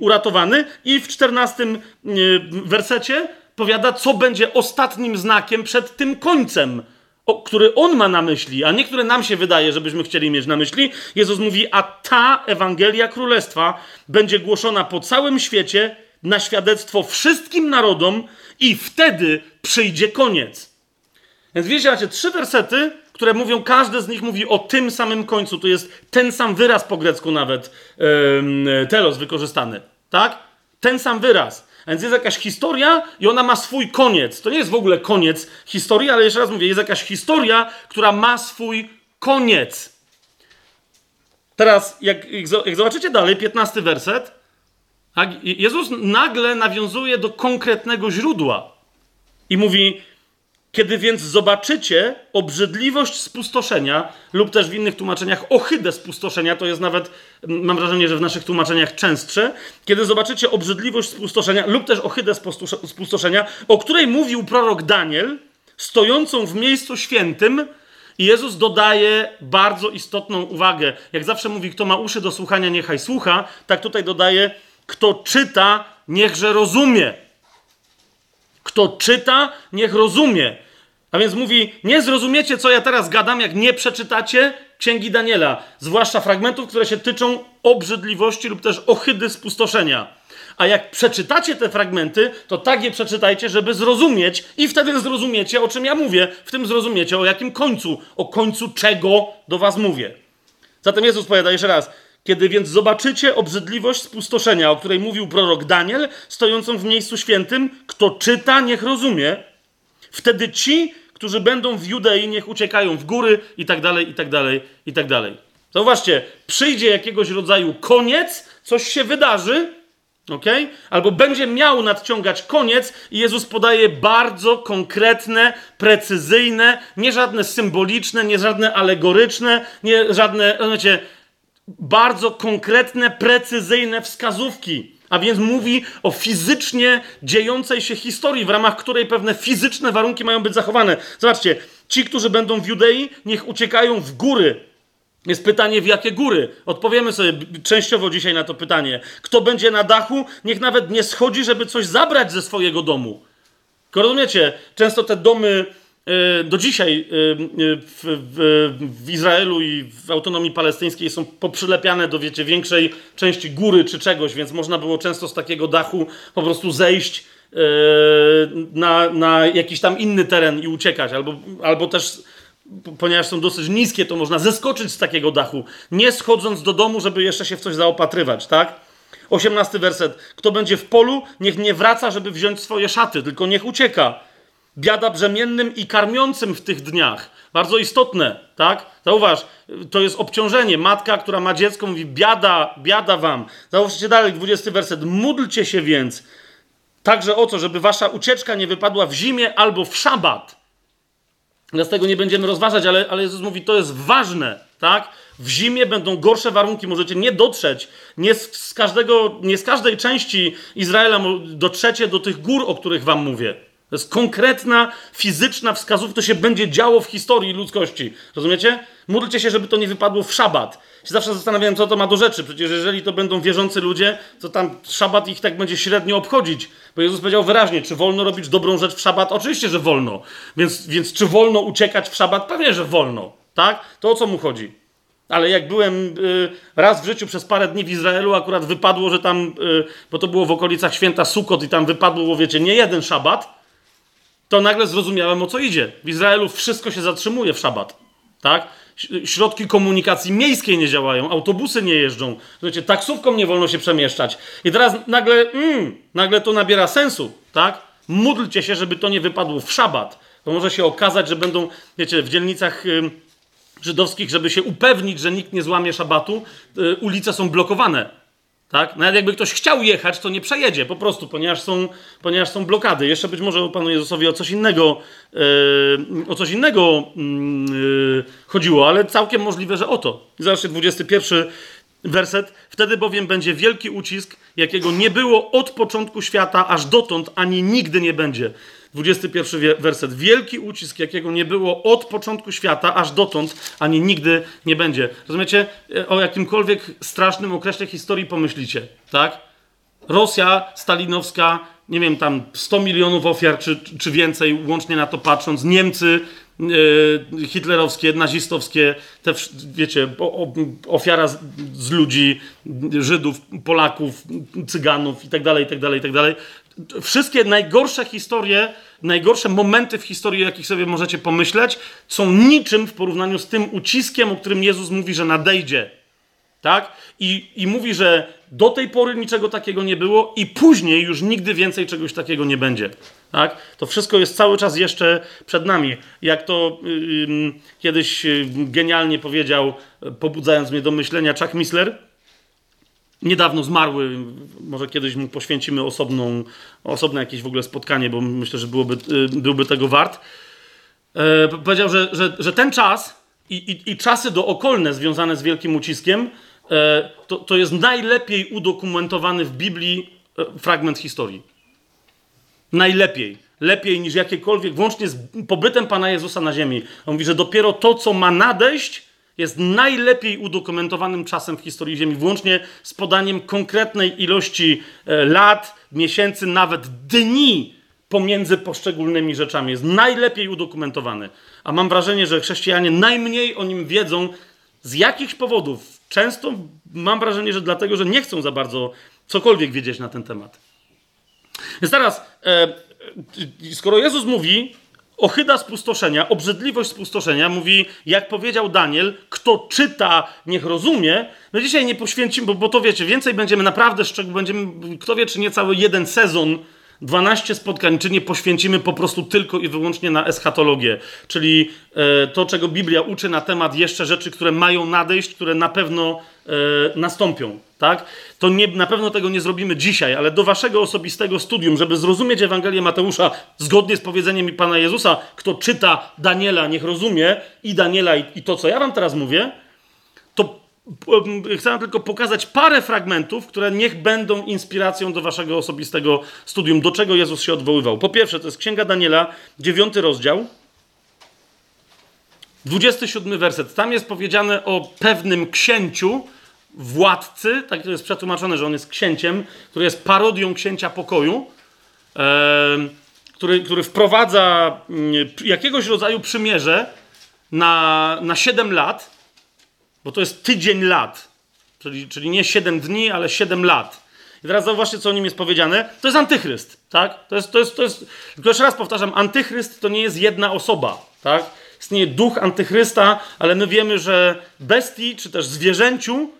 uratowany. I w czternastym um, wersecie powiada, co będzie ostatnim znakiem przed tym końcem, który on ma na myśli, a nie które nam się wydaje, żebyśmy chcieli mieć na myśli. Jezus mówi, a ta Ewangelia Królestwa będzie głoszona po całym świecie na świadectwo wszystkim narodom i wtedy przyjdzie koniec. Więc wiecie, trzy wersety, które mówią, każde z nich mówi o tym samym końcu. To jest ten sam wyraz po grecku nawet, yy, telos wykorzystany. Tak? Ten sam wyraz. A więc jest jakaś historia i ona ma swój koniec. To nie jest w ogóle koniec historii, ale jeszcze raz mówię, jest jakaś historia, która ma swój koniec. Teraz, jak, jak zobaczycie dalej, 15 werset, tak, Jezus nagle nawiązuje do konkretnego źródła i mówi: Kiedy więc zobaczycie obrzydliwość spustoszenia, lub też w innych tłumaczeniach ohydę spustoszenia, to jest nawet, mam wrażenie, że w naszych tłumaczeniach częstsze, kiedy zobaczycie obrzydliwość spustoszenia, lub też ohydę spustoszenia, o której mówił prorok Daniel, stojącą w miejscu świętym, Jezus dodaje bardzo istotną uwagę. Jak zawsze mówi, kto ma uszy do słuchania, niechaj słucha, tak tutaj dodaje, kto czyta, niechże rozumie. Kto czyta, niech rozumie. A więc mówi, nie zrozumiecie, co ja teraz gadam, jak nie przeczytacie Księgi Daniela, zwłaszcza fragmentów, które się tyczą obrzydliwości lub też ohydy spustoszenia. A jak przeczytacie te fragmenty, to tak je przeczytajcie, żeby zrozumieć, i wtedy zrozumiecie, o czym ja mówię. W tym zrozumiecie, o jakim końcu, o końcu czego do was mówię. Zatem Jezus powiada jeszcze raz. Kiedy więc zobaczycie obrzydliwość spustoszenia, o której mówił prorok Daniel, stojącą w miejscu świętym, kto czyta, niech rozumie. Wtedy ci, którzy będą w Judei, niech uciekają w góry i tak dalej, i tak dalej, i tak dalej. Zauważcie, przyjdzie jakiegoś rodzaju koniec, coś się wydarzy, ok? Albo będzie miał nadciągać koniec i Jezus podaje bardzo konkretne, precyzyjne, nie żadne symboliczne, nie żadne alegoryczne, nie żadne, wiecie, bardzo konkretne, precyzyjne wskazówki. A więc mówi o fizycznie dziejącej się historii, w ramach której pewne fizyczne warunki mają być zachowane. Zobaczcie, ci, którzy będą w Judei, niech uciekają w góry. Jest pytanie, w jakie góry? Odpowiemy sobie częściowo dzisiaj na to pytanie. Kto będzie na dachu, niech nawet nie schodzi, żeby coś zabrać ze swojego domu. Rozumiecie? Często te domy do dzisiaj e, w, w, w, Izraelu i w autonomii palestyńskiej są poprzylepiane do, wiecie, większej części góry czy czegoś, więc można było często z takiego dachu po prostu zejść e, na, na jakiś tam inny teren i uciekać, albo, albo też ponieważ są dosyć niskie, to można zeskoczyć z takiego dachu, nie schodząc do domu, żeby jeszcze się w coś zaopatrywać, tak? Osiemnasty werset. Kto będzie w polu, niech nie wraca, żeby wziąć swoje szaty, tylko niech ucieka Biada brzemiennym i karmiącym w tych dniach. Bardzo istotne, tak? Zauważ, to jest obciążenie. Matka, która ma dziecko, mówi: Biada, biada wam. Zauważcie dalej, 20 werset. Módlcie się więc także o to, żeby wasza ucieczka nie wypadła w zimie albo w szabat. Teraz tego nie będziemy rozważać, ale, ale Jezus mówi: To jest ważne, tak? W zimie będą gorsze warunki, możecie nie dotrzeć. Nie z, z każdego, nie z każdej części Izraela dotrzecie do tych gór, o których wam mówię. To jest konkretna, fizyczna wskazówka, to się będzie działo w historii ludzkości. Rozumiecie? Módlcie się, żeby to nie wypadło w szabat. Się zawsze zastanawiałem, co to ma do rzeczy. Przecież jeżeli to będą wierzący ludzie, to tam szabat ich tak będzie średnio obchodzić. Bo Jezus powiedział wyraźnie, czy wolno robić dobrą rzecz w szabat? Oczywiście, że wolno. Więc, więc czy wolno uciekać w szabat? Pewnie, że wolno. Tak? To o co mu chodzi? Ale jak byłem y, raz w życiu przez parę dni w Izraelu, akurat wypadło, że tam, y, bo to było w okolicach święta Sukot i tam wypadło, wiecie, nie jeden szabat, to nagle zrozumiałem o co idzie. W Izraelu wszystko się zatrzymuje w szabat. Tak? Środki komunikacji miejskiej nie działają, autobusy nie jeżdżą, Słuchajcie, taksówką nie wolno się przemieszczać. I teraz nagle, mm, nagle to nabiera sensu, tak? Módlcie się, żeby to nie wypadło w szabat. Bo może się okazać, że będą, wiecie, w dzielnicach żydowskich, żeby się upewnić, że nikt nie złamie szabatu, y, ulice są blokowane. Tak? Nawet jakby ktoś chciał jechać, to nie przejedzie po prostu, ponieważ są, ponieważ są blokady. Jeszcze być może Panu Jezusowi o coś innego, yy, o coś innego yy, chodziło, ale całkiem możliwe, że o to. Zobaczcie, 21 werset. Wtedy bowiem będzie wielki ucisk, jakiego nie było od początku świata aż dotąd, ani nigdy nie będzie 21 werset. Wielki ucisk, jakiego nie było od początku świata, aż dotąd, ani nigdy nie będzie. Rozumiecie? E, o jakimkolwiek strasznym okresie historii pomyślicie, tak? Rosja stalinowska, nie wiem, tam 100 milionów ofiar czy, czy więcej, łącznie na to patrząc, Niemcy yy, hitlerowskie, nazistowskie, te, wiecie, ofiara z, z, ludzi, Żydów, Polaków, Cyganów itd., itd., itd wszystkie najgorsze historie, najgorsze momenty w historii, jakich sobie możecie pomyśleć, są niczym w porównaniu z tym uciskiem, o którym Jezus mówi, że nadejdzie. Tak? I, I mówi, że do tej pory niczego takiego nie było, i później już nigdy więcej czegoś takiego nie będzie. Tak? To wszystko jest cały czas jeszcze przed nami. Jak to yy, kiedyś yy, genialnie powiedział, pobudzając mnie do myślenia, Chuck Missler, niedawno zmarły, może kiedyś mu poświęcimy osobną, osobne jakieś w ogóle spotkanie, bo myślę, że byłoby, yy, byłby tego wart. E, powiedział, że, że, że ten czas i, i, i czasy dookolne związane z wielkim uciskiem e, to, to jest najlepiej udokumentowany w Biblii e, fragment historii. Najlepiej. Lepiej niż jakiekolwiek, włącznie z pobytem Pana Jezusa na ziemi. On mówi, że dopiero to, co ma nadejść, jest najlepiej udokumentowanym czasem w historii Ziemi, włącznie z podaniem konkretnej ilości lat, miesięcy, nawet dni pomiędzy poszczególnymi rzeczami. Jest najlepiej udokumentowany. A mam wrażenie, że chrześcijanie najmniej o nim wiedzą z jakichś powodów. Często mam wrażenie, że dlatego, że nie chcą za bardzo cokolwiek wiedzieć na ten temat. Więc teraz, e, skoro Jezus mówi, ochyda spustoszenia, obrzydliwość spustoszenia, mówi, jak powiedział Daniel, kto czyta, niech rozumie. My dzisiaj nie poświęcimy, bo, bo to wiecie, więcej będziemy naprawdę szczegół, będziemy, kto wie, czy nie cały jeden sezon 12 spotkań, czy nie poświęcimy po prostu tylko i wyłącznie na eschatologię, czyli e, to, czego Biblia uczy na temat jeszcze rzeczy, które mają nadejść, które na pewno nastąpią. Tak? To nie, na pewno tego nie zrobimy dzisiaj, ale do waszego osobistego studium, żeby zrozumieć Ewangelię Mateusza zgodnie z powiedzeniem Pana Jezusa, kto czyta Daniela, niech rozumie i Daniela, i, i to, co ja wam teraz mówię, to chcę tylko pokazać parę fragmentów, które niech będą inspiracją do waszego osobistego studium, do czego Jezus się odwoływał. Po pierwsze, to jest Księga Daniela, dziewiąty rozdział, 27 werset. Tam jest powiedziane o pewnym księciu, władcy, tak to jest przetłumaczone, że on jest księciem, który jest parodią księcia pokoju, e, który, który wprowadza mm, jakiegoś rodzaju przymierze na, na 7 lat bo to jest tydzień lat. Czyli, czyli nie 7 dni, ale 7 lat. I teraz zauważcie, co o nim jest powiedziane. To jest antychryst, tak? To jest, to jest, to jest... Tylko jeszcze raz powtarzam, antychryst to nie jest jedna osoba, tak? Istnieje duch antychrysta, ale my wiemy, że bestii, czy też zwierzęciu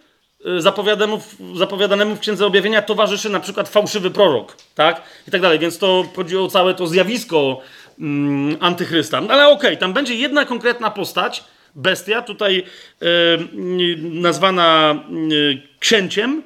zapowiadanemu, zapowiadanemu w Księdze Objawienia towarzyszy na przykład fałszywy prorok, tak? I tak dalej. Więc to chodzi o całe to zjawisko mm, antychrysta. Ale okej, okay, tam będzie jedna konkretna postać, bestia, tutaj e, nazwana e, księciem.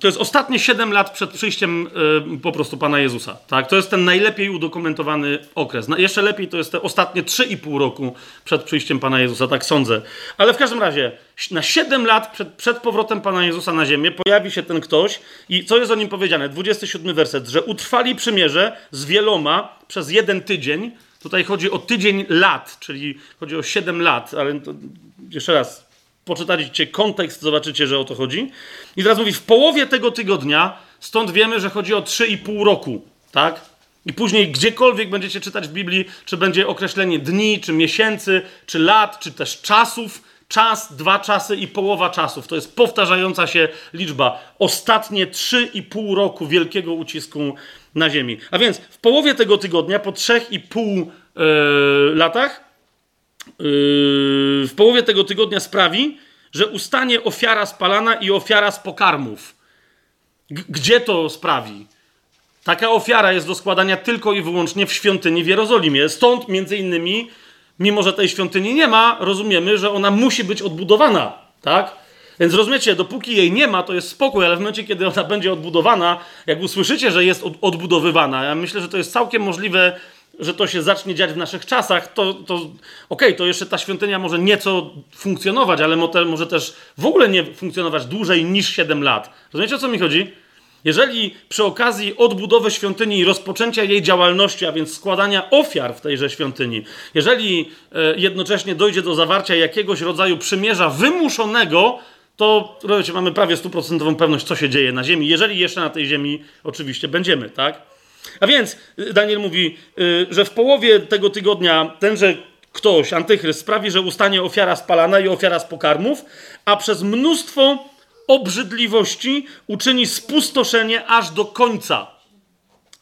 To jest ostatnie 7 lat przed przyjściem e, po prostu Pana Jezusa. Tak? To jest ten najlepiej udokumentowany okres. jeszcze lepiej to jest te ostatnie 3,5 roku przed przyjściem Pana Jezusa, tak sądzę. Ale w każdym razie, na 7 lat przed, przed powrotem Pana Jezusa na ziemię pojawi się ten ktoś i co jest o nim powiedziane? 27 werset, że utrwali przymierze z wieloma przez jeden tydzień, Tutaj chodzi o tydzień lat, czyli chodzi o 7 lat, ale to, jeszcze raz, poczytajcie kontekst, zobaczycie, że o to chodzi. I teraz mówi, w połowie tego tygodnia, stąd wiemy, że chodzi o 3,5 roku, tak? I później gdziekolwiek będziecie czytać w Biblii, czy będzie określenie dni, czy miesięcy, czy lat, czy też czasów, czas, dwa czasy i połowa czasów. To jest powtarzająca się liczba. Ostatnie 3,5 roku wielkiego ucisku na ziemi. A więc w połowie tego tygodnia, po 3,5 yy, e, latach, w połowie tego tygodnia sprawi, że ustanie ofiara spalana i ofiara z pokarmów. G gdzie to sprawi? Taka ofiara jest do składania tylko i wyłącznie w świątyni w Jerozolimie. Stąd między innymi, mimo że tej świątyni nie ma, rozumiemy, że ona musi być odbudowana. Tak? Więc rozumiecie, dopóki jej nie ma, to jest spokój, ale w momencie, kiedy ona będzie odbudowana, jak usłyszycie, że jest odbudowywana, ja myślę, że to jest całkiem możliwe, że to się zacznie dziać w naszych czasach, to, to okej, okay, to jeszcze ta świątynia może nieco funkcjonować, ale może też w ogóle nie funkcjonować dłużej niż 7 lat. Rozumiecie, o co mi chodzi? Jeżeli przy okazji odbudowy świątyni i rozpoczęcia jej działalności, a więc składania ofiar w tejże świątyni, jeżeli e, jednocześnie dojdzie do zawarcia jakiegoś rodzaju przymierza wymuszonego, to rozumiecie, mamy prawie stuprocentową pewność, co się dzieje na Ziemi, jeżeli jeszcze na tej Ziemi oczywiście będziemy, tak? A więc y, Daniel mówi, y, że w połowie tego tygodnia tenże ktoś, antychryst, sprawi, że ustanie ofiara spalana i ofiara z pokarmów, a przez mnóstwo obrzydliwości uczyni spustoszenie aż do końca.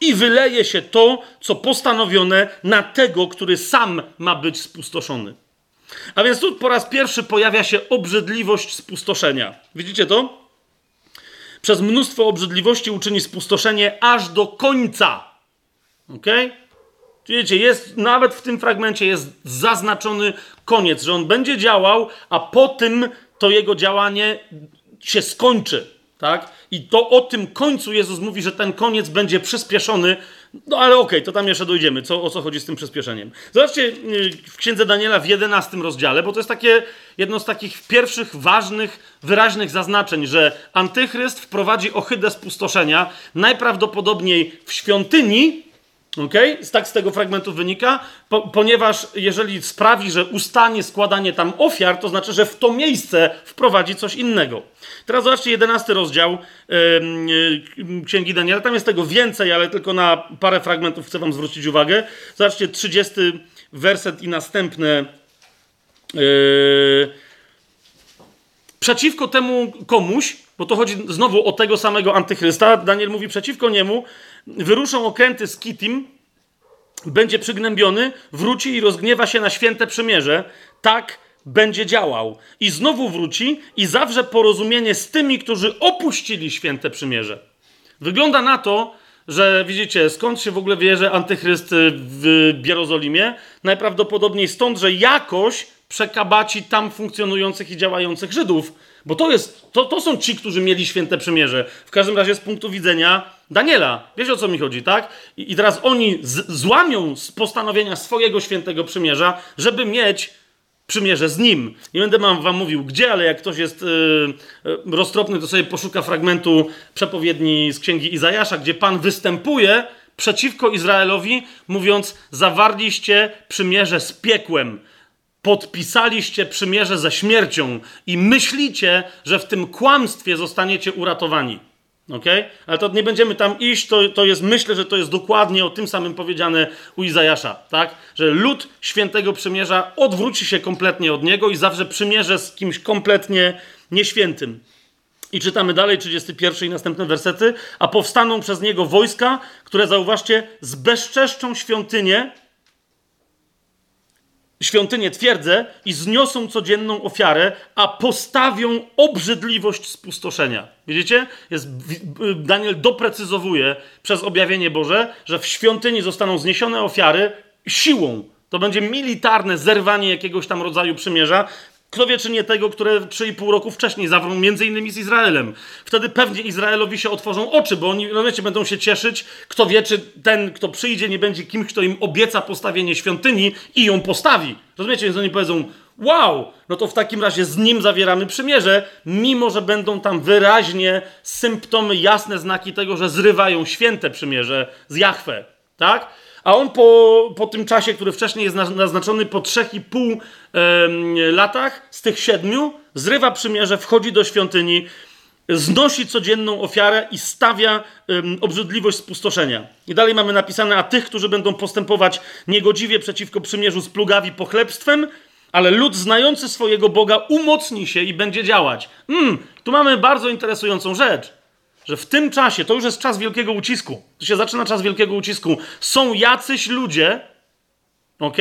I wyleje się to, co postanowione na tego, który sam ma być spustoszony. A więc tu po raz pierwszy pojawia się obrzydliwość spustoszenia. Widzicie to? Przez mnóstwo obrzydliwości uczyni spustoszenie aż do końca. Ok? Wiecie, jest, nawet w tym fragmencie jest zaznaczony koniec, że on będzie działał, a po tym to jego działanie się skończy. Tak? I to o tym końcu Jezus mówi, że ten koniec będzie przyspieszony. No ale okej, okay, to tam jeszcze dojdziemy. Co, o co chodzi z tym przyspieszeniem? Zobaczcie y, w księdze Daniela w 11 rozdziale, bo to jest takie jedno z takich pierwszych ważnych, wyraźnych zaznaczeń, że antychryst wprowadzi ohydę spustoszenia najprawdopodobniej w świątyni, Okay? Tak z tego fragmentu wynika, po, ponieważ jeżeli sprawi, że ustanie składanie tam ofiar, to znaczy, że w to miejsce wprowadzi coś innego. Teraz zobaczcie jedenasty rozdział yy, Księgi Daniela. Tam jest tego więcej, ale tylko na parę fragmentów chcę wam zwrócić uwagę. Zobaczcie, 30 werset i następne. Yy, przeciwko temu komuś, bo to chodzi znowu o tego samego antychrysta, Daniel mówi przeciwko niemu, wyruszą okręty z Kitim, będzie przygnębiony, wróci i rozgniewa się na święte przymierze. Tak będzie działał. I znowu wróci i zawrze porozumienie z tymi, którzy opuścili święte przymierze. Wygląda na to, że widzicie, skąd się w ogóle wie, że antychryst w Jerozolimie? Najprawdopodobniej stąd, że jakoś przekabaci tam funkcjonujących i działających Żydów. Bo to, jest, to, to są ci, którzy mieli święte przymierze. W każdym razie z punktu widzenia Daniela. Wiecie o co mi chodzi, tak? I, i teraz oni z, złamią z postanowienia swojego świętego przymierza, żeby mieć przymierze z nim. Nie będę wam mówił gdzie, ale jak ktoś jest yy, roztropny, to sobie poszuka fragmentu przepowiedni z księgi Izajasza, gdzie Pan występuje przeciwko Izraelowi, mówiąc: Zawarliście przymierze z piekłem podpisaliście przymierze ze śmiercią i myślicie, że w tym kłamstwie zostaniecie uratowani. Ok? Ale to nie będziemy tam iść, to, to jest, myślę, że to jest dokładnie o tym samym powiedziane u Izajasza, tak? Że lud świętego przymierza odwróci się kompletnie od niego i zawsze przymierze z kimś kompletnie nieświętym. I czytamy dalej, 31 i następne wersety. A powstaną przez niego wojska, które, zauważcie, zbezczeszczą świątynię, świątynię twierdzę i zniosą codzienną ofiarę, a postawią obrzydliwość spustoszenia. Widzicie? Jest, Daniel doprecyzowuje przez objawienie Boże, że w świątyni zostaną zniesione ofiary siłą. To będzie militarne zerwanie jakiegoś tam rodzaju przymierza, kto wie, czy nie tego, które 3,5 roku wcześniej zawrą między innymi z Izraelem. Wtedy pewnie Izraelowi się otworzą oczy, bo oni, no wiecie, będą się cieszyć. Kto wie, czy ten, kto przyjdzie, nie będzie kimś, kto im obieca postawienie świątyni i ją postawi. Rozumiecie? Więc oni powiedzą, wow, no to w takim razie z nim zawieramy przymierze, mimo że będą tam wyraźnie symptomy, jasne znaki tego, że zrywają święte przymierze z Jachwę. Tak? A on po, po tym czasie, który wcześniej jest naznaczony, po 3,5 e, latach z tych siedmiu, zrywa przymierze, wchodzi do świątyni, znosi codzienną ofiarę i stawia obrzydliwość spustoszenia. I dalej mamy napisane, a tych, którzy będą postępować niegodziwie przeciwko przymierzu z plugawi pochlebstwem, ale lud znający swojego Boga umocni się i będzie działać. Mm, tu mamy bardzo interesującą rzecz że w tym czasie, to już jest czas wielkiego ucisku, to się zaczyna czas wielkiego ucisku, są jacyś ludzie, ok,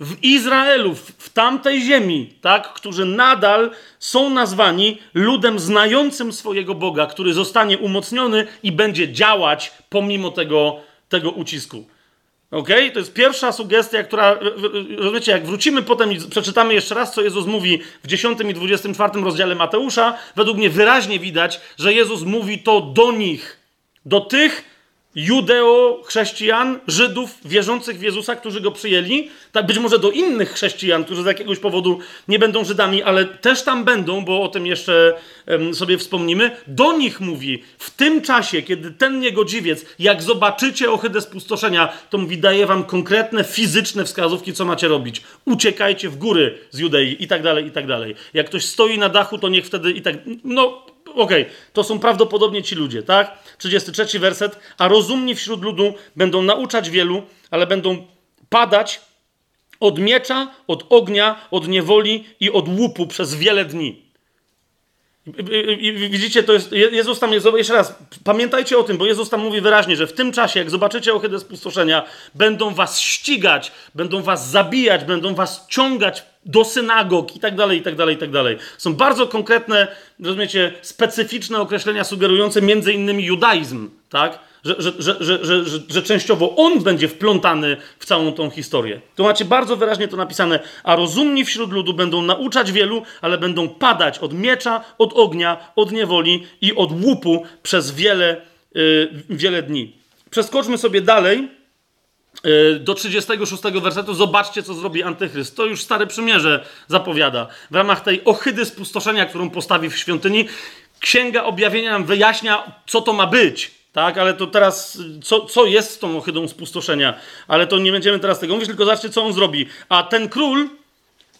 w Izraelu, w, tamtej ziemi, tak, którzy nadal są nazwani ludem znającym swojego Boga, który zostanie umocniony i będzie działać pomimo tego, tego ucisku. Ok? To jest pierwsza sugestia, która, rozumiecie, jak wrócimy potem i przeczytamy jeszcze raz, co Jezus mówi w 10 i 24 rozdziale Mateusza, według mnie wyraźnie widać, że Jezus mówi to do nich, do tych, judeo-chrześcijan, Żydów wierzących w Jezusa, którzy go przyjęli, tak być może do innych chrześcijan, którzy z jakiegoś powodu nie będą Żydami, ale też tam będą, bo o tym jeszcze sobie wspomnimy. Do nich mówi, w tym czasie, kiedy ten niegodziwiec, jak zobaczycie ohydę spustoszenia, to mówi, daje wam konkretne, fizyczne wskazówki, co macie robić. Uciekajcie w góry z Judei i tak dalej, i tak dalej. Jak ktoś stoi na dachu, to niech wtedy i tak, no okej, okay, to są prawdopodobnie ci ludzie, tak? 33 werset. A rozumni wśród ludu będą nauczać wielu, ale będą padać od miecza, od ognia, od niewoli i od łupu przez wiele dni. I widzicie, to jest, Jezus tam jest, jeszcze raz, pamiętajcie o tym, bo Jezus tam mówi wyraźnie, że w tym czasie, jak zobaczycie ohydę spustoszenia, będą was ścigać, będą was zabijać, będą was ciągać do synagog i tak dalej, i tak dalej, i tak dalej. Są bardzo konkretne, rozumiecie, specyficzne określenia sugerujące między innymi judaizm, tak? Że, że, że, że, że, że, częściowo on będzie wplątany w całą tą historię. Tu macie bardzo wyraźnie to napisane, a rozumni wśród ludu będą nauczać wielu, ale będą padać od miecza, od ognia, od niewoli i od łupu przez wiele, yy, wiele dni. Przeskoczmy sobie dalej do 36 wersetu, zobaczcie, co zrobi Antychryst. To już Stare Przymierze zapowiada. W ramach tej ohydy spustoszenia, którą postawi w świątyni, Księga Objawienia nam wyjaśnia, co to ma być. Tak, ale to teraz, co, co jest z tą ohydą spustoszenia? Ale to nie będziemy teraz tego mówić, tylko zobaczcie, co on zrobi. A ten król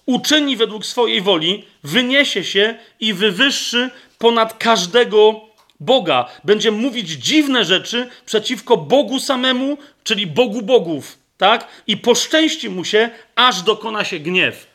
uczyni według swojej woli, wyniesie się i wywyższy ponad każdego Boga. Będzie mówić dziwne rzeczy przeciwko Bogu samemu, czyli Bogu bogów, tak? I poszczęści mu się, aż dokona się gniew.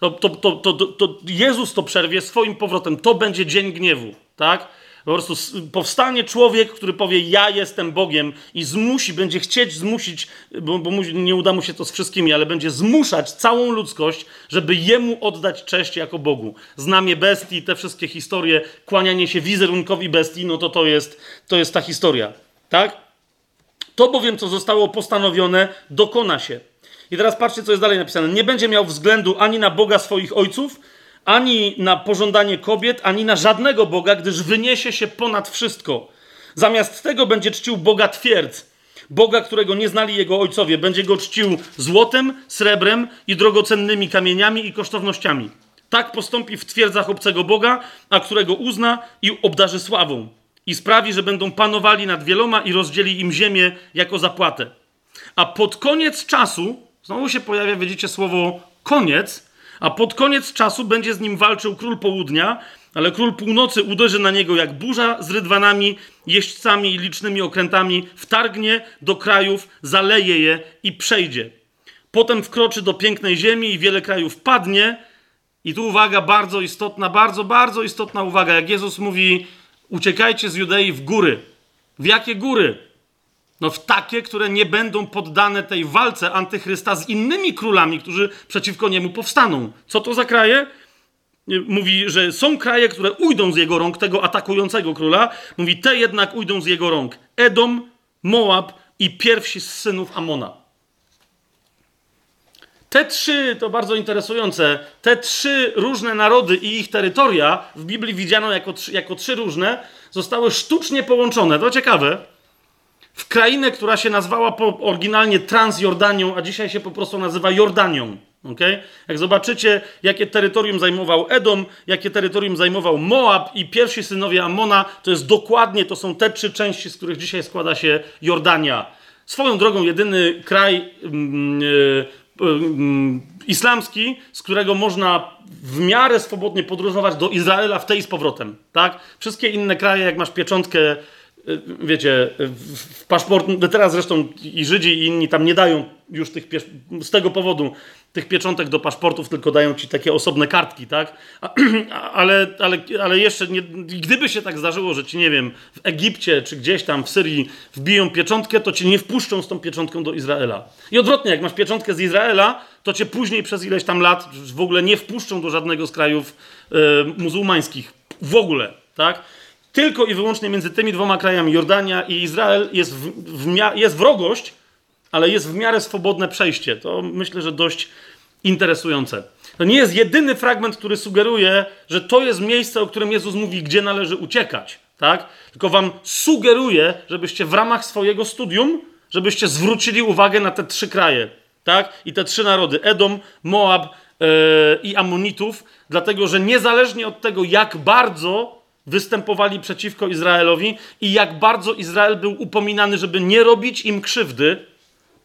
To, to, to, to, to Jezus to przerwie swoim powrotem. To będzie dzień gniewu, tak? Po prostu powstanie człowiek, który powie: Ja jestem Bogiem i zmusi, będzie chcieć zmusić, bo, bo nie uda mu się to z wszystkimi, ale będzie zmuszać całą ludzkość, żeby jemu oddać cześć jako Bogu. Znamie bestii, te wszystkie historie, kłanianie się wizerunkowi bestii, no to to jest, to jest ta historia. Tak? To bowiem, co zostało postanowione, dokona się. I teraz patrzcie, co jest dalej napisane. Nie będzie miał względu ani na Boga swoich ojców, ani na pożądanie kobiet, ani na żadnego Boga, gdyż wyniesie się ponad wszystko. Zamiast tego będzie czcił Boga twierdz, Boga, którego nie znali jego ojcowie. Będzie go czcił złotem, srebrem i drogocennymi kamieniami i kosztownościami. Tak postąpi w twierdzach obcego Boga, a którego uzna i obdarzy sławą. I sprawi, że będą panowali nad wieloma i rozdzieli im ziemię jako zapłatę. A pod koniec czasu, znowu się pojawia, widzicie, słowo koniec, a pod koniec czasu będzie z nim walczył król południa, ale król północy uderzy na niego jak burza z rydwanami, jeźdźcami i licznymi okrętami, wtargnie do krajów, zaleje je i przejdzie. Potem wkroczy do pięknej ziemi i wiele krajów padnie. I tu uwaga bardzo istotna, bardzo, bardzo istotna uwaga. Jak Jezus mówi, uciekajcie z Judei w góry. W jakie góry? No w takie, które nie będą poddane tej walce antychrysta z innymi królami, którzy przeciwko niemu powstaną. Co to za kraje? Mówi, że są kraje, które ujdą z jego rąk, tego atakującego króla. Mówi, te jednak ujdą z jego rąk. Edom, Moab i pierwsi z synów Amona. Te trzy, to bardzo interesujące, te trzy różne narody i ich terytoria w Biblii widziano jako, jako trzy różne, zostały sztucznie połączone. To ciekawe w krainę, która się nazwała oryginalnie Transjordanią, a dzisiaj się po prostu nazywa Jordanią. Okay? Jak zobaczycie, jakie terytorium zajmował Edom, jakie terytorium zajmował Moab i pierwsi synowie Amona, to jest dokładnie, to są te trzy części, z których dzisiaj składa się Jordania. Swoją drogą jedyny kraj yy, islamski, z którego można w miarę swobodnie podróżować do Izraela w tej z powrotem. Tak? Wszystkie inne kraje, jak masz pieczątkę wiecie, w paszport, no teraz zresztą i Żydzi i inni tam nie dają już tych, z tego powodu tych pieczątek do paszportów, tylko dają ci takie osobne kartki, tak? ale, ale, ale jeszcze, nie, gdyby się tak zdarzyło, że ci, nie wiem, w Egipcie czy gdzieś tam w Syrii wbiją pieczątkę, to cię nie wpuszczą z tą pieczątką do Izraela. I odwrotnie, jak masz pieczątkę z Izraela, to cię później przez ileś tam lat w ogóle nie wpuszczą do żadnego z krajów e, muzułmańskich. W ogóle, tak? Tylko i wyłącznie między tymi dwoma krajami, Jordania i Izrael, jest, w, w, jest wrogość, ale jest w miarę swobodne przejście. To myślę, że dość interesujące. To nie jest jedyny fragment, który sugeruje, że to jest miejsce, o którym Jezus mówi, gdzie należy uciekać. Tak? Tylko wam sugeruje, żebyście w ramach swojego studium, żebyście zwrócili uwagę na te trzy kraje. Tak? I te trzy narody: Edom, Moab yy, i Amonitów, dlatego że niezależnie od tego, jak bardzo występowali przeciwko Izraelowi i jak bardzo Izrael był upominany, żeby nie robić im krzywdy,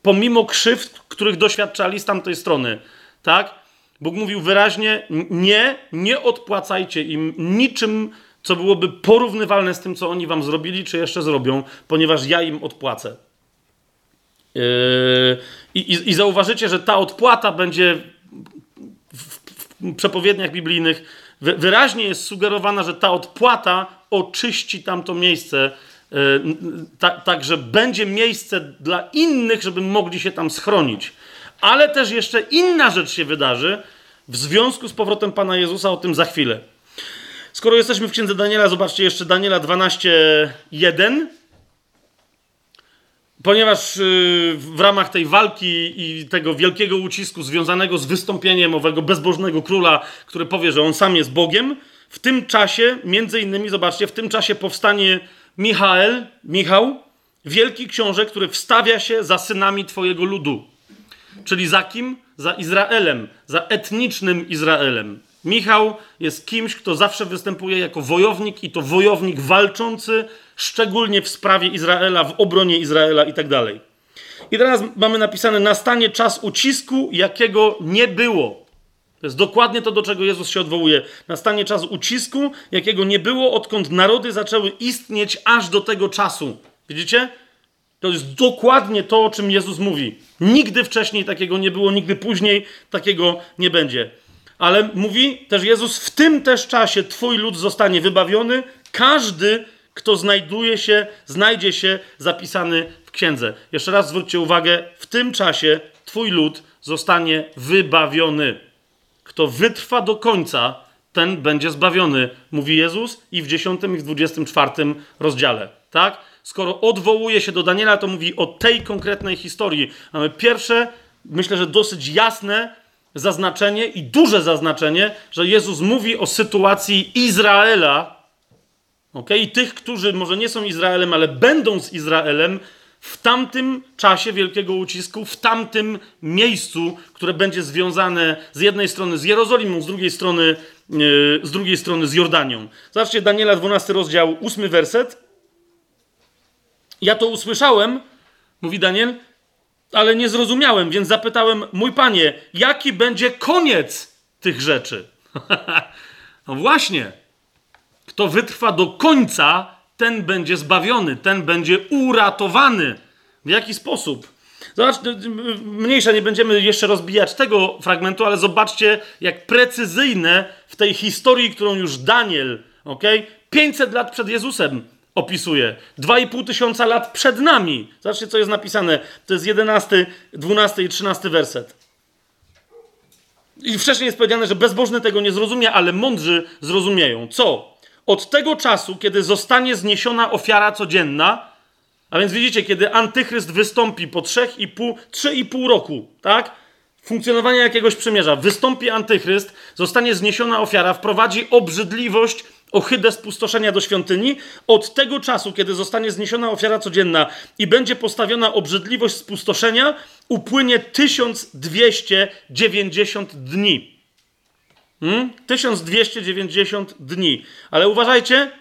pomimo krzywd, których doświadczali z tamtej strony. Tak? Bóg mówił wyraźnie: Nie, nie odpłacajcie im niczym, co byłoby porównywalne z tym, co oni wam zrobili, czy jeszcze zrobią, ponieważ ja im odpłacę. Yy, i, I zauważycie, że ta odpłata będzie w, w przepowiedniach biblijnych wyraźnie jest sugerowana, że ta odpłata oczyści tamto miejsce, e, tak, że będzie miejsce dla innych, żeby mogli się tam schronić. Ale też jeszcze inna rzecz się wydarzy, w związku z powrotem Pana Jezusa, o tym za chwilę. Skoro jesteśmy w księdze Daniela, zobaczcie jeszcze Daniela 12:1. Ponieważ y, w ramach tej walki i tego wielkiego ucisku związanego z wystąpieniem owego bezbożnego króla, który powie, że on sam jest Bogiem, w tym czasie, między innymi, zobaczcie, w tym czasie powstanie Michael, Michał, wielki książę, który wstawia się za synami Twojego ludu. Czyli za kim? Za Izraelem, za etnicznym Izraelem. Michał jest kimś, kto zawsze występuje jako wojownik i to wojownik walczący, szczególnie w sprawie Izraela, w obronie Izraela i tak dalej. I teraz mamy napisane: nastanie czas ucisku, jakiego nie było. To jest dokładnie to, do czego Jezus się odwołuje. Nastanie czas ucisku, jakiego nie było, odkąd narody zaczęły istnieć aż do tego czasu. Widzicie? To jest dokładnie to, o czym Jezus mówi. Nigdy wcześniej takiego nie było, nigdy później takiego nie będzie. Ale mówi też Jezus, w tym też czasie Twój lud zostanie wybawiony. Każdy, kto znajduje się, znajdzie się zapisany w księdze. Jeszcze raz zwróćcie uwagę, w tym czasie Twój lud zostanie wybawiony. Kto wytrwa do końca, ten będzie zbawiony, mówi Jezus i w 10 i w 24 rozdziale. Tak? Skoro odwołuje się do Daniela, to mówi o tej konkretnej historii. Mamy pierwsze, myślę, że dosyć jasne zaznaczenie i duże zaznaczenie, że Jezus mówi o sytuacji Izraela, okay? i tych, którzy może nie są Izraelem, ale będą z Izraelem w tamtym czasie wielkiego ucisku, w tamtym miejscu, które będzie związane z jednej strony z Jerozolimą, z drugiej strony, yy, z drugiej strony z Jordanią. Zobaczcie, Daniela 12 rozdział, 8 werset. Ja to usłyszałem, mówi Daniel, ale nie zrozumiałem, więc zapytałem, mój panie, jaki będzie koniec tych rzeczy? no właśnie. Kto wytrwa do końca, ten będzie zbawiony, ten będzie uratowany. W jaki sposób? Zobacz, mniejsza, nie będziemy jeszcze rozbijać tego fragmentu, ale zobaczcie, jak precyzyjne w tej historii, którą już Daniel, ok, 500 lat przed Jezusem opisuje. 2,5 tysiąca lat przed nami. Zobaczcie, co jest napisane. To jest 11, 12 i 13 werset. I wcześniej jest powiedziane, że bezbożny tego nie zrozumie, ale mądrzy zrozumieją. Co? Od tego czasu, kiedy zostanie zniesiona ofiara codzienna, a więc widzicie, kiedy antychryst wystąpi po 3,5, 3,5 roku, tak? Funkcjonowania jakiegoś przymierza, wystąpi antychryst, zostanie zniesiona ofiara, wprowadzi obrzydliwość ohydę spustoszenia do świątyni, od tego czasu, kiedy zostanie zniesiona ofiara codzienna i będzie postawiona obrzydliwość spustoszenia, upłynie 1290 dni. Hmm? 1290 dni. Ale uważajcie,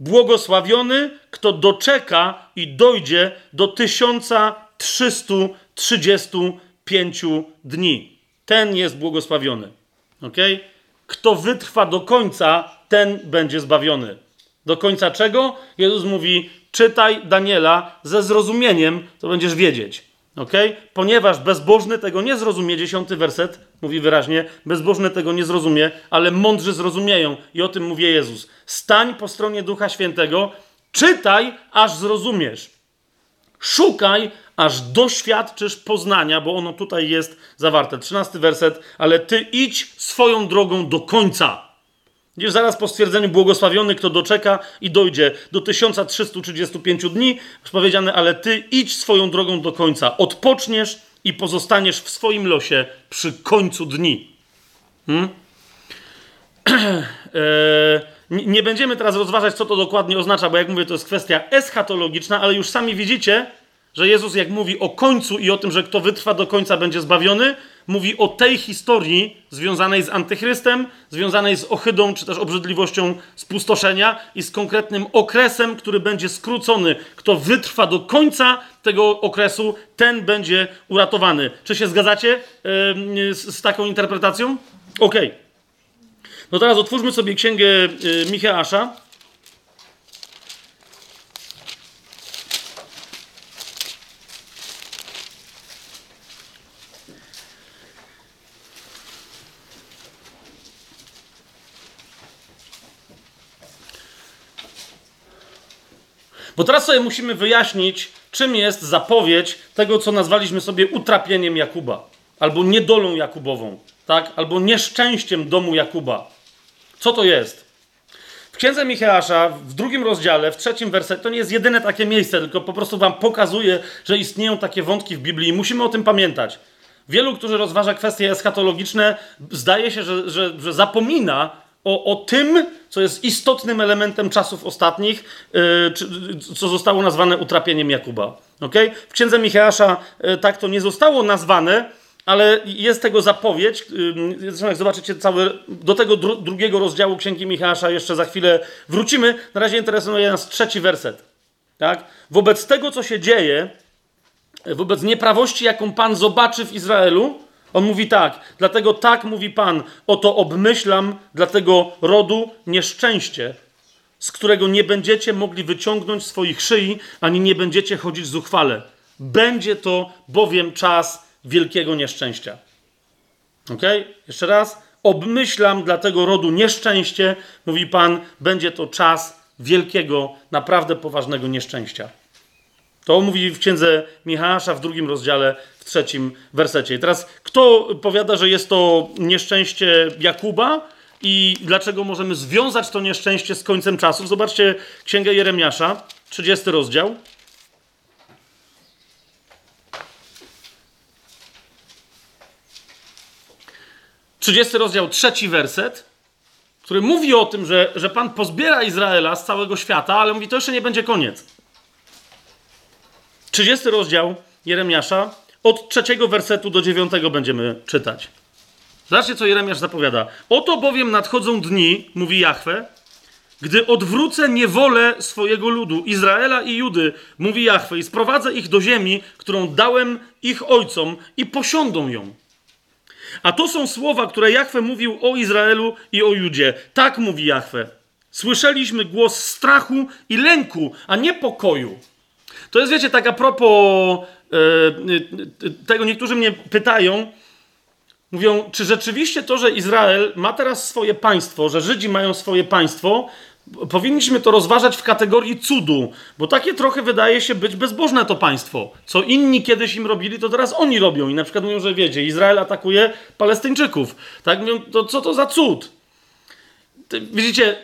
błogosławiony, kto doczeka i dojdzie do 1335 dni. Ten jest błogosławiony. Okay? Kto wytrwa do końca, ten będzie zbawiony. Do końca czego? Jezus mówi: czytaj Daniela ze zrozumieniem, to będziesz wiedzieć. ok? Ponieważ bezbożny tego nie zrozumie, dziesiąty werset mówi wyraźnie, bezbożny tego nie zrozumie, ale mądrzy zrozumieją. I o tym mówi Jezus. Stań po stronie Ducha Świętego, czytaj, aż zrozumiesz. Szukaj, aż doświadczysz poznania, bo ono tutaj jest zawarte. Trzynasty werset, ale ty idź swoją drogą do końca. Gdzieś zaraz po stwierdzeniu błogosławiony, kto doczeka i dojdzie do 1335 dni, powiedziane, ale ty idź swoją drogą do końca. Odpoczniesz i pozostaniesz w swoim losie przy końcu dni. Hmm? e, nie będziemy teraz rozważać, co to dokładnie oznacza, bo jak mówię, to jest kwestia eschatologiczna, ale już sami widzicie, że Jezus, jak mówi o końcu i o tym, że kto wytrwa do końca będzie zbawiony, mówi o tej historii związanej z antychrystem, związanej z ohydą, czy też obrzydliwością spustoszenia i z konkretnym okresem, który będzie skrócony. Kto wytrwa do końca tego okresu, ten będzie uratowany. Czy się zgadzacie yy, z, z, taką interpretacją? Okej. Okay. No teraz otwórzmy sobie księgę yy, Micheasza. Bo teraz sobie musimy wyjaśnić, czym jest zapowiedź tego, co nazwaliśmy sobie utrapieniem Jakuba albo niedolą Jakubową. tak? Albo nieszczęściem domu Jakuba. Co to jest? W księdze Micheasza, w drugim rozdziale, w trzecim wersecie, to nie jest jedyne takie miejsce, tylko po prostu wam pokazuje, że istnieją takie wątki w Biblii i musimy o tym pamiętać. Wielu, którzy rozważa kwestie eschatologiczne, zdaje się, że, że, że zapomina o, o tym, co jest istotnym elementem czasów ostatnich, yy, co zostało nazwane utrapieniem Jakuba. Okay? W księdze Micheasza yy, tak to nie zostało nazwane, ale jest tego zapowiedź. Yy, zresztą jak zobaczycie cały, do tego dru, drugiego rozdziału księgi Micheasza jeszcze za chwilę wrócimy. Na razie interesuje nas trzeci werset. Tak? Wobec tego, co się dzieje, wobec nieprawości, jaką Pan zobaczy w Izraelu, on mówi tak, dlatego tak mówi Pan, oto obmyślam dla tego rodu nieszczęście, z którego nie będziecie mogli wyciągnąć swoich szyi, ani nie będziecie chodzić zuchwale. Będzie to bowiem czas wielkiego nieszczęścia. Ok? Jeszcze raz. Obmyślam dla tego rodu nieszczęście, mówi Pan, będzie to czas wielkiego, naprawdę poważnego nieszczęścia. To mówi w księdze Michała w drugim rozdziale, w trzecim wersecie. I teraz kto powiada, że jest to nieszczęście Jakuba i dlaczego możemy związać to nieszczęście z końcem czasów? Zobaczcie księgę Jeremiasza, 30 rozdział. Trzydziesty rozdział, trzeci werset, który mówi o tym, że, że Pan pozbiera Izraela z całego świata, ale mówi, to jeszcze nie będzie koniec. 30 rozdział Jeremiasza, od trzeciego wersetu do dziewiątego będziemy czytać. Zobaczcie, co Jeremiasz zapowiada. Oto bowiem nadchodzą dni, mówi Jahwe, gdy odwrócę niewolę swojego ludu, Izraela i Judy, mówi Jahwe, i sprowadzę ich do ziemi, którą dałem ich ojcom i posiądą ją. A to są słowa, które Jahwe mówił o Izraelu i o Judzie. Tak mówi Jahwe. Słyszeliśmy głos strachu i lęku, a nie pokoju. To jest, wiecie, tak a propos yy, tego, niektórzy mnie pytają, mówią, czy rzeczywiście to, że Izrael ma teraz swoje państwo, że Żydzi mają swoje państwo, powinniśmy to rozważać w kategorii cudu, bo takie trochę wydaje się być bezbożne to państwo. Co inni kiedyś im robili, to teraz oni robią. I na przykład mówią, że wiecie, Izrael atakuje Palestyńczyków. Tak mówią, to co to za cud? Widzicie,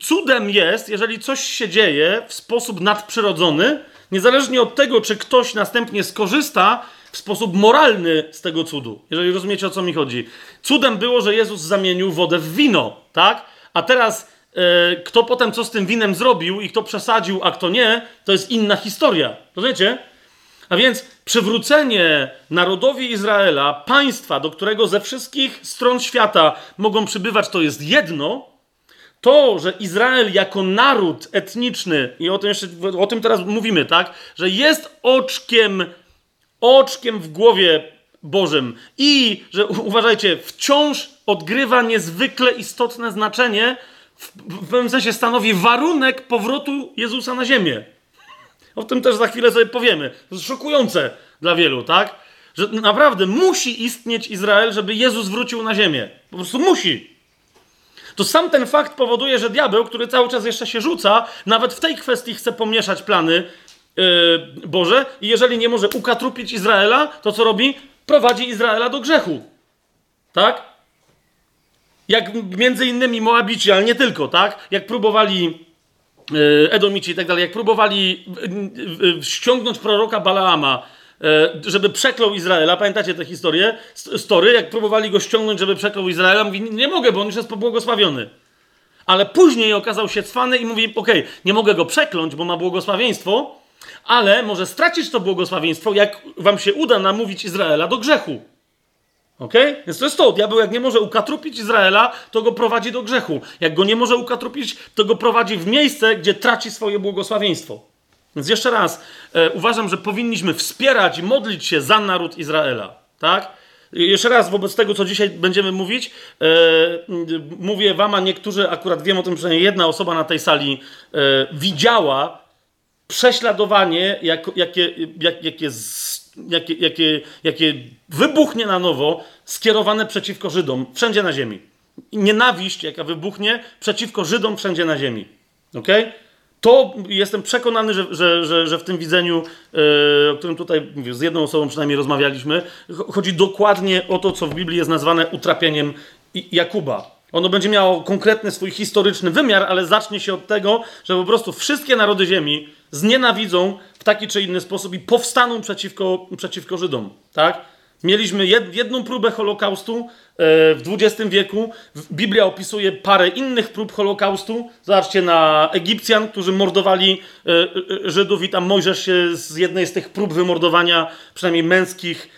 cudem jest, jeżeli coś się dzieje w sposób nadprzyrodzony, niezależnie od tego, czy ktoś następnie skorzysta w sposób moralny z tego cudu. Jeżeli rozumiecie, o co mi chodzi. Cudem było, że Jezus zamienił wodę w wino, tak? A teraz e, kto potem co z tym winem zrobił i kto przesadził, a kto nie, to jest inna historia. Rozumiecie? A więc przywrócenie narodowi Izraela, państwa, do którego ze wszystkich stron świata mogą przybywać, to jest jedno, to, że Izrael jako naród etniczny, i o tym jeszcze, o tym teraz mówimy, tak, że jest oczkiem, oczkiem w głowie Bożym. I, że uważajcie, wciąż odgrywa niezwykle istotne znaczenie, w, w pewnym sensie stanowi warunek powrotu Jezusa na ziemię. O tym też za chwilę sobie powiemy. To jest szokujące dla wielu, tak? Że naprawdę musi istnieć Izrael, żeby Jezus wrócił na ziemię. Po prostu musi to sam ten fakt powoduje, że diabeł, który cały czas jeszcze się rzuca, nawet w tej kwestii chce pomieszać plany yy, Boże i jeżeli nie może ukatrupić Izraela, to co robi? Prowadzi Izraela do grzechu. Tak? Jak między innymi Moabici, ale nie tylko, tak? Jak próbowali Edomici i tak dalej, jak próbowali yy, ściągnąć proroka Balaama, E, żeby przeklął Izraela. Pamiętacie tę historię? Story, jak próbowali go ściągnąć, żeby przeklął Izraela, mówi, nie mogę, bo on już jest pobłogosławiony. Ale później okazał się cwany i mówi, okej, okay, nie mogę go przekląć, bo ma błogosławieństwo, ale może stracić to błogosławieństwo, jak wam się uda namówić Izraela do grzechu. Ok? Więc to jest to. Diabeł, jak nie może ukatrupić Izraela, to go prowadzi do grzechu. Jak go nie może ukatrupić, to go prowadzi w miejsce, gdzie traci swoje błogosławieństwo. Więc jeszcze raz, e, uważam, że powinniśmy wspierać i modlić się za naród Izraela. Tak? Jeszcze raz, wobec tego, co dzisiaj będziemy mówić, e, mówię wam, a niektórzy, akurat wiem o tym, przynajmniej jedna osoba na tej sali e, widziała prześladowanie, jak, jakie, jak, jakie, jakie, jakie, jakie wybuchnie na nowo, skierowane przeciwko Żydom wszędzie na ziemi. Nienawiść, jaka wybuchnie przeciwko Żydom wszędzie na ziemi. Okej? Okay? To jestem przekonany, że, że, że, że w tym widzeniu, yy, o którym tutaj mówię, z jedną osobą przynajmniej rozmawialiśmy, chodzi dokładnie o to, co w Biblii jest nazwane utrapieniem Jakuba. Ono będzie miało konkretny swój historyczny wymiar, ale zacznie się od tego, że po prostu wszystkie narody ziemi znienawidzą taki czy inny sposób i powstaną przeciwko, przeciwko Żydom. Tak? Mieliśmy jed, jedną próbę Holokaustu e, w XX wieku. Biblia opisuje parę innych prób Holokaustu. Zobaczcie na Egipcjan, którzy mordowali e, e, Żydów, i tam Mojżesz się z jednej z tych prób wymordowania, przynajmniej męskich,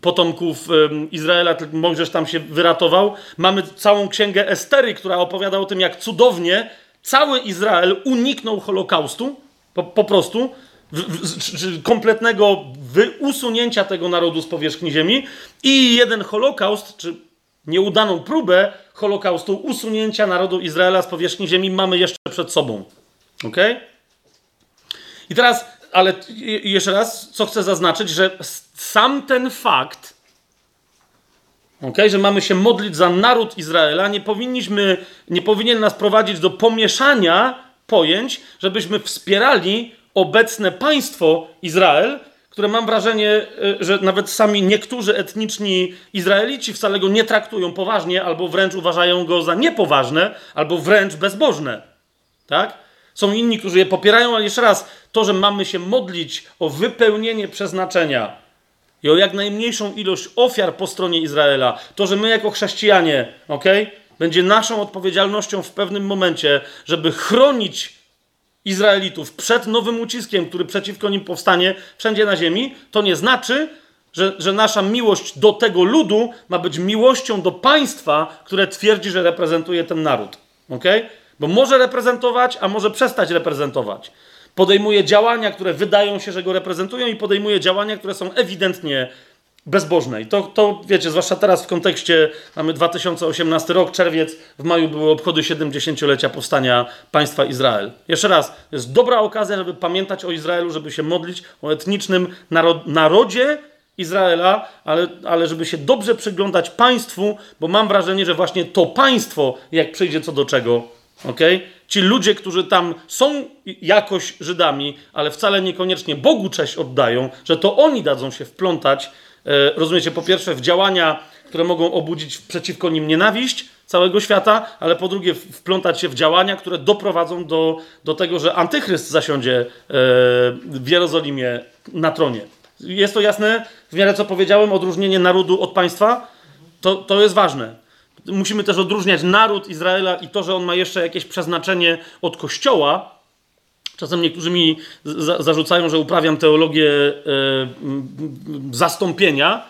potomków Izraela, Mojżesz tam się wyratował. Mamy całą księgę Estery, która opowiada o tym, jak cudownie cały Izrael uniknął Holokaustu. Po, po prostu kompletnego usunięcia tego narodu z powierzchni ziemi i jeden Holokaust, czy nieudaną próbę Holokaustu, usunięcia narodu Izraela z powierzchni ziemi mamy jeszcze przed sobą. Ok? I teraz, ale jeszcze raz, co chcę zaznaczyć, że sam ten fakt, ok, że mamy się modlić za naród Izraela, nie powinniśmy, nie powinien nas prowadzić do pomieszania pojęć, żebyśmy wspierali obecne państwo Izrael, które mam wrażenie, e, że nawet sami niektórzy etniczni Izraelici wcale go nie traktują poważnie, albo wręcz uważają go za niepoważne, albo wręcz bezbożne. Tak? Są inni, którzy je popierają, ale jeszcze raz, to, że mamy się modlić o wypełnienie przeznaczenia i o jak najmniejszą ilość ofiar po stronie Izraela, to, że my jako chrześcijanie, ok, będzie naszą odpowiedzialnością w pewnym momencie, żeby chronić Izraelitów przed nowym uciskiem, który przeciwko nim powstanie wszędzie na ziemi, to nie znaczy, że, że nasza miłość do tego ludu ma być miłością do państwa, które twierdzi, że reprezentuje ten naród. ok? Bo może reprezentować, a może przestać reprezentować. Podejmuje działania, które wydają się, że go reprezentują, i podejmuje działania, które są ewidentnie bezbożne. I to, to wiecie, zwłaszcza teraz w kontekście, mamy 2018 rok, czerwiec, w maju były obchody 70-lecia powstania państwa Izrael. Jeszcze raz, jest dobra okazja, żeby pamiętać o Izraelu, żeby się modlić o etnicznym narod, narodzie Izraela, ale, ale żeby się dobrze przyglądać państwu, bo mam wrażenie, że właśnie to państwo, jak przyjdzie co do czego, okay? ci ludzie, którzy tam są jakoś Żydami, ale wcale niekoniecznie Bogu cześć oddają, że to oni dadzą się wplątać rozumiecie, po pierwsze w działania, które mogą obudzić przeciwko nim nienawiść całego świata, ale po drugie wplątać się w działania, które doprowadzą do, do tego, że antychryst zasiądzie e, w Jerozolimie na tronie. Jest to jasne, w miarę co powiedziałem, odróżnienie narodu od państwa? To, to jest ważne. Musimy też odróżniać naród Izraela i to, że on ma jeszcze jakieś przeznaczenie od kościoła, Czasem niektórzy mi za zarzucają, że uprawiam teologię e, zastąpienia,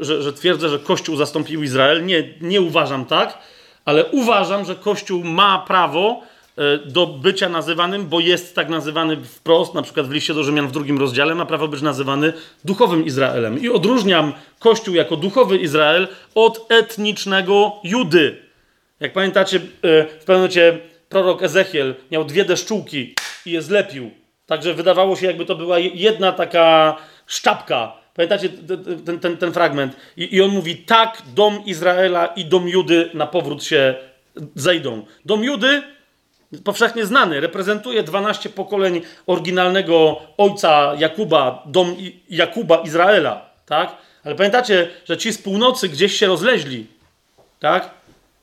że, że, twierdzę, że Kościół zastąpił Izrael. Nie, nie uważam tak, ale uważam, że Kościół ma prawo e, do bycia nazywanym, bo jest tak nazywany wprost, na przykład w liście do Rzymian w drugim rozdziale, ma prawo być nazywany duchowym Izraelem. I odróżniam Kościół jako duchowy Izrael od etnicznego Judy. Jak pamiętacie, e, w pewnym momencie prorok Ezechiel miał dwie deszczułki i je zlepił. Także wydawało się, jakby to była jedna taka szczapka. Pamiętacie ten, ten, ten fragment? I, I on mówi: Tak, dom Izraela i dom Judy na powrót się zejdą. Dom Judy, powszechnie znany, reprezentuje 12 pokoleń oryginalnego ojca Jakuba, dom Jakuba Izraela. Tak? Ale pamiętacie, że ci z północy gdzieś się rozleźli. Tak?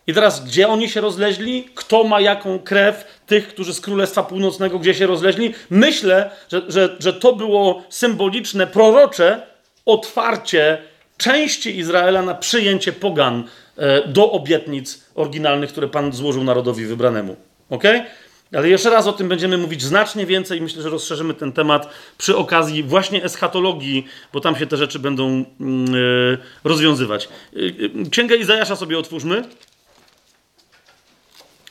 I teraz, gdzie oni się rozleźli? Kto ma jaką krew tych, którzy z Królestwa Północnego gdzie się rozleźli? Myślę, że, że, że to było symboliczne, prorocze otwarcie części Izraela na przyjęcie pogan e, do obietnic oryginalnych, które Pan złożył narodowi wybranemu. Ok? Ale jeszcze raz o tym będziemy mówić znacznie więcej. Myślę, że rozszerzymy ten temat przy okazji właśnie eschatologii, bo tam się te rzeczy będą yy, rozwiązywać. Yy, Księgę Izajasza sobie otwórzmy.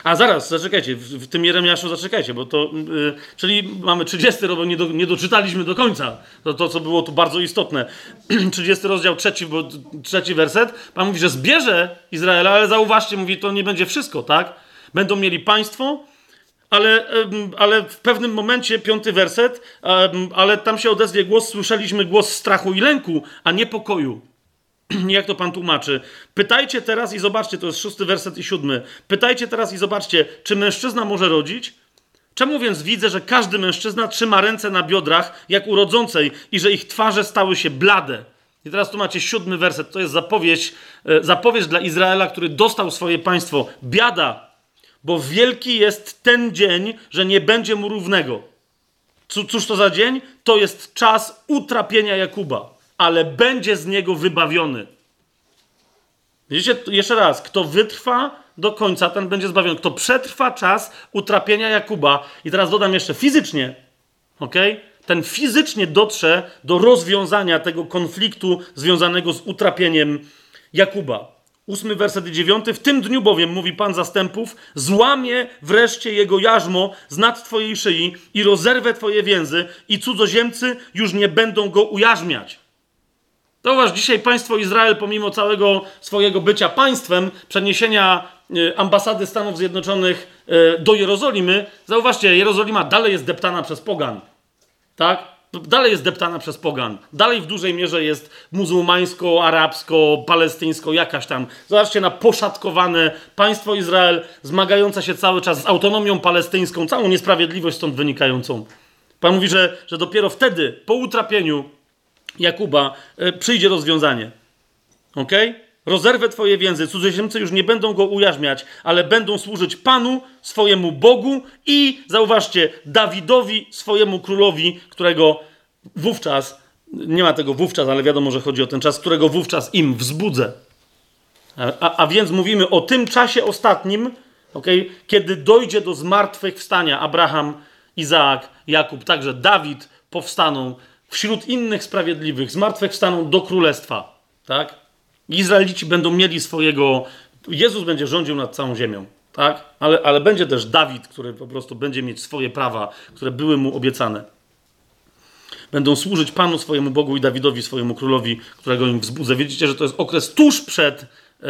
A zaraz, zaczekajcie, w, w tym Jeremiaszu zaczekajcie, bo to, yy, czyli mamy 30 rok, nie, do, nie doczytaliśmy do końca, to, to co było tu bardzo istotne. 30 rozdział, trzeci, bo, trzeci werset, Pan mówi, że zbierze Izraela, ale zauważcie, mówi, to nie będzie wszystko, tak? Będą mieli państwo, ale, ale w pewnym momencie, piąty werset, ale tam się odezwie głos, słyszeliśmy głos strachu i lęku, a nie pokoju. Jak to Pan tłumaczy? Pytajcie teraz i zobaczcie, to jest szósty werset i siódmy. Pytajcie teraz i zobaczcie, czy mężczyzna może rodzić? Czemu więc widzę, że każdy mężczyzna trzyma ręce na biodrach, jak urodzącej, i że ich twarze stały się blade? I teraz tu macie siódmy werset. To jest zapowiedź, e, zapowiedź dla Izraela, który dostał swoje państwo. Biada, bo wielki jest ten dzień, że nie będzie mu równego. Cóż to za dzień? To jest czas utrapienia Jakuba, ale będzie z niego wybawiony. Widzicie, jeszcze raz, kto wytrwa do końca, ten będzie zbawiony. Kto przetrwa czas utrapienia Jakuba, i teraz dodam jeszcze fizycznie, ok? Ten fizycznie dotrze do rozwiązania tego konfliktu związanego z utrapieniem Jakuba. Ósmy werset i dziewiąty. W tym dniu bowiem, mówi Pan zastępów, złamie wreszcie jego jarzmo z nad twojej szyi i rozerwę twoje więzy i cudzoziemcy już nie będą go ujarzmiać. Zauważ, dzisiaj państwo Izrael, pomimo całego swojego bycia państwem, przeniesienia e, ambasady Stanów Zjednoczonych e, do Jerozolimy, zauważcie, Jerozolima dalej jest deptana przez pogan. Tak? Dalej jest deptana przez pogan. Dalej w dużej mierze jest muzułmańsko, arabsko, palestyńsko, jakaś tam. Zobaczcie na poszatkowane państwo Izrael, zmagające się cały czas z autonomią palestyńską, całą niesprawiedliwość stąd wynikającą. Pan mówi, że, że dopiero wtedy, po utrapieniu Jakuba, e, przyjdzie rozwiązanie. Ok? Rozerwę twoje więzy, cudzoziemcy już nie będą go ujarzmiać, ale będą służyć Panu, swojemu Bogu i, zauważcie, Dawidowi, swojemu królowi, którego wówczas, nie ma tego wówczas, ale wiadomo, że chodzi o ten czas, którego wówczas im wzbudzę. A, a, więc mówimy o tym czasie ostatnim, okay, kiedy dojdzie do zmartwychwstania Abraham, Izaak, Jakub, także Dawid powstaną wśród innych sprawiedliwych, zmartwychwstaną do królestwa. Tak? Izraelici będą mieli swojego. Jezus będzie rządził nad całą ziemią, tak? Ale, ale będzie też Dawid, który po prostu będzie mieć swoje prawa, które były mu obiecane. Będą służyć Panu swojemu Bogu i Dawidowi swojemu królowi, którego im wzbudzę. Widzicie, że to jest okres tuż przed e,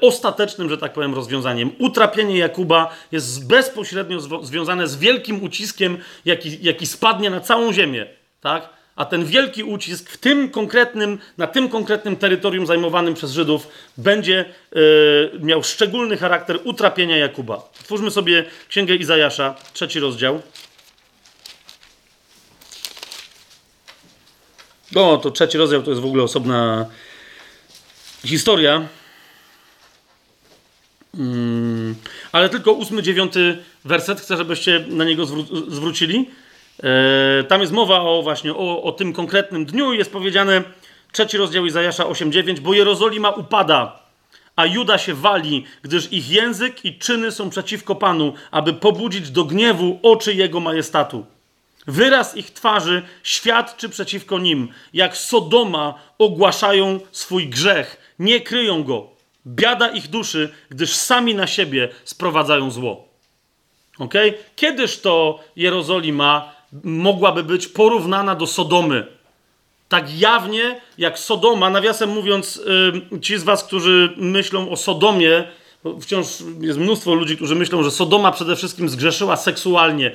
ostatecznym, że tak powiem, rozwiązaniem. Utrapienie Jakuba jest bezpośrednio związane z wielkim uciskiem, jaki, jaki spadnie na całą ziemię, tak? A ten wielki ucisk w tym konkretnym, na tym konkretnym terytorium zajmowanym przez Żydów będzie yy, miał szczególny charakter utrapienia Jakuba. Twórzmy sobie Księgę Izajasza, trzeci rozdział. O, to trzeci rozdział to jest w ogóle osobna historia. Hmm, ale tylko ósmy, dziewiąty werset. Chcę, żebyście na niego zwró- zwrócili. E, tam jest mowa o właśnie o, o tym konkretnym dniu i jest powiedziane trzeci rozdział Izajasza 8:9, bo Jerozolima upada, a Juda się wali, gdyż ich język i czyny są przeciwko Panu, aby pobudzić do gniewu oczy Jego majestatu. Wyraz ich twarzy świadczy przeciwko nim, jak Sodoma ogłaszają swój grzech, nie kryją go. Biada ich duszy, gdyż sami na siebie sprowadzają zło. Ok? Kiedyż to Jerozolima mogłaby być porównana do Sodomy. Tak jawnie jak Sodoma, nawiasem mówiąc, ci z Was, którzy myślą o Sodomie, wciąż jest mnóstwo ludzi, którzy myślą, że Sodoma przede wszystkim zgrzeszyła seksualnie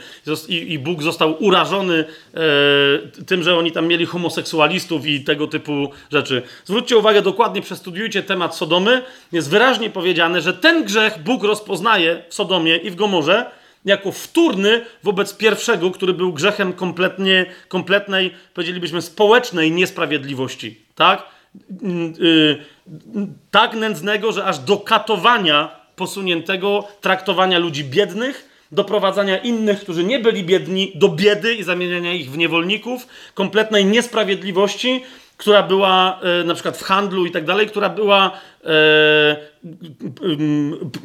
i, Bóg został urażony e, tym, że oni tam mieli homoseksualistów i tego typu rzeczy. Zwróćcie uwagę, dokładnie przestudiujcie temat Sodomy. Jest wyraźnie powiedziane, że ten grzech Bóg rozpoznaje w Sodomie i w Gomorze jako wtórny wobec pierwszego, który był grzechem kompletnie, kompletnej, powiedzielibyśmy, społecznej niesprawiedliwości. Tak? Yy, tak nędznego, że aż do katowania posuniętego, traktowania ludzi biednych, doprowadzania innych, którzy nie byli biedni, do biedy i zamieniania ich w niewolników, kompletnej niesprawiedliwości, która była e, na przykład w handlu i tak dalej, która była e,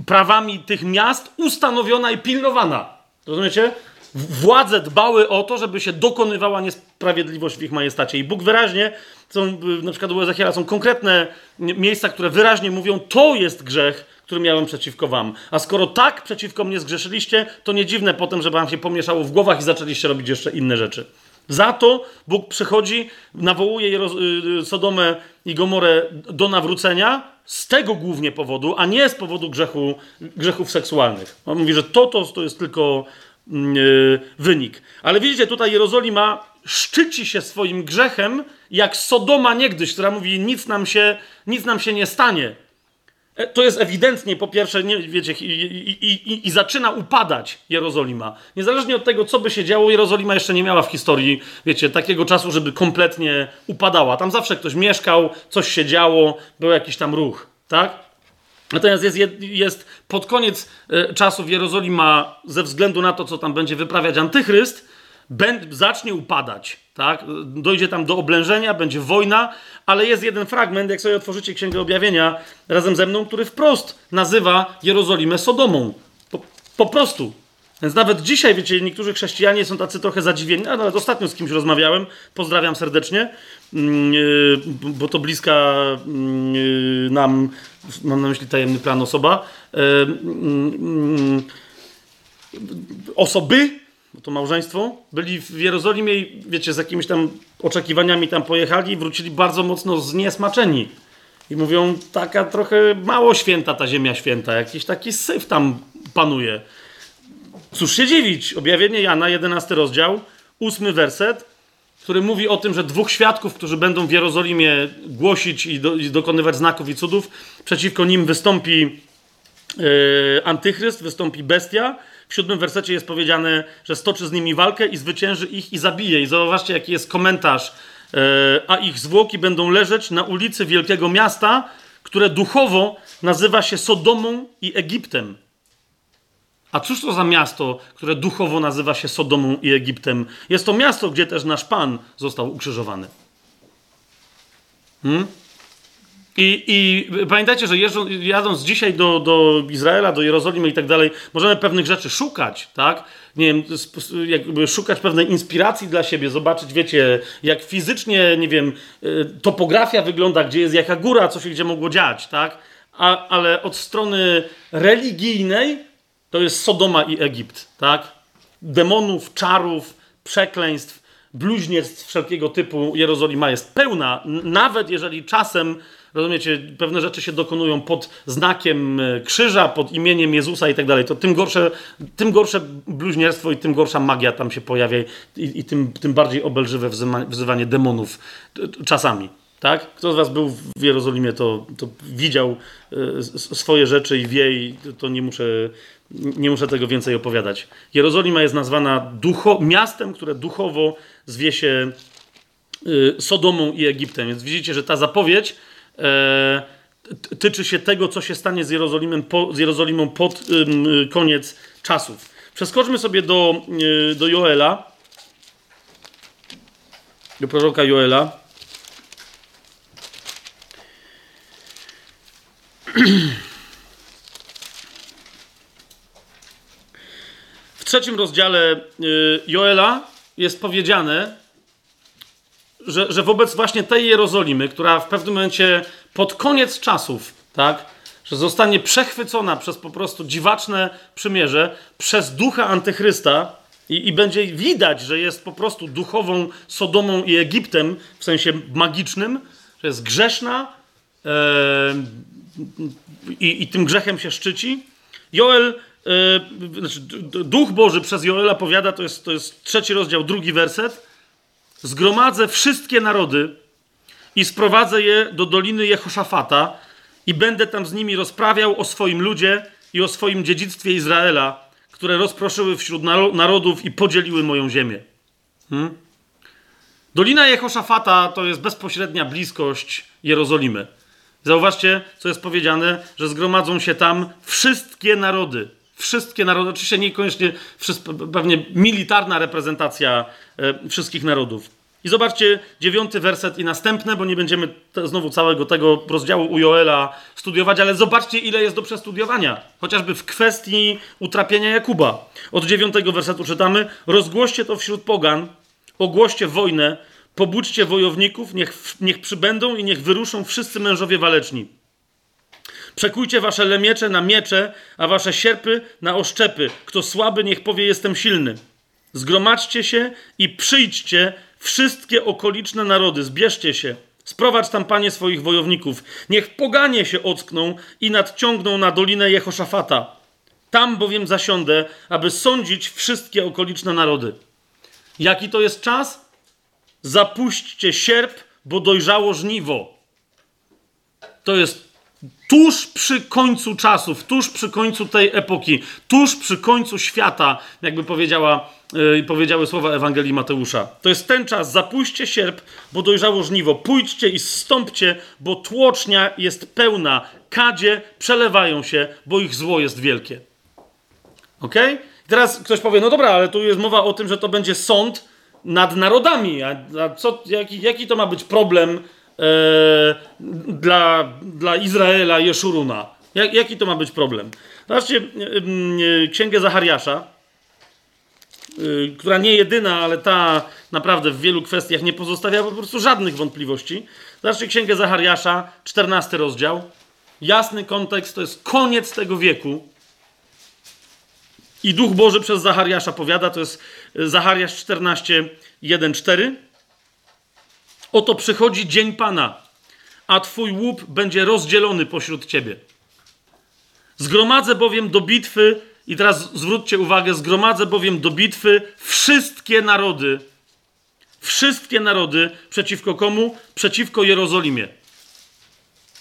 prawami tych miast ustanowiona i pilnowana. Rozumiecie? Władze dbały o to, żeby się dokonywała niesprawiedliwość w ich majestacie. I Bóg wyraźnie, są, na przykład u Ezechiela są konkretne miejsca, które wyraźnie mówią, to jest grzech, który miałem przeciwko wam. A skoro tak przeciwko mnie zgrzeszyliście, to nie dziwne potem, że wam się pomieszało w głowach i zaczęliście robić jeszcze inne rzeczy. Za to Bóg przychodzi, nawołuje y, Sodomę i Gomorę do nawrócenia z tego głównie powodu, a nie z powodu grzechu, grzechów seksualnych. On mówi, że to, to, to jest tylko yy, wynik. Ale widzicie, tutaj Jerozolima szczyci się swoim grzechem, jak Sodoma niegdyś, która mówi, nic nam się, nic nam się nie stanie. E, to jest ewidentnie, po pierwsze, nie, wiecie, i, i, i, i, zaczyna upadać Jerozolima. Niezależnie od tego, co by się działo, Jerozolima jeszcze nie miała w historii, wiecie, takiego czasu, żeby kompletnie upadała. Tam zawsze ktoś mieszkał, coś się działo, był jakiś tam ruch, tak? Natomiast jest, jest pod koniec e, czasów Jerozolima, ze względu na to, co tam będzie wyprawiać antychryst, zacznie upadać, tak? Dojdzie tam do oblężenia, będzie wojna, ale jest jeden fragment, jak sobie otworzycie Księgę Objawienia razem ze mną, który wprost nazywa Jerozolimę Sodomą. Po, po prostu. Więc nawet dzisiaj, wiecie, niektórzy chrześcijanie są tacy trochę zadziwieni. A nawet ostatnio z kimś rozmawiałem, pozdrawiam serdecznie, mm, yy, bo to bliska yy, nam, mam na myśli tajemny plan osoba, yy, osoby, bo to małżeństwo, byli w Jerozolimie i wiecie, z jakimiś tam oczekiwaniami tam pojechali i wrócili bardzo mocno zniesmaczeni. I mówią, taka trochę mało święta ta ziemia święta, jakiś taki syf tam panuje. Cóż się dziwić, objawienie Jana, 11 rozdział, 8 werset, który mówi o tym, że dwóch świadków, którzy będą w Jerozolimie głosić i, do, i dokonywać znaków i cudów, przeciwko nim wystąpi yy, antychryst, wystąpi bestia, w siódmym wersecie jest powiedziane, że stoczy z nimi walkę i zwycięży ich i zabije. I zauważcie, jaki jest komentarz. E, a ich zwłoki będą leżeć na ulicy wielkiego miasta, które duchowo nazywa się Sodomą i Egiptem. A cóż to za miasto, które duchowo nazywa się Sodomą i Egiptem? Jest to miasto, gdzie też nasz Pan został ukrzyżowany. Hmm? I, I pamiętajcie, że jeżdżą, jadąc dzisiaj do, do Izraela, do Jerozolimy i tak dalej, możemy pewnych rzeczy szukać, tak? Nie wiem, jakby szukać pewnej inspiracji dla siebie, zobaczyć, wiecie, jak fizycznie, nie wiem, y, topografia wygląda, gdzie jest jaka góra, co się gdzie mogło dziać, tak? A, ale od strony religijnej to jest Sodoma i Egipt, tak? Demonów, czarów, przekleństw, bluźnierstw wszelkiego typu Jerozolima jest pełna, nawet jeżeli czasem rozumiecie, pewne rzeczy się dokonują pod znakiem e, krzyża, pod imieniem Jezusa i tak dalej, to tym gorsze, tym gorsze bluźnierstwo i tym gorsza magia tam się pojawia i, i tym, tym bardziej obelżywe wzywanie, wzywanie demonów czasami. Tak? Kto z Was był w Jerozolimie, to, to widział y, swoje rzeczy i wie, i to nie muszę, nie muszę tego więcej opowiadać. Jerozolima jest nazwana ducho, miastem, które duchowo zwie się y, Sodomą i Egiptem. Więc widzicie, że ta zapowiedź e, tyczy się tego, co się stanie z, Jerozolimem po, z Jerozolimą pod y, koniec czasów. Przeskoczmy sobie do, y, do Joela, do proroka Joela. W trzecim rozdziale y, Joela jest powiedziane, że, że wobec właśnie tej Jerozolimy, która w pewnym momencie pod koniec czasów, tak, że zostanie przechwycona przez po prostu dziwaczne przymierze, przez ducha antychrysta i, i będzie widać, że jest po prostu duchową Sodomą i Egiptem w sensie magicznym, że jest grzeszna e, i, i tym grzechem się szczyci. Joel, e, znaczy, Duch Boży przez Joela powiada, to jest, to jest trzeci rozdział, drugi werset, zgromadzę wszystkie narody i sprowadzę je do doliny Jehoszafata i będę tam z nimi rozprawiał o swoim ludzie i o swoim dziedzictwie Izraela, które rozproszyły wśród narodów i podzieliły moją ziemię. Hmm? Dolina Jehoszafata to jest bezpośrednia bliskość Jerozolimy. Zauważcie, co jest powiedziane, że zgromadzą się tam wszystkie narody. Wszystkie narody, oczywiście niekoniecznie pewnie militarna reprezentacja e, wszystkich narodów. I zobaczcie dziewiąty werset i następne, bo nie będziemy te, znowu całego tego rozdziału u Joela studiować, ale zobaczcie, ile jest do przestudiowania. Chociażby w kwestii utrapienia Jakuba. Od dziewiątego wersetu czytamy: Rozgłoście to wśród pogan, ogłoście wojnę, pobudźcie wojowników, niech, niech przybędą i niech wyruszą wszyscy mężowie waleczni. Przekujcie wasze lemiecze na miecze, a wasze sierpy na oszczepy. Kto słaby, niech powie: Jestem silny. Zgromadźcie się i przyjdźcie, wszystkie okoliczne narody, zbierzcie się. Sprowadź tam, panie, swoich wojowników. Niech poganie się ockną i nadciągną na dolinę Jehoszafata. Tam bowiem zasiądę, aby sądzić wszystkie okoliczne narody. Jaki to jest czas? Zapuśćcie sierp, bo dojrzało żniwo. To jest tuż przy końcu czasów, tuż przy końcu tej epoki, tuż przy końcu świata, jakby powiedziała, yy, powiedziały słowa Ewangelii Mateusza. To jest ten czas, zapuśćcie sierp, bo dojrzało żniwo, pójdźcie i stąpcie, bo tłocznia jest pełna, kadzie przelewają się, bo ich zło jest wielkie. Ok? Teraz ktoś powie, no dobra, ale tu jest mowa o tym, że to będzie sąd nad narodami. A, a co, jaki, jaki to ma być problem dla, dla Izraela Jeszuruna? Jak, jaki to ma być problem? Zobaczcie e, e, księgę Zachariasza, e, która nie jedyna, ale ta naprawdę w wielu kwestiach nie pozostawia po prostu żadnych wątpliwości. Zobaczcie księgę Zachariasza, 14 rozdział. Jasny kontekst, to jest koniec tego wieku. I Duch Boży przez Zachariasza powiada, to jest Zachariasz 14, 1, 4. Oto przychodzi dzień Pana, a Twój łup będzie rozdzielony pośród Ciebie. Zgromadzę bowiem do bitwy, i teraz zwróćcie uwagę, zgromadzę bowiem do bitwy wszystkie narody, wszystkie narody przeciwko komu? Przeciwko Jerozolimie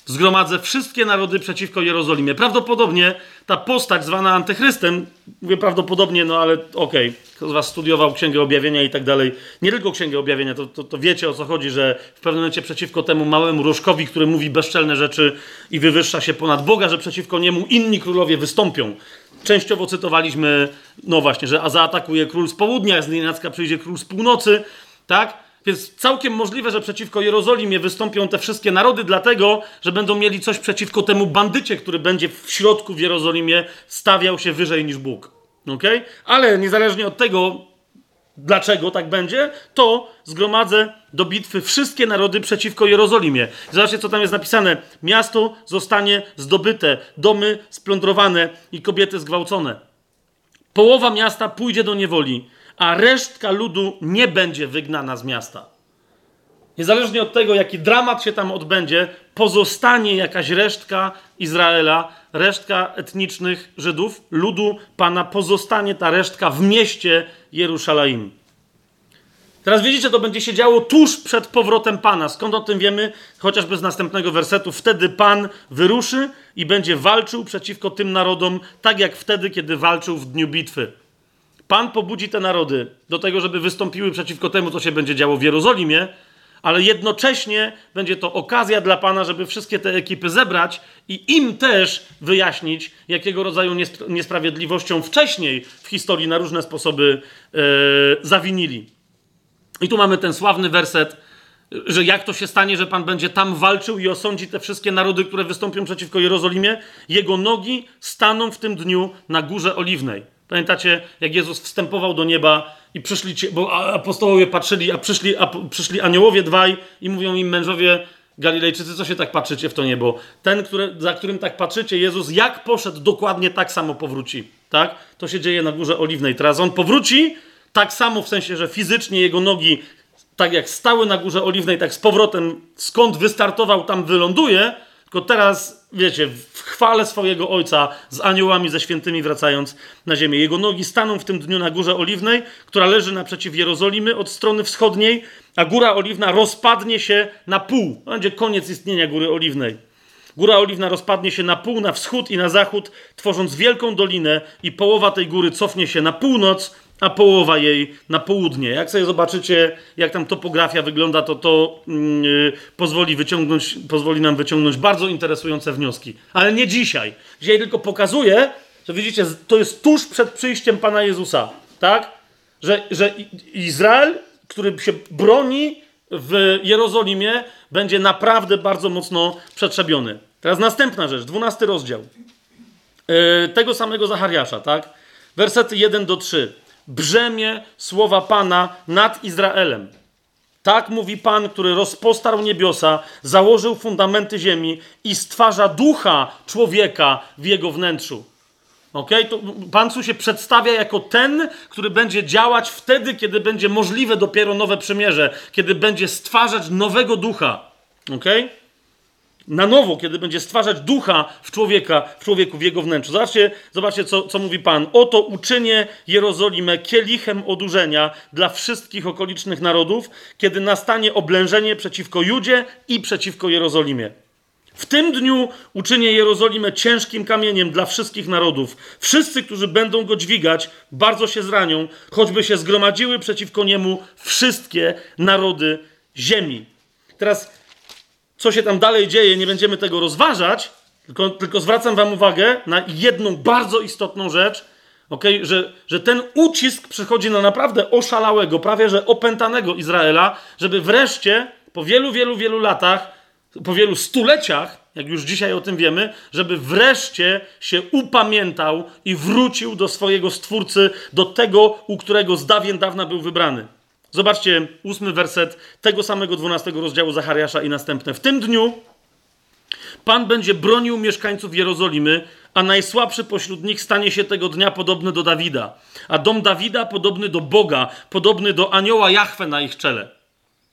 zgromadzę wszystkie narody przeciwko Jerozolimie. Prawdopodobnie ta postać zwana antychrystem, mówię prawdopodobnie, no ale okej, okay, kto z was studiował Księgę Objawienia i tak dalej, nie tylko Księgę Objawienia, to, to, to, wiecie o co chodzi, że w pewnym momencie przeciwko temu małemu różkowi, który mówi bezczelne rzeczy i wywyższa się ponad Boga, że przeciwko niemu inni królowie wystąpią. Częściowo cytowaliśmy, no właśnie, że a zaatakuje król z południa, z nienacka przyjdzie król z północy, tak? Więc całkiem możliwe, że przeciwko Jerozolimie wystąpią te wszystkie narody, dlatego, że będą mieli coś przeciwko temu bandycie, który będzie w środku w Jerozolimie stawiał się wyżej niż Bóg. Okay? Ale niezależnie od tego, dlaczego tak będzie, to zgromadzę do bitwy wszystkie narody przeciwko Jerozolimie. Zobaczcie, co tam jest napisane. Miasto zostanie zdobyte, domy splądrowane i kobiety zgwałcone. Połowa miasta pójdzie do niewoli a resztka ludu nie będzie wygnana z miasta. Niezależnie od tego, jaki dramat się tam odbędzie, pozostanie jakaś resztka Izraela, resztka etnicznych Żydów, ludu Pana, pozostanie ta resztka w mieście Jerusalem. Teraz widzicie, to będzie się działo tuż przed powrotem Pana. Skąd o tym wiemy? Chociażby z następnego wersetu. Wtedy Pan wyruszy i będzie walczył przeciwko tym narodom, tak jak wtedy, kiedy walczył w dniu bitwy. Pan pobudzi te narody do tego, żeby wystąpiły przeciwko temu, co się będzie działo w Jerozolimie, ale jednocześnie będzie to okazja dla Pana, żeby wszystkie te ekipy zebrać i im też wyjaśnić, jakiego rodzaju niesprawiedliwością wcześniej w historii na różne sposoby e, zawinili. I tu mamy ten sławny werset, że jak to się stanie, że Pan będzie tam walczył i osądzi te wszystkie narody, które wystąpią przeciwko Jerozolimie, jego nogi staną w tym dniu na górze oliwnej. Pamiętacie, jak Jezus wstępował do nieba i przyszli, ci, bo apostołowie patrzyli, a przyszli, a przyszli aniołowie dwaj i mówią im mężowie Galilejczycy, co się tak patrzycie w to niebo? Ten, który, za którym tak patrzycie, Jezus, jak poszedł, dokładnie tak samo powróci. Tak? To się dzieje na Górze Oliwnej. Teraz on powróci tak samo, w sensie, że fizycznie jego nogi, tak jak stały na Górze Oliwnej, tak z powrotem, skąd wystartował, tam wyląduje, tylko teraz, wiecie, w chwale swojego Ojca z aniołami, ze świętymi wracając na ziemię. Jego nogi staną w tym dniu na Górze Oliwnej, która leży naprzeciw Jerozolimy od strony wschodniej, a Góra Oliwna rozpadnie się na pół. Będzie koniec istnienia Góry Oliwnej. Góra Oliwna rozpadnie się na pół, na wschód i na zachód, tworząc wielką dolinę i połowa tej góry cofnie się na północ, a połowa jej na południe. Jak sobie zobaczycie, jak tam topografia wygląda, to to yy, pozwoli, wyciągnąć, pozwoli nam wyciągnąć bardzo interesujące wnioski. Ale nie dzisiaj. Dzisiaj tylko pokazuję, że widzicie, to jest tuż przed przyjściem Pana Jezusa, tak? Że, że Izrael, który się broni w Jerozolimie, będzie naprawdę bardzo mocno przetrzebiony. Teraz następna rzecz, dwunasty rozdział. Yy, tego samego Zachariasza, tak? Wersety 1 do 3 brzemię słowa Pana nad Izraelem. Tak mówi Pan, który rozpostarł niebiosa, założył fundamenty ziemi i stwarza ducha człowieka w jego wnętrzu. Okay? To Pan tu się przedstawia jako ten, który będzie działać wtedy, kiedy będzie możliwe dopiero nowe przymierze, kiedy będzie stwarzać nowego ducha. Okay? Na nowo, kiedy będzie stwarzać ducha w człowieka, w człowieku, w jego wnętrzu. Zobaczcie, zobaczcie co, co mówi Pan. Oto uczynię Jerozolimę kielichem odurzenia dla wszystkich okolicznych narodów, kiedy nastanie oblężenie przeciwko Judzie i przeciwko Jerozolimie. W tym dniu uczynię Jerozolimę ciężkim kamieniem dla wszystkich narodów. Wszyscy, którzy będą go dźwigać, bardzo się zranią, choćby się zgromadziły przeciwko niemu wszystkie narody ziemi. Teraz, co się tam dalej dzieje, nie będziemy tego rozważać, tylko, tylko zwracam Wam uwagę na jedną bardzo istotną rzecz, okay? że, że ten ucisk przychodzi na naprawdę oszalałego, prawie że opętanego Izraela, żeby wreszcie po wielu, wielu, wielu latach po wielu stuleciach, jak już dzisiaj o tym wiemy, żeby wreszcie się upamiętał i wrócił do swojego stwórcy, do tego, u którego z dawien dawna był wybrany. Zobaczcie ósmy werset tego samego dwunastego rozdziału Zachariasza i następne. W tym dniu Pan będzie bronił mieszkańców Jerozolimy, a najsłabszy pośród nich stanie się tego dnia podobny do Dawida, a dom Dawida podobny do Boga, podobny do anioła Jahwe na ich czele.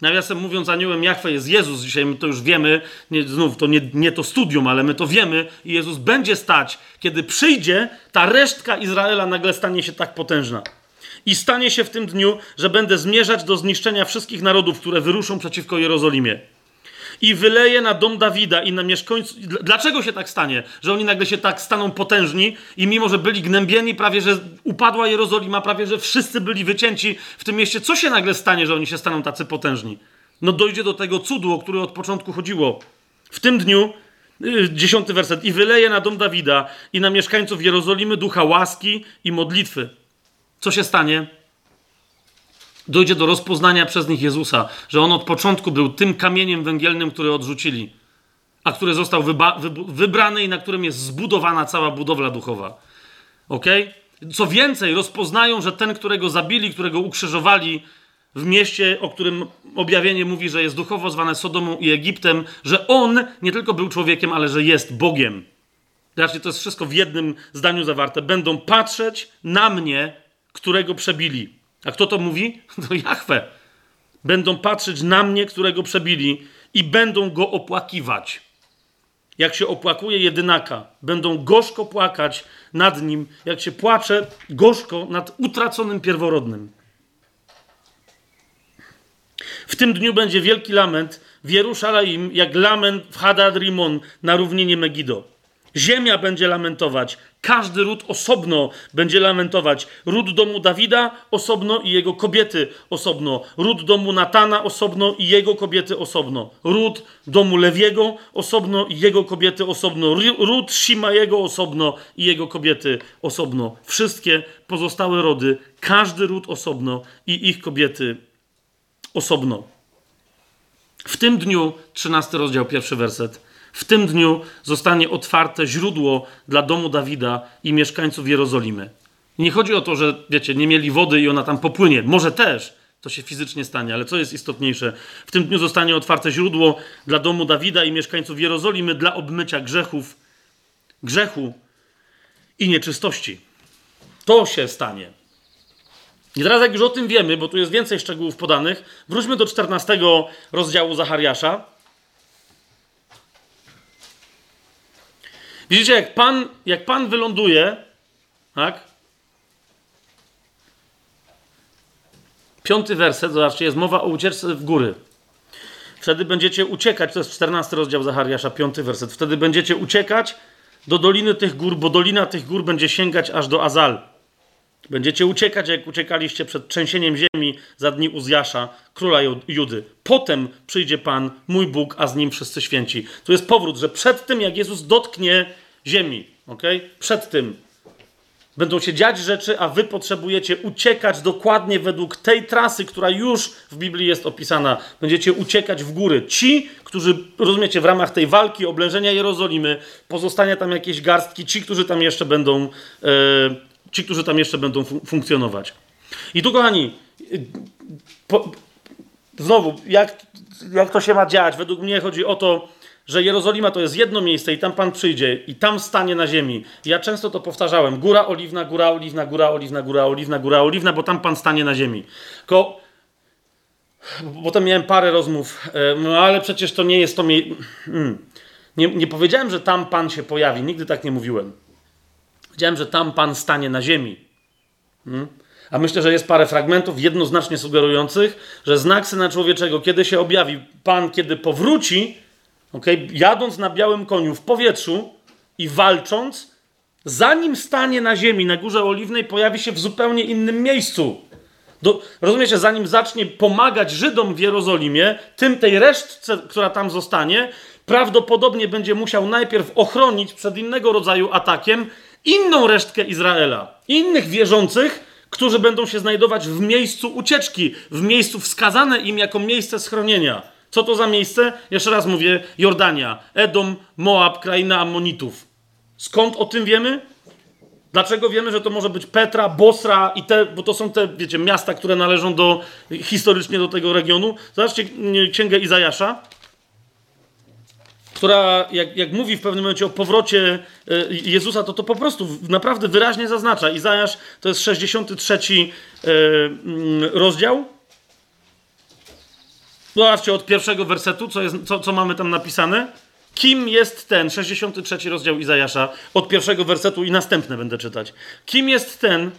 Nawiasem mówiąc, aniołem Jachwę jest Jezus. Dzisiaj my to już wiemy. Nie, znów, to nie, nie to studium, ale my to wiemy. I Jezus będzie stać, kiedy przyjdzie, ta resztka Izraela nagle stanie się tak potężna. I stanie się w tym dniu, że będę zmierzać do zniszczenia wszystkich narodów, które wyruszą przeciwko Jerozolimie i wyleje na dom Dawida i na mieszkańców. Dlaczego się tak stanie? Że oni nagle się tak staną potężni i mimo, że byli gnębieni, prawie że upadła Jerozolima, prawie że wszyscy byli wycięci w tym mieście, co się nagle stanie, że oni się staną tacy potężni? No dojdzie do tego cudu, o który od początku chodziło. W tym dniu, y, dziesiąty werset, i wyleje na dom Dawida i na mieszkańców Jerozolimy ducha łaski i modlitwy. Co się stanie? dojdzie do rozpoznania przez nich Jezusa, że on od początku był tym kamieniem węgielnym, który odrzucili, a który został wybrany i na którym jest zbudowana cała budowla duchowa. Ok? Co więcej, rozpoznają, że ten, którego zabili, którego ukrzyżowali w mieście, o którym objawienie mówi, że jest duchowo zwane Sodomą i Egiptem, że on nie tylko był człowiekiem, ale że jest Bogiem. Zobaczcie, to jest wszystko w jednym zdaniu zawarte. Będą patrzeć na mnie, którego przebili. A kto to mówi? To Jahwe. Będą patrzeć na mnie, którego przebili i będą go opłakiwać. Jak się opłakuje jedynaka, będą gorzko płakać nad nim, jak się płacze gorzko nad utraconym pierworodnym. W tym dniu będzie wielki lament w Jerusalem, jak lament w Hadad Rimon na równinie Megido. Ziemia będzie lamentować, każdy ród osobno będzie lamentować. Ród domu Dawida osobno i jego kobiety osobno. Ród domu Natana osobno i jego kobiety osobno. Ród domu Lewiego osobno i jego kobiety osobno. Ród Shimajego osobno i jego kobiety osobno. Wszystkie pozostałe rody, każdy ród osobno i ich kobiety osobno. W tym dniu, 13 rozdział, pierwszy werset. W tym dniu zostanie otwarte źródło dla domu Dawida i mieszkańców Jerozolimy. Nie chodzi o to, że wiecie, nie mieli wody i ona tam popłynie. Może też to się fizycznie stanie, ale co jest istotniejsze? W tym dniu zostanie otwarte źródło dla domu Dawida i mieszkańców Jerozolimy dla obmycia grzechów, grzechu i nieczystości. To się stanie. I teraz, jak już o tym wiemy, bo tu jest więcej szczegółów podanych, wróćmy do 14 rozdziału Zachariasza. Widzicie, jak Pan, jak Pan wyląduje, tak? Piąty werset, zobaczcie, jest mowa o ucieczce w góry. Wtedy będziecie uciekać, to jest 14 rozdział Zachariasza, piąty werset. Wtedy będziecie uciekać do doliny tych gór, bo dolina tych gór będzie sięgać aż do Azal. Będziecie uciekać, jak uciekaliście przed trzęsieniem ziemi za dni Uzjasza, króla Judy. Potem przyjdzie Pan, mój Bóg, a z nim wszyscy święci. To jest powrót, że przed tym, jak Jezus dotknie ziemi, ok? Przed tym będą się dziać rzeczy, a wy potrzebujecie uciekać dokładnie według tej trasy, która już w Biblii jest opisana. Będziecie uciekać w góry. Ci, którzy, rozumiecie, w ramach tej walki, oblężenia Jerozolimy, pozostania tam jakieś garstki, ci, którzy tam jeszcze będą. Yy, ci, którzy tam jeszcze będą fun funkcjonować. I tu, kochani, po, znowu, jak, jak to się ma dziać? Według mnie chodzi o to, że Jerozolima to jest jedno miejsce i tam Pan przyjdzie i tam stanie na ziemi. Ja często to powtarzałem. Góra oliwna, góra oliwna, góra oliwna, góra oliwna, góra oliwna, bo tam Pan stanie na ziemi. Tylko potem miałem parę rozmów, no ale przecież to nie jest to miejsce. Hmm. Nie, nie powiedziałem, że tam Pan się pojawi. Nigdy tak nie mówiłem. Powiedziałem, że tam Pan stanie na ziemi. Hmm? A myślę, że jest parę fragmentów jednoznacznie sugerujących, że znak Syna Człowieczego, kiedy się objawi Pan, kiedy powróci, okay? jadąc na białym koniu w powietrzu i walcząc, zanim stanie na ziemi, na Górze Oliwnej, pojawi się w zupełnie innym miejscu. Do, rozumiecie, zanim zacznie pomagać Żydom w Jerozolimie, tym tej resztce, która tam zostanie, prawdopodobnie będzie musiał najpierw ochronić przed innego rodzaju atakiem inną resztkę Izraela, innych wierzących, którzy będą się znajdować w miejscu ucieczki, w miejscu wskazane im jako miejsce schronienia. Co to za miejsce? Jeszcze raz mówię: Jordania, Edom, Moab, kraina Ammonitów. Skąd o tym wiemy? Dlaczego wiemy, że to może być Petra, Bosra i te, bo to są te, wiecie, miasta, które należą do, historycznie do tego regionu. Zobaczcie księgę Izajasza, która, jak, jak mówi w pewnym momencie o powrocie e, Jezusa, to to po prostu naprawdę wyraźnie zaznacza. Izajasz to jest 63 e, mm, rozdział. Zobaczcie od pierwszego wersetu, co, jest, co, co mamy tam napisane. Kim jest ten, 63 rozdział Izajasza, od pierwszego wersetu i następne będę czytać. Kim jest ten,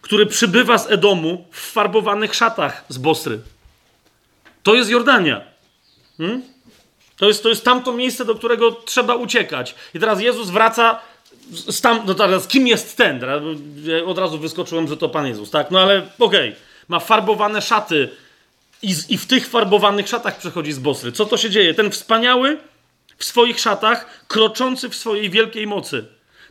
który przybywa z Edomu w farbowanych szatach z Bosry? To jest Jordania. Hmm? To, jest, to jest tamto miejsce, do którego trzeba uciekać. I teraz Jezus wraca z tam, no teraz kim jest ten? Od razu wyskoczyłem, że to Pan Jezus, tak? No ale okej, okay. ma farbowane szaty i, i w tych farbowanych szatach przechodzi z Bosry. Co to się dzieje? Ten wspaniały w swoich szatach, kroczący w swojej wielkiej mocy.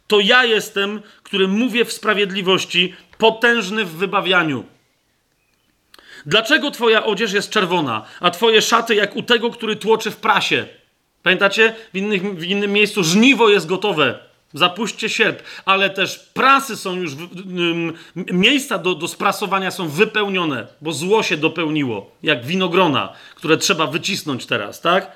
To ja jestem, który mówię w sprawiedliwości, potężny w wybawianiu. Dlaczego twoja odzież jest czerwona, a twoje szaty jak u tego, który tłoczy w prasie? Pamiętacie? W, innych, w innym miejscu żniwo jest gotowe. Zapuśćcie sierp, ale też prasy są już, miejsca do, do sprasowania są wypełnione, bo zło się dopełniło, jak winogrona, które trzeba wycisnąć teraz, tak?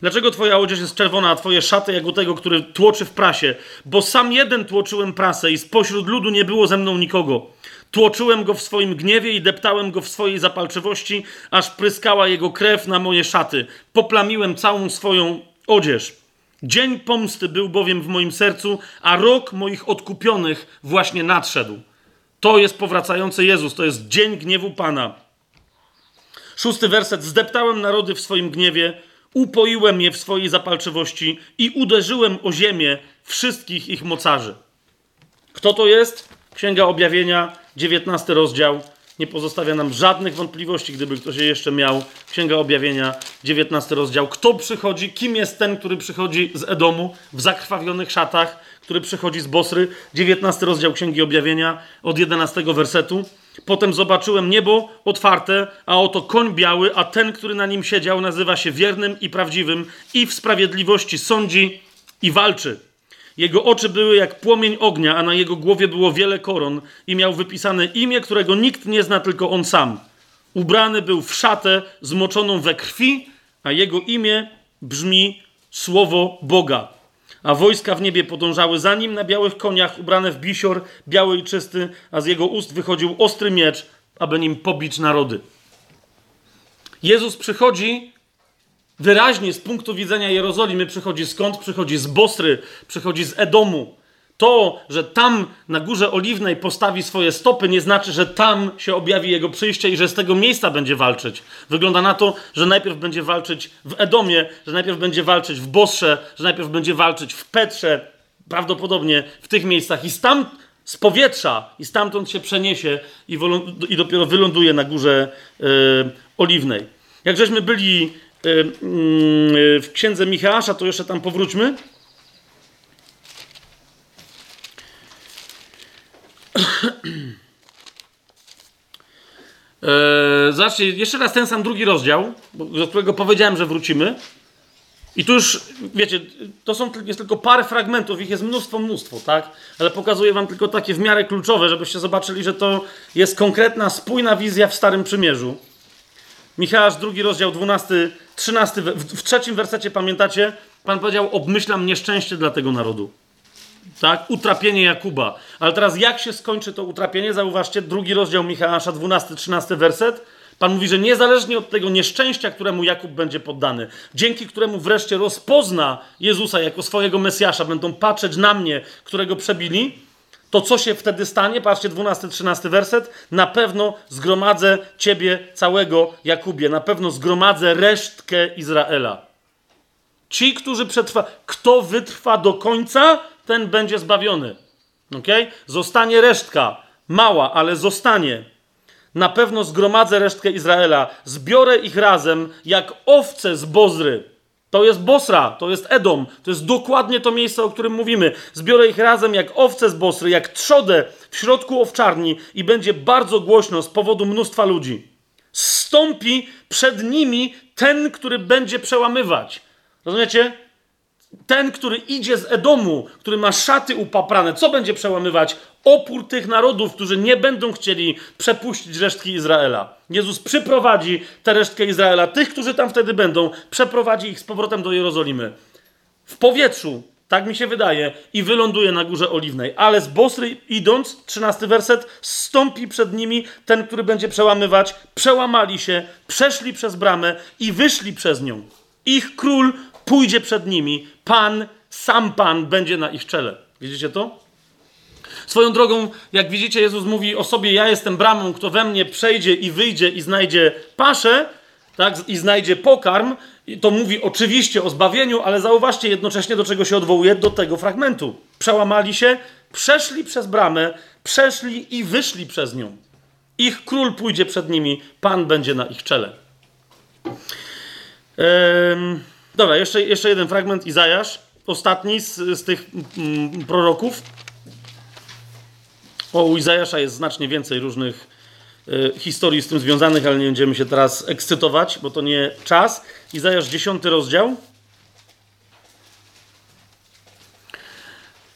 Dlaczego twoja odzież jest czerwona, a twoje szaty jak u tego, który tłoczy w prasie? Bo sam jeden tłoczyłem prasę i spośród ludu nie było ze mną nikogo. Tłoczyłem go w swoim gniewie i deptałem go w swojej zapalczywości, aż pryskała jego krew na moje szaty. Poplamiłem całą swoją odzież. Dzień pomsty był bowiem w moim sercu, a rok moich odkupionych właśnie nadszedł. To jest powracający Jezus, to jest dzień gniewu Pana. Szósty werset. Zdeptałem narody w swoim gniewie, upoiłem je w swojej zapalczywości i uderzyłem o ziemię wszystkich ich mocarzy. Kto to jest? Księga Objawienia, 19 rozdział. Nie pozostawia nam żadnych wątpliwości, gdyby ktoś je jeszcze miał. Księga Objawienia, 19 rozdział. Kto przychodzi? Kim jest ten, który przychodzi z Edomu w zakrwawionych szatach, który przychodzi z Bosry? 19 rozdział Księgi Objawienia, od 11 wersetu. Potem zobaczyłem niebo otwarte, a oto koń biały, a ten, który na nim siedział, nazywa się wiernym i prawdziwym i w sprawiedliwości sądzi i walczy. Jego oczy były jak płomień ognia, a na jego głowie było wiele koron i miał wypisane imię, którego nikt nie zna, tylko on sam. Ubrany był w szatę zmoczoną we krwi, a jego imię brzmi Słowo Boga. A wojska w niebie podążały za nim na białych koniach, ubrane w bisior, biały i czysty, a z jego ust wychodził ostry miecz, aby nim pobić narody. Jezus przychodzi wyraźnie z punktu widzenia Jerozolimy przychodzi skąd? Przychodzi z Bosry, przychodzi z Edomu. To, że tam na Górze Oliwnej postawi swoje stopy, nie znaczy, że tam się objawi jego przyjście i że z tego miejsca będzie walczyć. Wygląda na to, że najpierw będzie walczyć w Edomie, że najpierw będzie walczyć w Bosrze, że najpierw będzie walczyć w Petrze, prawdopodobnie w tych miejscach i tam z powietrza i stamtąd się przeniesie i, i dopiero wyląduje na Górze yy, Oliwnej. Jak żeśmy byli w księdze Michała, to jeszcze tam powróćmy. E, zobaczcie, jeszcze raz ten sam drugi rozdział, do którego powiedziałem, że wrócimy. I tu już, wiecie, to są, jest tylko parę fragmentów, ich jest mnóstwo, mnóstwo, tak? Ale pokazuję wam tylko takie w miarę kluczowe, żebyście zobaczyli, że to jest konkretna, spójna wizja w Starym Przymierzu. Michał, drugi rozdział, 12, 13, w, trzecim wersecie pamiętacie? Pan powiedział, obmyślam nieszczęście dla tego narodu. Tak? Utrapienie Jakuba. Ale teraz jak się skończy to utrapienie? Zauważcie, drugi rozdział Michała, 12, 13 werset. Pan mówi, że niezależnie od tego nieszczęścia, któremu Jakub będzie poddany, dzięki któremu wreszcie rozpozna Jezusa jako swojego Mesjasza, będą patrzeć na mnie, którego przebili, to co się wtedy stanie? Patrzcie, 12-13 werset. Na pewno zgromadzę ciebie całego, Jakubie. Na pewno zgromadzę resztkę Izraela. Ci, którzy przetrwa, kto wytrwa do końca, ten będzie zbawiony. Ok? Zostanie resztka. Mała, ale zostanie. Na pewno zgromadzę resztkę Izraela. Zbiorę ich razem jak owce z Bozry. To jest Bosra, to jest Edom, to jest dokładnie to miejsce, o którym mówimy. Zbiorę ich razem jak owce z Bosry, jak trzodę w środku owczarni i będzie bardzo głośno z powodu mnóstwa ludzi. Stąpi przed nimi ten, który będzie przełamywać. Rozumiecie? Ten, który idzie z Edomu, który ma szaty upaprane, co będzie przełamywać? Opór tych narodów, którzy nie będą chcieli przepuścić resztki Izraela. Jezus przyprowadzi tę resztkę Izraela, tych, którzy tam wtedy będą, przeprowadzi ich z powrotem do Jerozolimy. W powietrzu, tak mi się wydaje, i wyląduje na górze oliwnej. Ale z Bosry idąc, trzynasty werset, stąpi przed nimi ten, który będzie przełamywać. Przełamali się, przeszli przez bramę i wyszli przez nią. Ich król pójdzie przed nimi, Pan, sam Pan będzie na ich czele. Widzicie to? Swoją drogą, jak widzicie, Jezus mówi o sobie: Ja jestem bramą, kto we mnie przejdzie i wyjdzie i znajdzie paszę, tak, i znajdzie pokarm. I to mówi oczywiście o zbawieniu, ale zauważcie jednocześnie, do czego się odwołuje, do tego fragmentu. Przełamali się, przeszli przez bramę, przeszli i wyszli przez nią. Ich król pójdzie przed nimi, Pan będzie na ich czele. Ehm, dobra, jeszcze, jeszcze jeden fragment, Izajasz, ostatni z, z tych mm, proroków. O, u Izajasza jest znacznie więcej różnych y, historii z tym związanych, ale nie będziemy się teraz ekscytować, bo to nie czas. Izajasz 10 rozdział.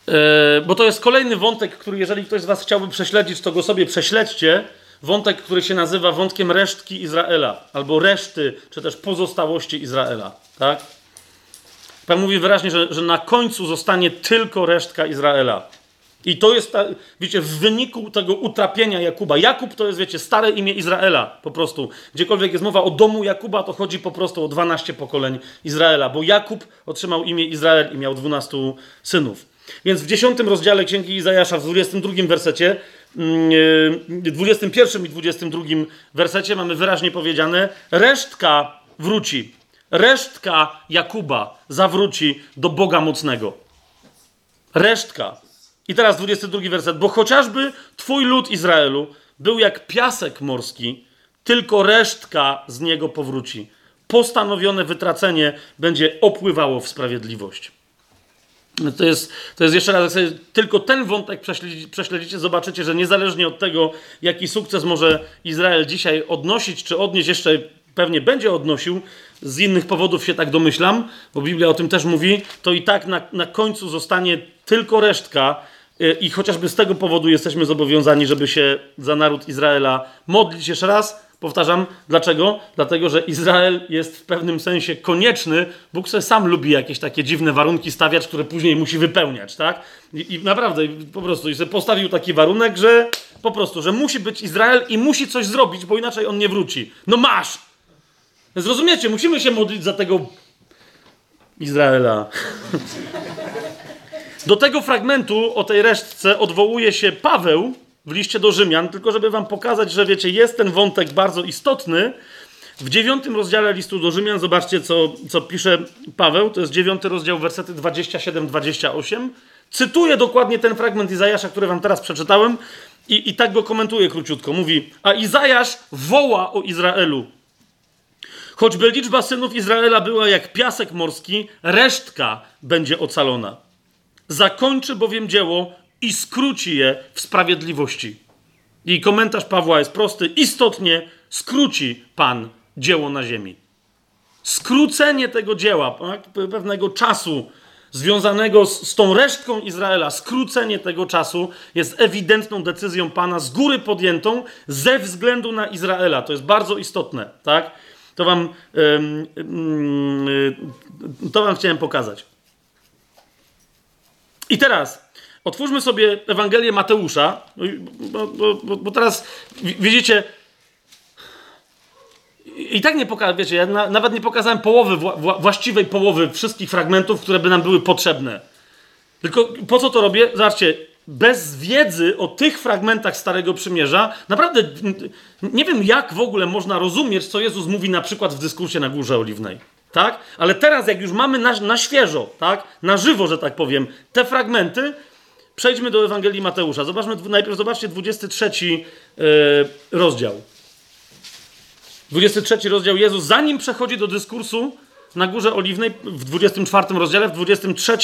E, bo to jest kolejny wątek, który jeżeli ktoś z Was chciałby prześledzić, to go sobie prześledźcie. Wątek, który się nazywa wątkiem resztki Izraela, albo reszty, czy też pozostałości Izraela. Tak? Pan mówi wyraźnie, że, że na końcu zostanie tylko resztka Izraela. I to jest, ta, wiecie, w wyniku tego utrapienia Jakuba. Jakub to jest, wiecie, stare imię Izraela po prostu. Gdziekolwiek jest mowa o domu Jakuba, to chodzi po prostu o 12 pokoleń Izraela, bo Jakub otrzymał imię Izrael i miał 12 synów. Więc w 10 rozdziale Księgi Izajasza, w 22 wersecie, 21 mm, i 22 wersecie mamy wyraźnie powiedziane: resztka wróci, resztka Jakuba zawróci do Boga mocnego. Resztka. I teraz 22 werset. Bo chociażby twój lud Izraelu był jak piasek morski, tylko resztka z niego powróci. Postanowione wytracenie będzie opływało w sprawiedliwość. To jest, to jest jeszcze raz, jak tylko ten wątek prześledzicie, prześledzicie, zobaczycie, że niezależnie od tego, jaki sukces może Izrael dzisiaj odnosić, czy odnieść jeszcze pewnie będzie odnosił, z innych powodów się tak domyślam, bo Biblia o tym też mówi, to i tak na, na końcu zostanie tylko resztka, y, i chociażby z tego powodu jesteśmy zobowiązani, żeby się za naród Izraela modlić jeszcze raz. Powtarzam, dlaczego? Dlatego, że Izrael jest w pewnym sensie konieczny. Bóg sobie sam lubi jakieś takie dziwne warunki stawiać, które później musi wypełniać, tak? I, i naprawdę, po prostu, i sobie postawił taki warunek, że po prostu, że musi być Izrael i musi coś zrobić, bo inaczej on nie wróci. No masz! Zrozumiecie, musimy się modlić za tego Izraela. Do tego fragmentu o tej resztce odwołuje się Paweł w liście do Rzymian, tylko żeby wam pokazać, że wiecie, jest ten wątek bardzo istotny. W dziewiątym rozdziale listu do Rzymian, zobaczcie, co, co pisze Paweł, to jest dziewiąty rozdział, wersety 27-28. Cytuję dokładnie ten fragment Izajasza, który wam teraz przeczytałem i, i tak go komentuje króciutko. Mówi, a Izajasz woła o Izraelu. Choćby liczba synów Izraela była jak piasek morski, resztka będzie ocalona. Zakończy bowiem dzieło i skróci je w sprawiedliwości. I komentarz Pawła jest prosty. Istotnie skróci Pan dzieło na ziemi. Skrócenie tego dzieła, tak, pewnego czasu związanego z, z, tą resztką Izraela, skrócenie tego czasu jest ewidentną decyzją Pana z góry podjętą ze względu na Izraela. To jest bardzo istotne, tak? To wam, to wam chciałem pokazać. I teraz otwórzmy sobie Ewangelię Mateusza, no bo, bo, bo, bo teraz widzicie, i tak nie pokazałem, wiecie, ja na, nawet nie pokazałem połowy, wła, właściwej połowy wszystkich fragmentów, które by nam były potrzebne. Tylko po co to robię? Zobaczcie, bez wiedzy o tych fragmentach Starego Przymierza, naprawdę nie wiem, jak w ogóle można rozumieć, co Jezus mówi na przykład w dyskursie na Górze Oliwnej. tak? Ale teraz, jak już mamy na, na świeżo, tak? Na żywo, że tak powiem, te fragmenty, przejdźmy do Ewangelii Mateusza. Zobaczmy, najpierw zobaczcie 23 yy, rozdział. 23 rozdział Jezus, zanim przechodzi do dyskursu na Górze Oliwnej, w 24 rozdziale, w 23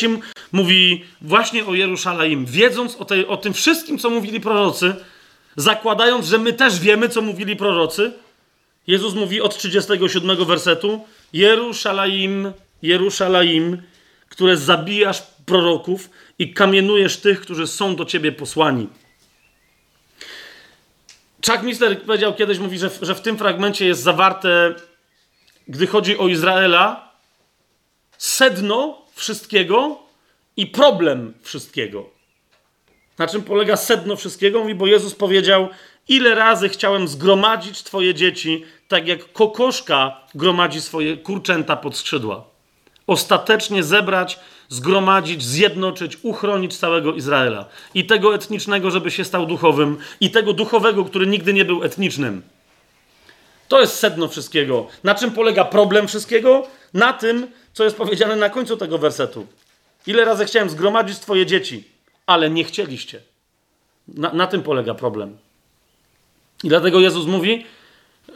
mówi właśnie o Jerusalem, wiedząc o, tej, o tym wszystkim, co mówili prorocy, zakładając, że my też wiemy, co mówili prorocy, Jezus mówi od 37 wersetu: Jerusalem, Jerusalem, które zabijasz proroków i kamienujesz tych, którzy są do ciebie posłani. Chuck Missler powiedział kiedyś, mówi, że, że w tym fragmencie jest zawarte, gdy chodzi o Izraela, sedno wszystkiego i problem wszystkiego. Na czym polega sedno wszystkiego? Mówi, bo Jezus powiedział: Ile razy chciałem zgromadzić Twoje dzieci, tak jak kokoszka gromadzi swoje kurczęta pod skrzydła. Ostatecznie zebrać, zgromadzić, zjednoczyć, uchronić całego Izraela. I tego etnicznego, żeby się stał duchowym, i tego duchowego, który nigdy nie był etnicznym. To jest sedno wszystkiego. Na czym polega problem wszystkiego? Na tym, co jest powiedziane na końcu tego wersetu. Ile razy chciałem zgromadzić Twoje dzieci, ale nie chcieliście. Na, na tym polega problem. I dlatego Jezus mówi,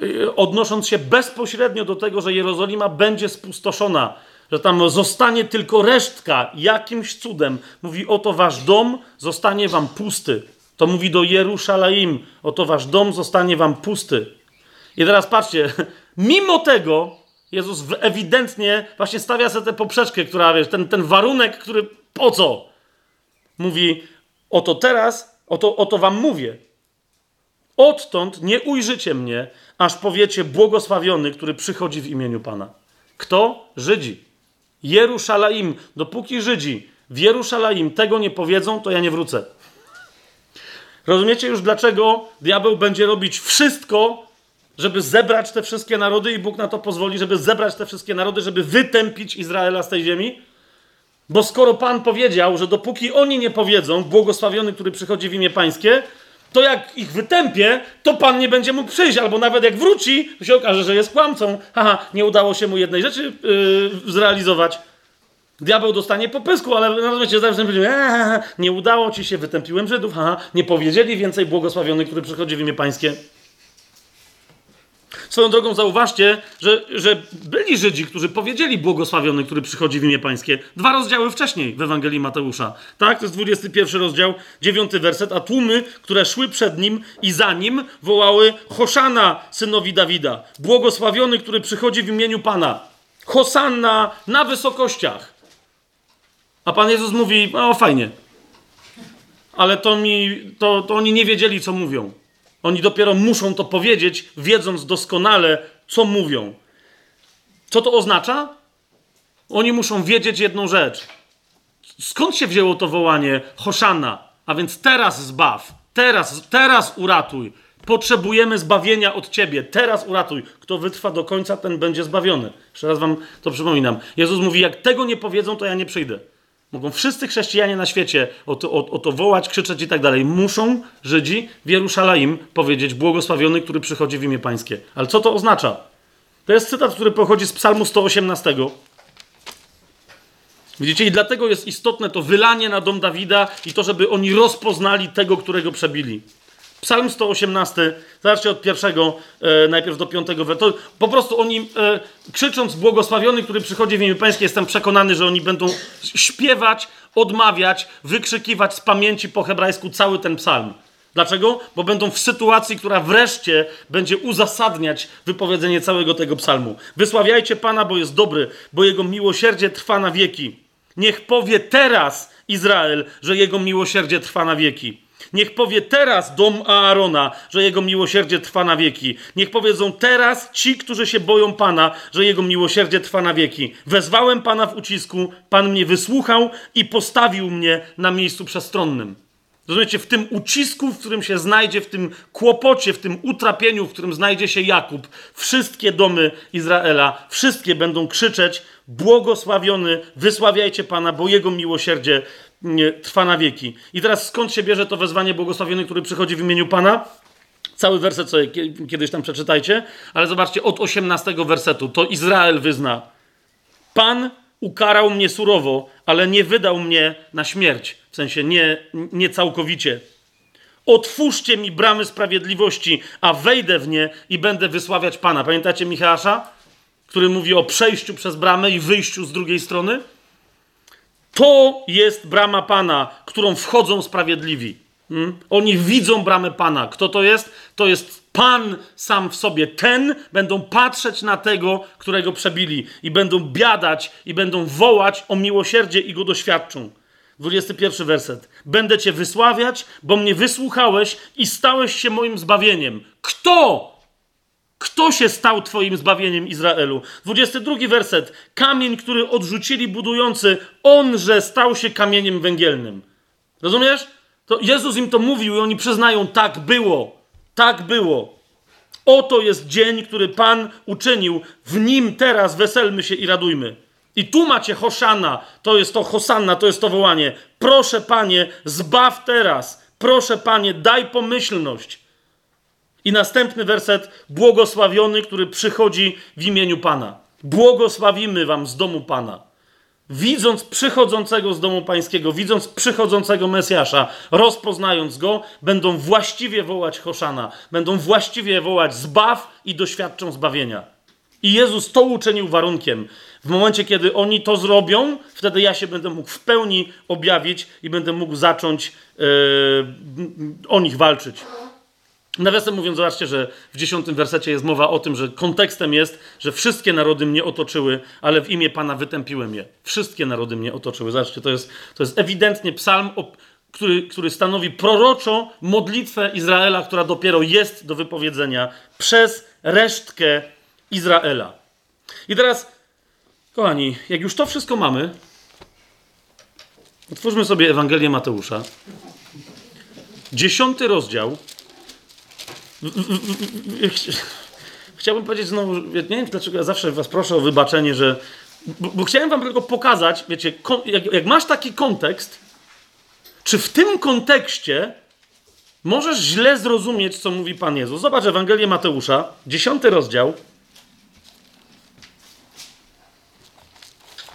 y, odnosząc się bezpośrednio do tego, że Jerozolima będzie spustoszona, że tam zostanie tylko resztka jakimś cudem. Mówi: Oto wasz dom zostanie wam pusty. To mówi do Jerusalem: Oto wasz dom zostanie wam pusty. I teraz patrzcie, mimo tego Jezus ewidentnie właśnie stawia sobie tę poprzeczkę, która, wiesz, ten, ten warunek, który po co? Mówi: Oto teraz, oto, oto wam mówię. Odtąd nie ujrzycie mnie, aż powiecie błogosławiony, który przychodzi w imieniu Pana. Kto? Żydzi. Jerusalem. Dopóki Żydzi w Jerusalem tego nie powiedzą, to ja nie wrócę. Rozumiecie już, dlaczego diabeł będzie robić wszystko, żeby zebrać te wszystkie narody i Bóg na to pozwoli, żeby zebrać te wszystkie narody, żeby wytępić Izraela z tej ziemi? Bo skoro Pan powiedział, że dopóki oni nie powiedzą, błogosławiony, który przychodzi w imię Pańskie, to jak ich wytępię, to Pan nie będzie mógł przyjść, albo nawet jak wróci, to się okaże, że jest kłamcą. Haha, nie udało się mu jednej rzeczy yy, zrealizować. Diabeł dostanie po pysku, ale się zawsze będzie, nie udało ci się, wytępiłem Żydów, haha, nie powiedzieli więcej błogosławiony, który przychodzi w imię Pańskie. Swoją drogą zauważcie, że, że byli Żydzi, którzy powiedzieli błogosławiony, który przychodzi w imię Pańskie. Dwa rozdziały wcześniej w Ewangelii Mateusza. Tak, to jest 21 rozdział, 9 werset. A tłumy, które szły przed nim i za nim, wołały Hoszana, synowi Dawida. Błogosławiony, który przychodzi w imieniu Pana. Hosanna na wysokościach. A Pan Jezus mówi, o fajnie. Ale to mi, to, to oni nie wiedzieli, co mówią. Oni dopiero muszą to powiedzieć, wiedząc doskonale, co mówią. Co to oznacza? Oni muszą wiedzieć jedną rzecz. Skąd się wzięło to wołanie Hoszana? A więc teraz zbaw, teraz, teraz uratuj. Potrzebujemy zbawienia od ciebie, teraz uratuj. Kto wytrwa do końca, ten będzie zbawiony. Jeszcze raz wam to przypominam. Jezus mówi: Jak tego nie powiedzą, to ja nie przyjdę. Mogą wszyscy chrześcijanie na świecie o to, o, o to wołać, krzyczeć i tak dalej. Muszą Żydzi w Jerusalem powiedzieć błogosławiony, który przychodzi w imię Pańskie. Ale co to oznacza? To jest cytat, który pochodzi z Psalmu 118. Widzicie, i dlatego jest istotne to wylanie na dom Dawida i to, żeby oni rozpoznali tego, którego przebili. Psalm 118, zobaczcie od pierwszego, e, najpierw do piątego. To po prostu oni e, krzycząc błogosławiony, który przychodzi w imię Pańskie, jestem przekonany, że oni będą śpiewać, odmawiać, wykrzykiwać z pamięci po hebrajsku cały ten psalm. Dlaczego? Bo będą w sytuacji, która wreszcie będzie uzasadniać wypowiedzenie całego tego psalmu. Wysławiajcie Pana, bo jest dobry, bo Jego miłosierdzie trwa na wieki. Niech powie teraz Izrael, że Jego miłosierdzie trwa na wieki. Niech powie teraz dom Aarona, że jego miłosierdzie trwa na wieki. Niech powiedzą teraz ci, którzy się boją Pana, że jego miłosierdzie trwa na wieki. Wezwałem Pana w ucisku, Pan mnie wysłuchał i postawił mnie na miejscu przestronnym. Rozumiecie, w tym ucisku, w którym się znajdzie, w tym kłopocie, w tym utrapieniu, w którym znajdzie się Jakub, wszystkie domy Izraela, wszystkie będą krzyczeć: Błogosławiony, wysławiajcie Pana, bo Jego miłosierdzie trwa na wieki. I teraz skąd się bierze to wezwanie błogosławiony, który przychodzi w imieniu Pana? Cały werset sobie kiedyś tam przeczytajcie, ale zobaczcie, od 18 wersetu to Izrael wyzna Pan ukarał mnie surowo, ale nie wydał mnie na śmierć. W sensie nie, nie całkowicie. Otwórzcie mi bramy sprawiedliwości, a wejdę w nie i będę wysławiać Pana. Pamiętacie Michała, który mówi o przejściu przez bramę i wyjściu z drugiej strony? To jest brama Pana, którą wchodzą sprawiedliwi. Hmm? Oni widzą bramę Pana. Kto to jest? To jest Pan sam w sobie. Ten będą patrzeć na tego, którego przebili i będą biadać i będą wołać o miłosierdzie i go doświadczą. 21 werset. Będę cię wysławiać, bo mnie wysłuchałeś i stałeś się moim zbawieniem. Kto? Kto się stał twoim zbawieniem Izraelu? 22 werset. Kamień, który odrzucili budujący, onże stał się kamieniem węgielnym. Rozumiesz? To Jezus im to mówił i oni przyznają, tak było. Tak było. Oto jest dzień, który Pan uczynił. W nim teraz weselmy się i radujmy. I tu macie Hoszana, to jest to Hosanna, to jest to wołanie. Proszę Panie, zbaw teraz. Proszę Panie, daj pomyślność. I następny werset, błogosławiony, który przychodzi w imieniu Pana. Błogosławimy Wam z domu Pana. Widząc przychodzącego z domu Pańskiego, widząc przychodzącego Mesjasza, rozpoznając go, będą właściwie wołać Hoszana, będą właściwie wołać zbaw i doświadczą zbawienia. I Jezus to uczynił warunkiem. W momencie, kiedy oni to zrobią, wtedy ja się będę mógł w pełni objawić i będę mógł zacząć yy, o nich walczyć. Nawiasem mówiąc, zobaczcie, że w dziesiątym wersecie jest mowa o tym, że kontekstem jest, że wszystkie narody mnie otoczyły, ale w imię Pana wytępiłem je. Wszystkie narody mnie otoczyły. Zobaczcie, to jest, to jest ewidentnie psalm, który, który stanowi proroczo modlitwę Izraela, która dopiero jest do wypowiedzenia przez resztkę Izraela. I teraz, kochani, jak już to wszystko mamy, otwórzmy sobie Ewangelię Mateusza. Dziesiąty rozdział. Chciałbym powiedzieć znowu, nie wiem dlaczego ja zawsze was proszę o wybaczenie, że. Bo, bo chciałem wam tylko pokazać, wiecie, jak, jak masz taki kontekst, czy w tym kontekście możesz źle zrozumieć, co mówi Pan Jezus. Zobacz Ewangelię Mateusza, dziesiąty rozdział.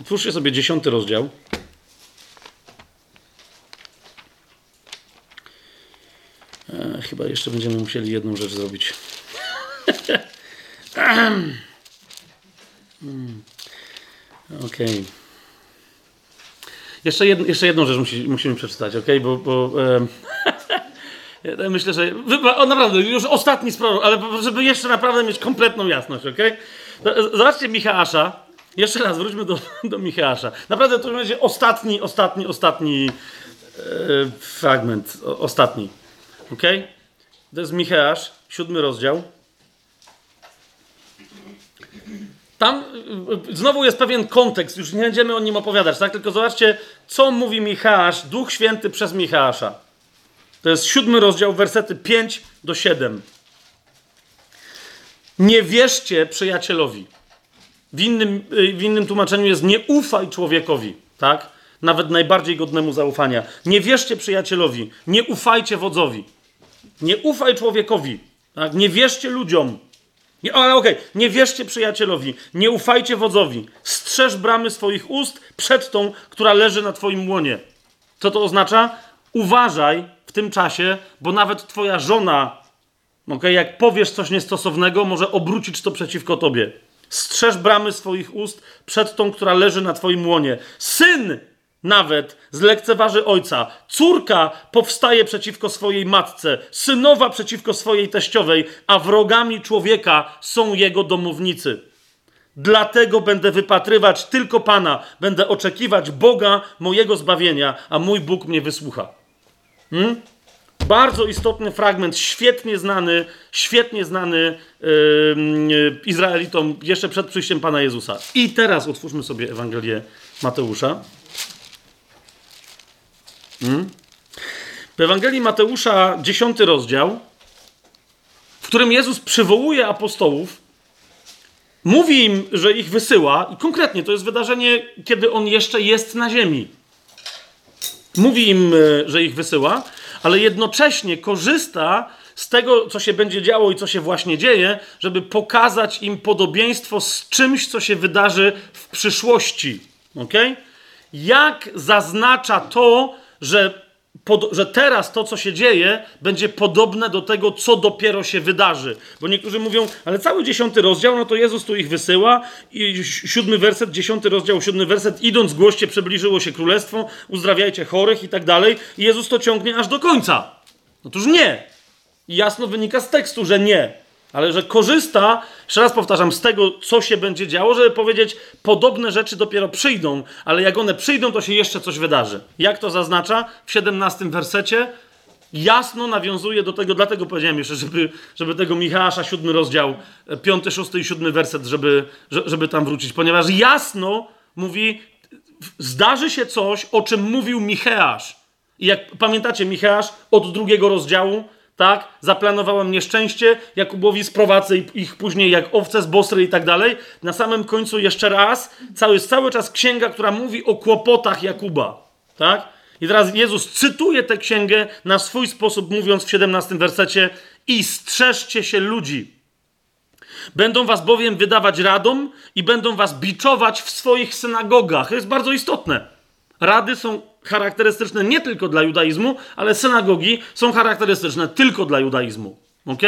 Otwórzcie sobie dziesiąty rozdział. E, chyba jeszcze będziemy musieli jedną rzecz zrobić. hmm. Okej. Okay. Jeszcze, jed, jeszcze jedną rzecz musi, musimy przeczytać, ok? Bo, bo e, myślę, że. O, naprawdę, już ostatni sprawa, ale żeby jeszcze naprawdę mieć kompletną jasność, ok? Zobaczcie Michała. Jeszcze raz wróćmy do, do Michała. Naprawdę to będzie ostatni, ostatni, ostatni e, fragment. O, ostatni. Ok? To jest Michał, siódmy rozdział. Tam y, znowu jest pewien kontekst, już nie będziemy o nim opowiadać, tak? Tylko zobaczcie, co mówi Michał, Duch Święty przez Michała. To jest siódmy rozdział, wersety 5 do 7. Nie wierzcie przyjacielowi. W innym, y, w innym tłumaczeniu jest nie ufaj człowiekowi, tak? Nawet najbardziej godnemu zaufania. Nie wierzcie przyjacielowi, nie ufajcie wodzowi. Nie ufaj człowiekowi, tak? Nie wierzcie ludziom. Nie, ale okej, okay. nie wierzcie przyjacielowi, nie ufajcie wodzowi. Strzeż bramy swoich ust przed tą, która leży na twoim łonie. Co to oznacza? Uważaj w tym czasie, bo nawet twoja żona, okay, jak powiesz coś niestosownego, może obrócić to przeciwko tobie. Strzeż bramy swoich ust przed tą, która leży na twoim łonie. Syn nawet zlekceważy ojca. Córka powstaje przeciwko swojej matce, synowa przeciwko swojej teściowej, a wrogami człowieka są jego domownicy. Dlatego będę wypatrywać tylko Pana, będę oczekiwać Boga mojego zbawienia, a mój Bóg mnie wysłucha. Hmm? Bardzo istotny fragment, świetnie znany, świetnie znany yy, Izraelitom jeszcze przed przyjściem Pana Jezusa. I teraz otwórzmy sobie Ewangelię Mateusza. Hmm? W Ewangelii Mateusza, 10 rozdział, w którym Jezus przywołuje apostołów, mówi im, że ich wysyła, i konkretnie to jest wydarzenie, kiedy on jeszcze jest na ziemi. Mówi im, e, że ich wysyła, ale jednocześnie korzysta z tego, co się będzie działo i co się właśnie dzieje, żeby pokazać im podobieństwo z czymś, co się wydarzy w przyszłości. Ok? Jak zaznacza to, że, pod, że teraz to, co się dzieje, będzie podobne do tego, co dopiero się wydarzy. Bo niektórzy mówią, ale cały dziesiąty rozdział, no to Jezus tu ich wysyła i siódmy werset, dziesiąty rozdział, siódmy werset, idąc głoście, przybliżyło się królestwo, uzdrawiajcie chorych i tak dalej. I Jezus to ciągnie aż do końca. Otóż nie. I jasno wynika z tekstu, że nie. Ale że korzysta, jeszcze raz powtarzam, z tego, co się będzie działo, żeby powiedzieć, podobne rzeczy dopiero przyjdą, ale jak one przyjdą, to się jeszcze coś wydarzy. Jak to zaznacza? W 17 wersecie jasno nawiązuje do tego, dlatego powiedziałem jeszcze, żeby, żeby tego Michała, siódmy rozdział, piąty, szósty i siódmy werset, żeby, żeby tam wrócić, ponieważ jasno mówi, zdarzy się coś, o czym mówił Micheasz. I jak pamiętacie, Micheasz od drugiego rozdziału tak? Zaplanowałem nieszczęście, Jakubowi sprowadzę ich później jak owce z Bosry i tak dalej. Na samym końcu jeszcze raz, cały, cały czas księga, która mówi o kłopotach Jakuba, tak? I teraz Jezus cytuje tę księgę na swój sposób, mówiąc w 17 wersecie i strzeżcie się ludzi. Będą was bowiem wydawać radom i będą was biczować w swoich synagogach. To jest bardzo istotne. Rady są charakterystyczne nie tylko dla judaizmu, ale synagogi są charakterystyczne tylko dla judaizmu. Ok?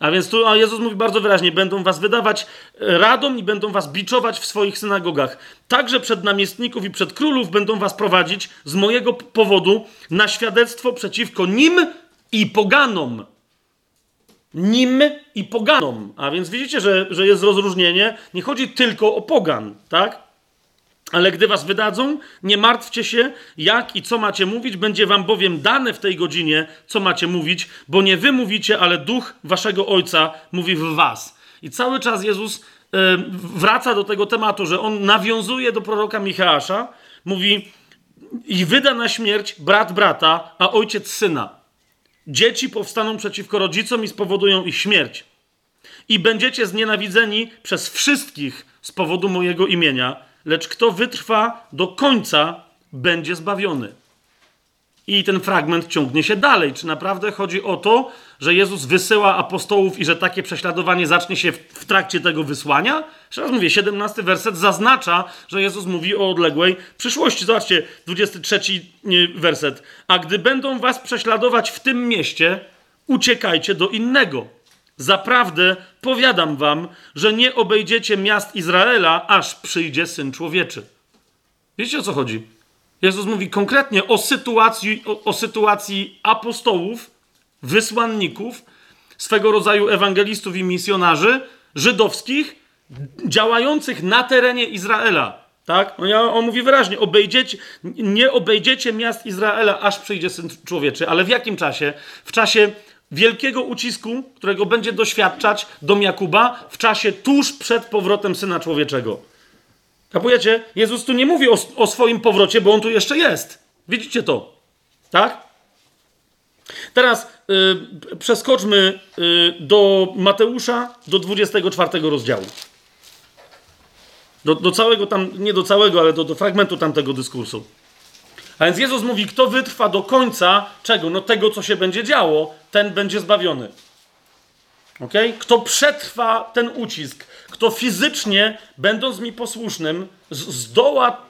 A więc tu a Jezus mówi bardzo wyraźnie: będą was wydawać e, radą i będą was biczować w swoich synagogach. Także przed namiestników i przed królów będą was prowadzić z mojego powodu na świadectwo przeciwko nim i poganom. Nim i poganom. A więc widzicie, że, że jest rozróżnienie. Nie chodzi tylko o pogan, tak? Ale gdy was wydadzą, nie martwcie się, jak i co macie mówić, będzie wam bowiem dane w tej godzinie, co macie mówić, bo nie wy mówicie, ale duch waszego ojca mówi w was. I cały czas Jezus yy, wraca do tego tematu, że on nawiązuje do proroka Michała, mówi: I wyda na śmierć brat brata, a ojciec syna. Dzieci powstaną przeciwko rodzicom i spowodują ich śmierć. I będziecie znienawidzeni przez wszystkich z powodu mojego imienia lecz kto wytrwa do końca, będzie zbawiony. I ten fragment ciągnie się dalej. Czy naprawdę chodzi o to, że Jezus wysyła apostołów i że takie prześladowanie zacznie się w, trakcie tego wysłania? Jeszcze raz mówię, 17 werset zaznacza, że Jezus mówi o odległej przyszłości. Zobaczcie, 23 werset. A gdy będą was prześladować w tym mieście, uciekajcie do innego Zaprawdę powiadam wam, że nie obejdziecie miast Izraela, aż przyjdzie syn człowieczy. Wiecie o co chodzi? Jezus mówi konkretnie o sytuacji, o, o sytuacji apostołów, wysłanników, swego rodzaju ewangelistów i misjonarzy żydowskich, działających na terenie Izraela. Tak? On mówi wyraźnie, obejdziecie, nie obejdziecie miast Izraela, aż przyjdzie Syn Człowieczy. Ale w jakim czasie? W czasie wielkiego ucisku, którego będzie doświadczać dom Jakuba w czasie tuż przed powrotem Syna Człowieczego. Kapujecie? Jezus tu nie mówi o, o swoim powrocie, bo On tu jeszcze jest. Widzicie to? Tak? Teraz y, przeskoczmy y, do Mateusza, do 24 rozdziału. Do, do, całego tam, nie do całego, ale do, do fragmentu tamtego dyskursu. A więc Jezus mówi, kto wytrwa do końca czego? No tego, co się będzie działo, ten będzie zbawiony. ok? Kto przetrwa ten ucisk, kto fizycznie, będąc mi posłusznym, zdoła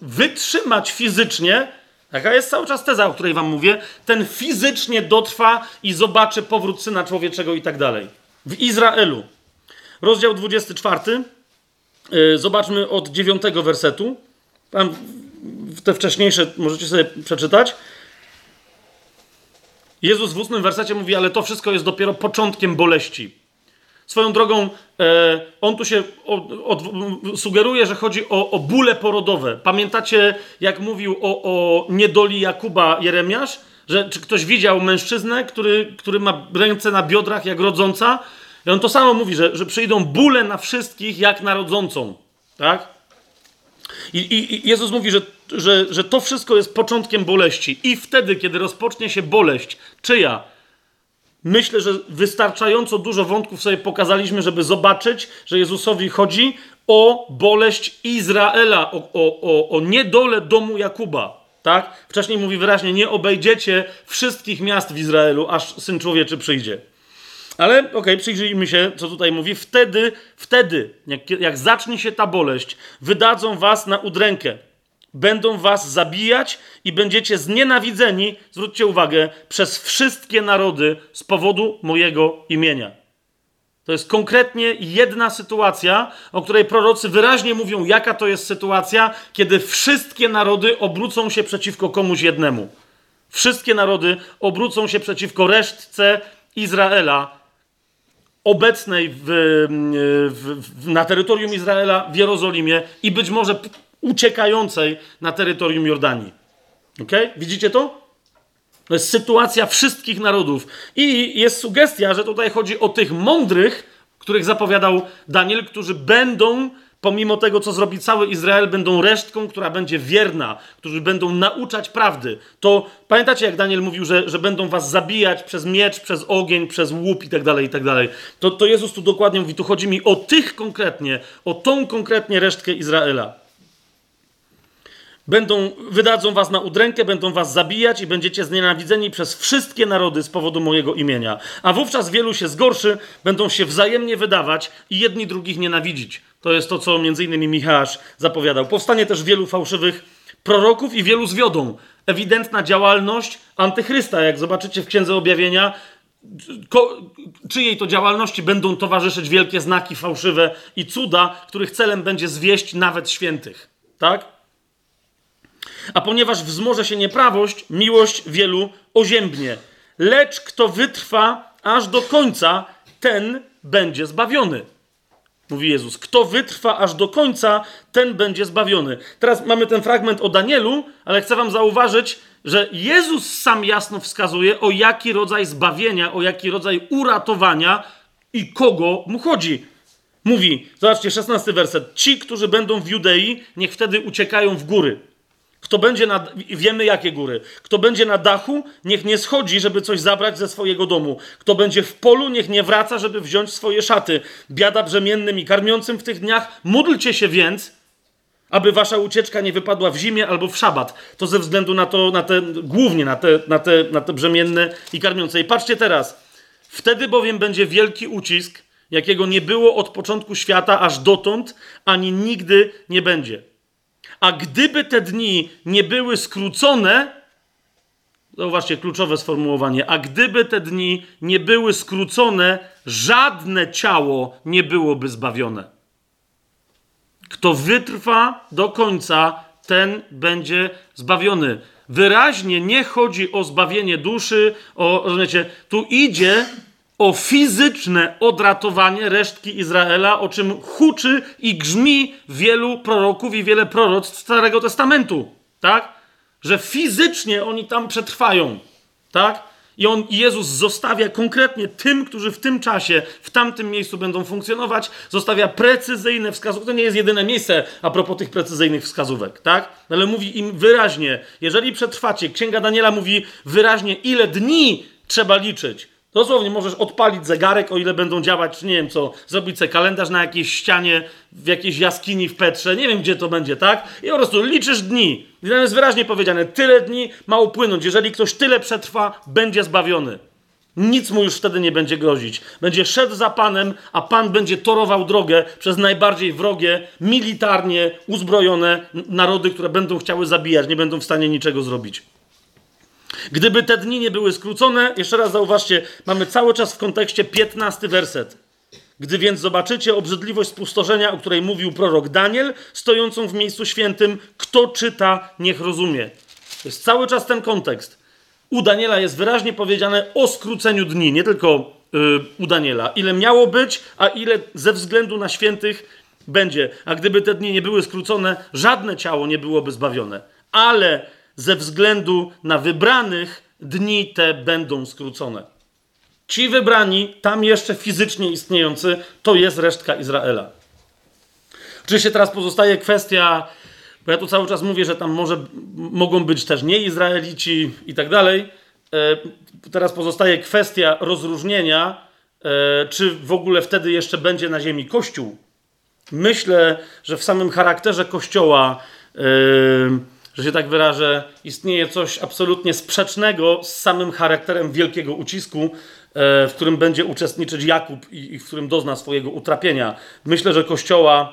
wytrzymać fizycznie, taka jest cały czas teza, o której wam mówię, ten fizycznie dotrwa i zobaczy powrót Syna Człowieczego i tak dalej. W Izraelu. Rozdział 24. Y, zobaczmy od 9 wersetu. Tam te wcześniejsze możecie sobie przeczytać. Jezus w ósmym wersecie mówi, ale to wszystko jest dopiero początkiem boleści. Swoją drogą, e, on tu się od, od, sugeruje, że chodzi o, o bóle porodowe. Pamiętacie, jak mówił o, o niedoli Jakuba Jeremiasz? Że czy ktoś widział mężczyznę, który, który ma ręce na biodrach jak rodząca? I on to samo mówi, że, że przyjdą bóle na wszystkich jak na rodzącą. Tak? I, i, I, Jezus mówi, że, że, że to wszystko jest początkiem boleści. I wtedy, kiedy rozpocznie się boleść, czyja? Myślę, że wystarczająco dużo wątków sobie pokazaliśmy, żeby zobaczyć, że Jezusowi chodzi o boleść Izraela, o, o, o, o niedolę domu Jakuba. Tak? Wcześniej mówi wyraźnie, nie obejdziecie wszystkich miast w Izraelu, aż Syn Człowieczy przyjdzie. Ale okej, okay, przyjrzyjmy się, co tutaj mówi. Wtedy, wtedy, jak, jak zacznie się ta boleść, wydadzą was na udrękę. Będą was zabijać i będziecie znienawidzeni, zwróćcie uwagę, przez wszystkie narody z powodu mojego imienia. To jest konkretnie jedna sytuacja, o której prorocy wyraźnie mówią, jaka to jest sytuacja, kiedy wszystkie narody obrócą się przeciwko komuś jednemu. Wszystkie narody obrócą się przeciwko resztce Izraela, obecnej w, w, w, na terytorium Izraela, w Jerozolimie i być może uciekającej na terytorium Jordanii. Ok? Widzicie to? To jest sytuacja wszystkich narodów. I jest sugestia, że tutaj chodzi o tych mądrych, których zapowiadał Daniel, którzy będą, pomimo tego, co zrobi cały Izrael, będą resztką, która będzie wierna, którzy będą nauczać prawdy. To pamiętacie, jak Daniel mówił, że, że będą was zabijać przez miecz, przez ogień, przez łup i tak dalej, i tak dalej. To, to Jezus tu dokładnie mówi, tu chodzi mi o tych konkretnie, o tą konkretnie resztkę Izraela. Będą, wydadzą was na udrękę, będą was zabijać i będziecie znienawidzeni przez wszystkie narody z powodu mojego imienia. A wówczas wielu się zgorszy, będą się wzajemnie wydawać i jedni drugich nienawidzić. To jest to, co innymi Michał zapowiadał. Powstanie też wielu fałszywych proroków i wielu zwiodą. Ewidentna działalność antychrysta, jak zobaczycie w Księdze Objawienia, Ko, czyjej to działalności będą towarzyszyć wielkie znaki fałszywe i cuda, których celem będzie zwieść nawet świętych. Tak? A ponieważ wzmoże się nieprawość, miłość wielu oziębnie. Lecz kto wytrwa aż do końca, ten będzie zbawiony. Mówi Jezus. Kto wytrwa aż do końca, ten będzie zbawiony. Teraz mamy ten fragment o Danielu, ale chcę wam zauważyć, że Jezus sam jasno wskazuje, o jaki rodzaj zbawienia, o jaki rodzaj uratowania i kogo mu chodzi. Mówi, zobaczcie, 16 werset. Ci, którzy będą w Judei, niech wtedy uciekają w góry. Kto będzie na, wiemy jakie góry. Kto będzie na dachu, niech nie schodzi, żeby coś zabrać ze swojego domu. Kto będzie w polu, niech nie wraca, żeby wziąć swoje szaty. Biada brzemiennym i karmiącym w tych dniach. Módlcie się więc, aby wasza ucieczka nie wypadła w zimie albo w szabat. To ze względu na to, na te, głównie na te, na te, na te brzemienne i karmiące. I patrzcie teraz. Wtedy bowiem będzie wielki ucisk, jakiego nie było od początku świata aż dotąd, ani nigdy nie będzie. A gdyby te dni nie były skrócone, zauważcie kluczowe sformułowanie, a gdyby te dni nie były skrócone, żadne ciało nie byłoby zbawione. Kto wytrwa do końca, ten będzie zbawiony. Wyraźnie nie chodzi o zbawienie duszy, o, rozumiecie, tu idzie o fizyczne odratowanie resztki Izraela, o czym huczy i grzmi wielu proroków i wiele proroctw Starego Testamentu, tak? Że fizycznie oni tam przetrwają, tak? I on, Jezus zostawia konkretnie tym, którzy w tym czasie, w tamtym miejscu będą funkcjonować, zostawia precyzyjne wskazówki. To nie jest jedyne miejsce a propos tych precyzyjnych wskazówek, tak? Ale mówi im wyraźnie, jeżeli przetrwacie, Księga Daniela mówi wyraźnie, ile dni trzeba liczyć, Dosłownie możesz odpalić zegarek, o ile będą działać, nie wiem co, zrobić sobie kalendarz na jakiejś ścianie, w jakiejś jaskini w Petrze, nie wiem gdzie to będzie, tak? I po prostu liczysz dni. I tam jest wyraźnie powiedziane, tyle dni ma upłynąć. Jeżeli ktoś tyle przetrwa, będzie zbawiony. Nic mu już wtedy nie będzie grozić. Będzie szedł za Panem, a Pan będzie torował drogę przez najbardziej wrogie, militarnie uzbrojone narody, które będą chciały zabijać, nie będą w stanie niczego zrobić. Gdyby te dni nie były skrócone, jeszcze raz zauważcie, mamy cały czas w kontekście 15 werset. Gdy więc zobaczycie obrzydliwość spustoszenia, o której mówił prorok Daniel, stojącą w miejscu świętym, kto czyta, niech rozumie. To jest cały czas ten kontekst. U Daniela jest wyraźnie powiedziane o skróceniu dni, nie tylko yy, u Daniela. Ile miało być, a ile ze względu na świętych będzie. A gdyby te dni nie były skrócone, żadne ciało nie byłoby zbawione. Ale ze względu na wybranych dni te będą skrócone. Ci wybrani, tam jeszcze fizycznie istniejący, to jest resztka Izraela. Oczywiście teraz pozostaje kwestia, bo ja tu cały czas mówię, że tam może mogą być też nieizraelici i tak dalej. E, teraz pozostaje kwestia rozróżnienia, e, czy w ogóle wtedy jeszcze będzie na ziemi Kościół. Myślę, że w samym charakterze Kościoła. Yy, że się tak wyrażę, istnieje coś absolutnie sprzecznego z samym charakterem wielkiego ucisku, e, w którym będzie uczestniczyć Jakub i w którym dozna swojego utrapienia. Myślę, że Kościoła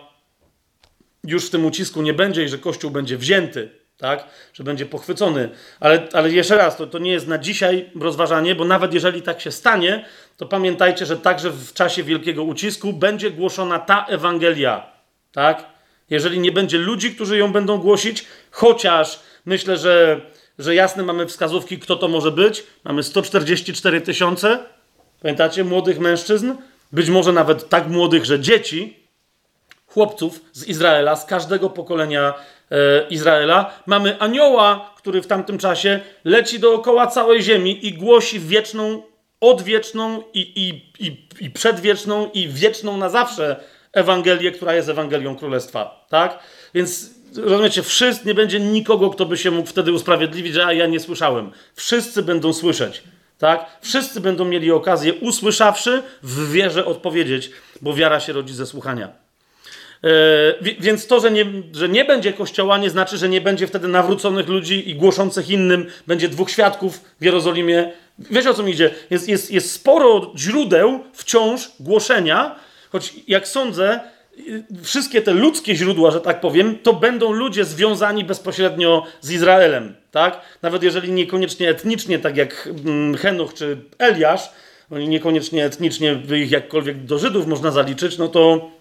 już w tym ucisku nie będzie i że Kościół będzie wzięty, tak? że będzie pochwycony. Ale, ale jeszcze raz, to, to nie jest na dzisiaj rozważanie, bo nawet jeżeli tak się stanie, to pamiętajcie, że także w czasie wielkiego ucisku będzie głoszona ta Ewangelia. Tak? Jeżeli nie będzie ludzi, którzy ją będą głosić, chociaż myślę, że, że jasne mamy wskazówki, kto to może być. Mamy 144 tysiące, pamiętacie, młodych mężczyzn, być może nawet tak młodych, że dzieci, chłopców z Izraela, z każdego pokolenia e, Izraela. Mamy anioła, który w tamtym czasie leci dookoła całej ziemi i głosi wieczną, odwieczną i, i, i, i przedwieczną i wieczną na zawsze Ewangelię, która jest Ewangelią Królestwa. Tak? Więc rozumiecie, wszyscy, nie będzie nikogo, kto by się mógł wtedy usprawiedliwić, że a, ja nie słyszałem. Wszyscy będą słyszeć. Tak? Wszyscy będą mieli okazję, usłyszawszy, w wierze odpowiedzieć, bo wiara się rodzi ze słuchania. Yy, więc to, że nie, że nie będzie kościoła, nie znaczy, że nie będzie wtedy nawróconych ludzi i głoszących innym. Będzie dwóch świadków w Jerozolimie. Wiesz o co mi idzie? Jest, jest, jest sporo źródeł wciąż głoszenia, choć jak sądzę, wszystkie te ludzkie źródła, że tak powiem, to będą ludzie związani bezpośrednio z Izraelem. Tak? Nawet jeżeli niekoniecznie etnicznie, tak jak mm, Henoch czy Eliasz, oni niekoniecznie etnicznie ich jakkolwiek do Żydów można zaliczyć, no to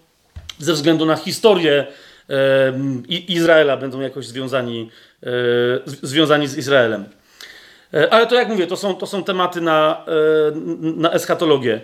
ze względu na historię e, Izraela będą jakoś związani, e, związani z Izraelem. E, ale to jak mówię, to są, to są tematy na, na eschatologię.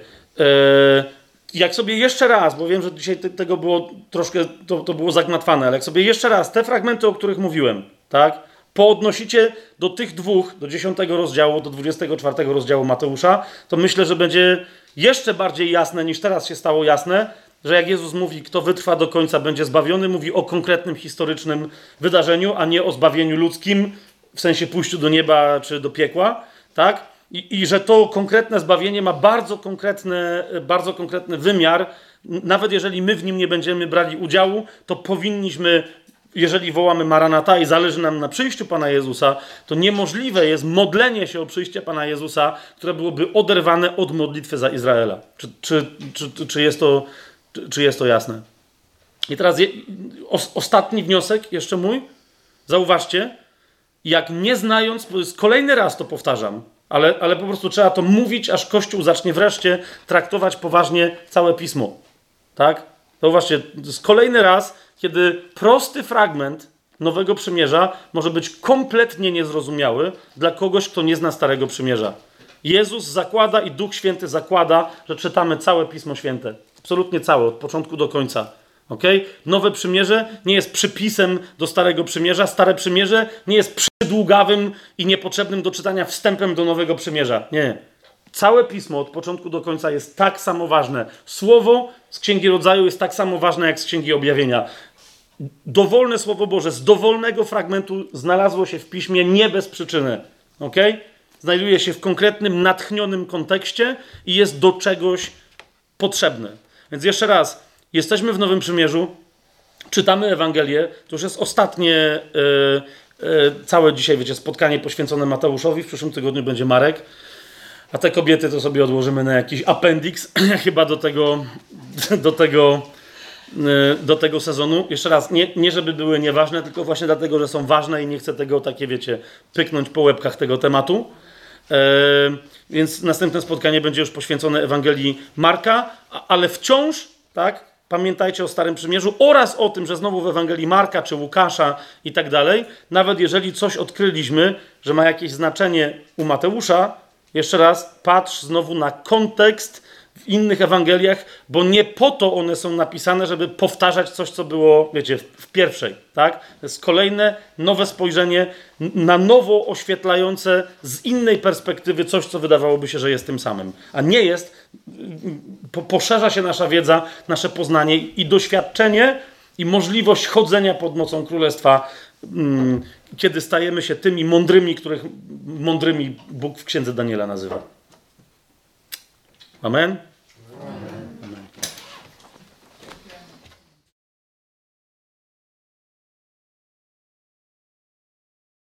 Jak sobie jeszcze raz, bo wiem, że dzisiaj te, tego było troszkę, to, to było zagmatwane, ale jak sobie jeszcze raz te fragmenty, o których mówiłem, tak, poodnosicie do tych dwóch, do 10 rozdziału, do 24 rozdziału Mateusza, to myślę, że będzie jeszcze bardziej jasne niż teraz się stało jasne, że jak Jezus mówi, kto wytrwa do końca będzie zbawiony, mówi o konkretnym historycznym wydarzeniu, a nie o zbawieniu ludzkim, w sensie pójściu do nieba czy do piekła, tak? I, I, że to konkretne zbawienie ma bardzo konkretny, bardzo konkretny wymiar. Nawet jeżeli my w nim nie będziemy brali udziału, to powinniśmy, jeżeli wołamy Maranata i zależy nam na przyjściu Pana Jezusa, to niemożliwe jest modlenie się o przyjście Pana Jezusa, które byłoby oderwane od modlitwy za Izraela. Czy, czy, czy, czy jest to czy, jest to jasne? I teraz je, o, ostatni wniosek, jeszcze mój. Zauważcie, jak nie znając, kolejny raz to powtarzam, ale, ale po prostu trzeba to mówić, aż Kościół zacznie wreszcie traktować poważnie całe pismo. Tak? To jest kolejny raz, kiedy prosty fragment Nowego Przymierza może być kompletnie niezrozumiały dla kogoś, kto nie zna Starego Przymierza. Jezus zakłada i Duch Święty zakłada, że czytamy całe Pismo Święte. Absolutnie całe, od początku do końca. Okay? Nowe przymierze nie jest przypisem do Starego Przymierza. Stare Przymierze nie jest przydługawym i niepotrzebnym do czytania wstępem do Nowego Przymierza. Nie. Całe pismo od początku do końca jest tak samo ważne. Słowo z Księgi Rodzaju jest tak samo ważne jak z Księgi Objawienia. Dowolne Słowo Boże z dowolnego fragmentu znalazło się w piśmie nie bez przyczyny. Okay? Znajduje się w konkretnym, natchnionym kontekście i jest do czegoś potrzebne. Więc jeszcze raz, jesteśmy w Nowym Przymierzu, czytamy Ewangelię, to już jest ostatnie yy, yy, całe dzisiaj, wiecie, spotkanie poświęcone Mateuszowi, w przyszłym tygodniu będzie Marek, a te kobiety to sobie odłożymy na jakiś appendix, chyba do tego, do tego, yy, do tego sezonu. Jeszcze raz, nie, nie żeby były nieważne, tylko właśnie dlatego, że są ważne i nie chcę tego, takie wiecie, pyknąć po łebkach tego tematu. Więc następne spotkanie będzie już poświęcone Ewangelii Marka, ale wciąż, tak, pamiętajcie o Starym Przymierzu oraz o tym, że znowu w Ewangelii Marka czy Łukasza i tak dalej, nawet jeżeli coś odkryliśmy, że ma jakieś znaczenie u Mateusza, jeszcze raz patrz znowu na kontekst w innych Ewangeliach, bo nie po to one są napisane, żeby powtarzać coś, co było, wiecie, w pierwszej, tak? To jest kolejne, nowe spojrzenie, na nowo oświetlające z innej perspektywy coś, co wydawałoby się, że jest tym samym. A nie jest, po, poszerza się nasza wiedza, nasze poznanie i doświadczenie i możliwość chodzenia pod mocą Królestwa, mm, kiedy stajemy się tymi mądrymi, których mądrymi Bóg w Księdze Daniela nazywa. Amen.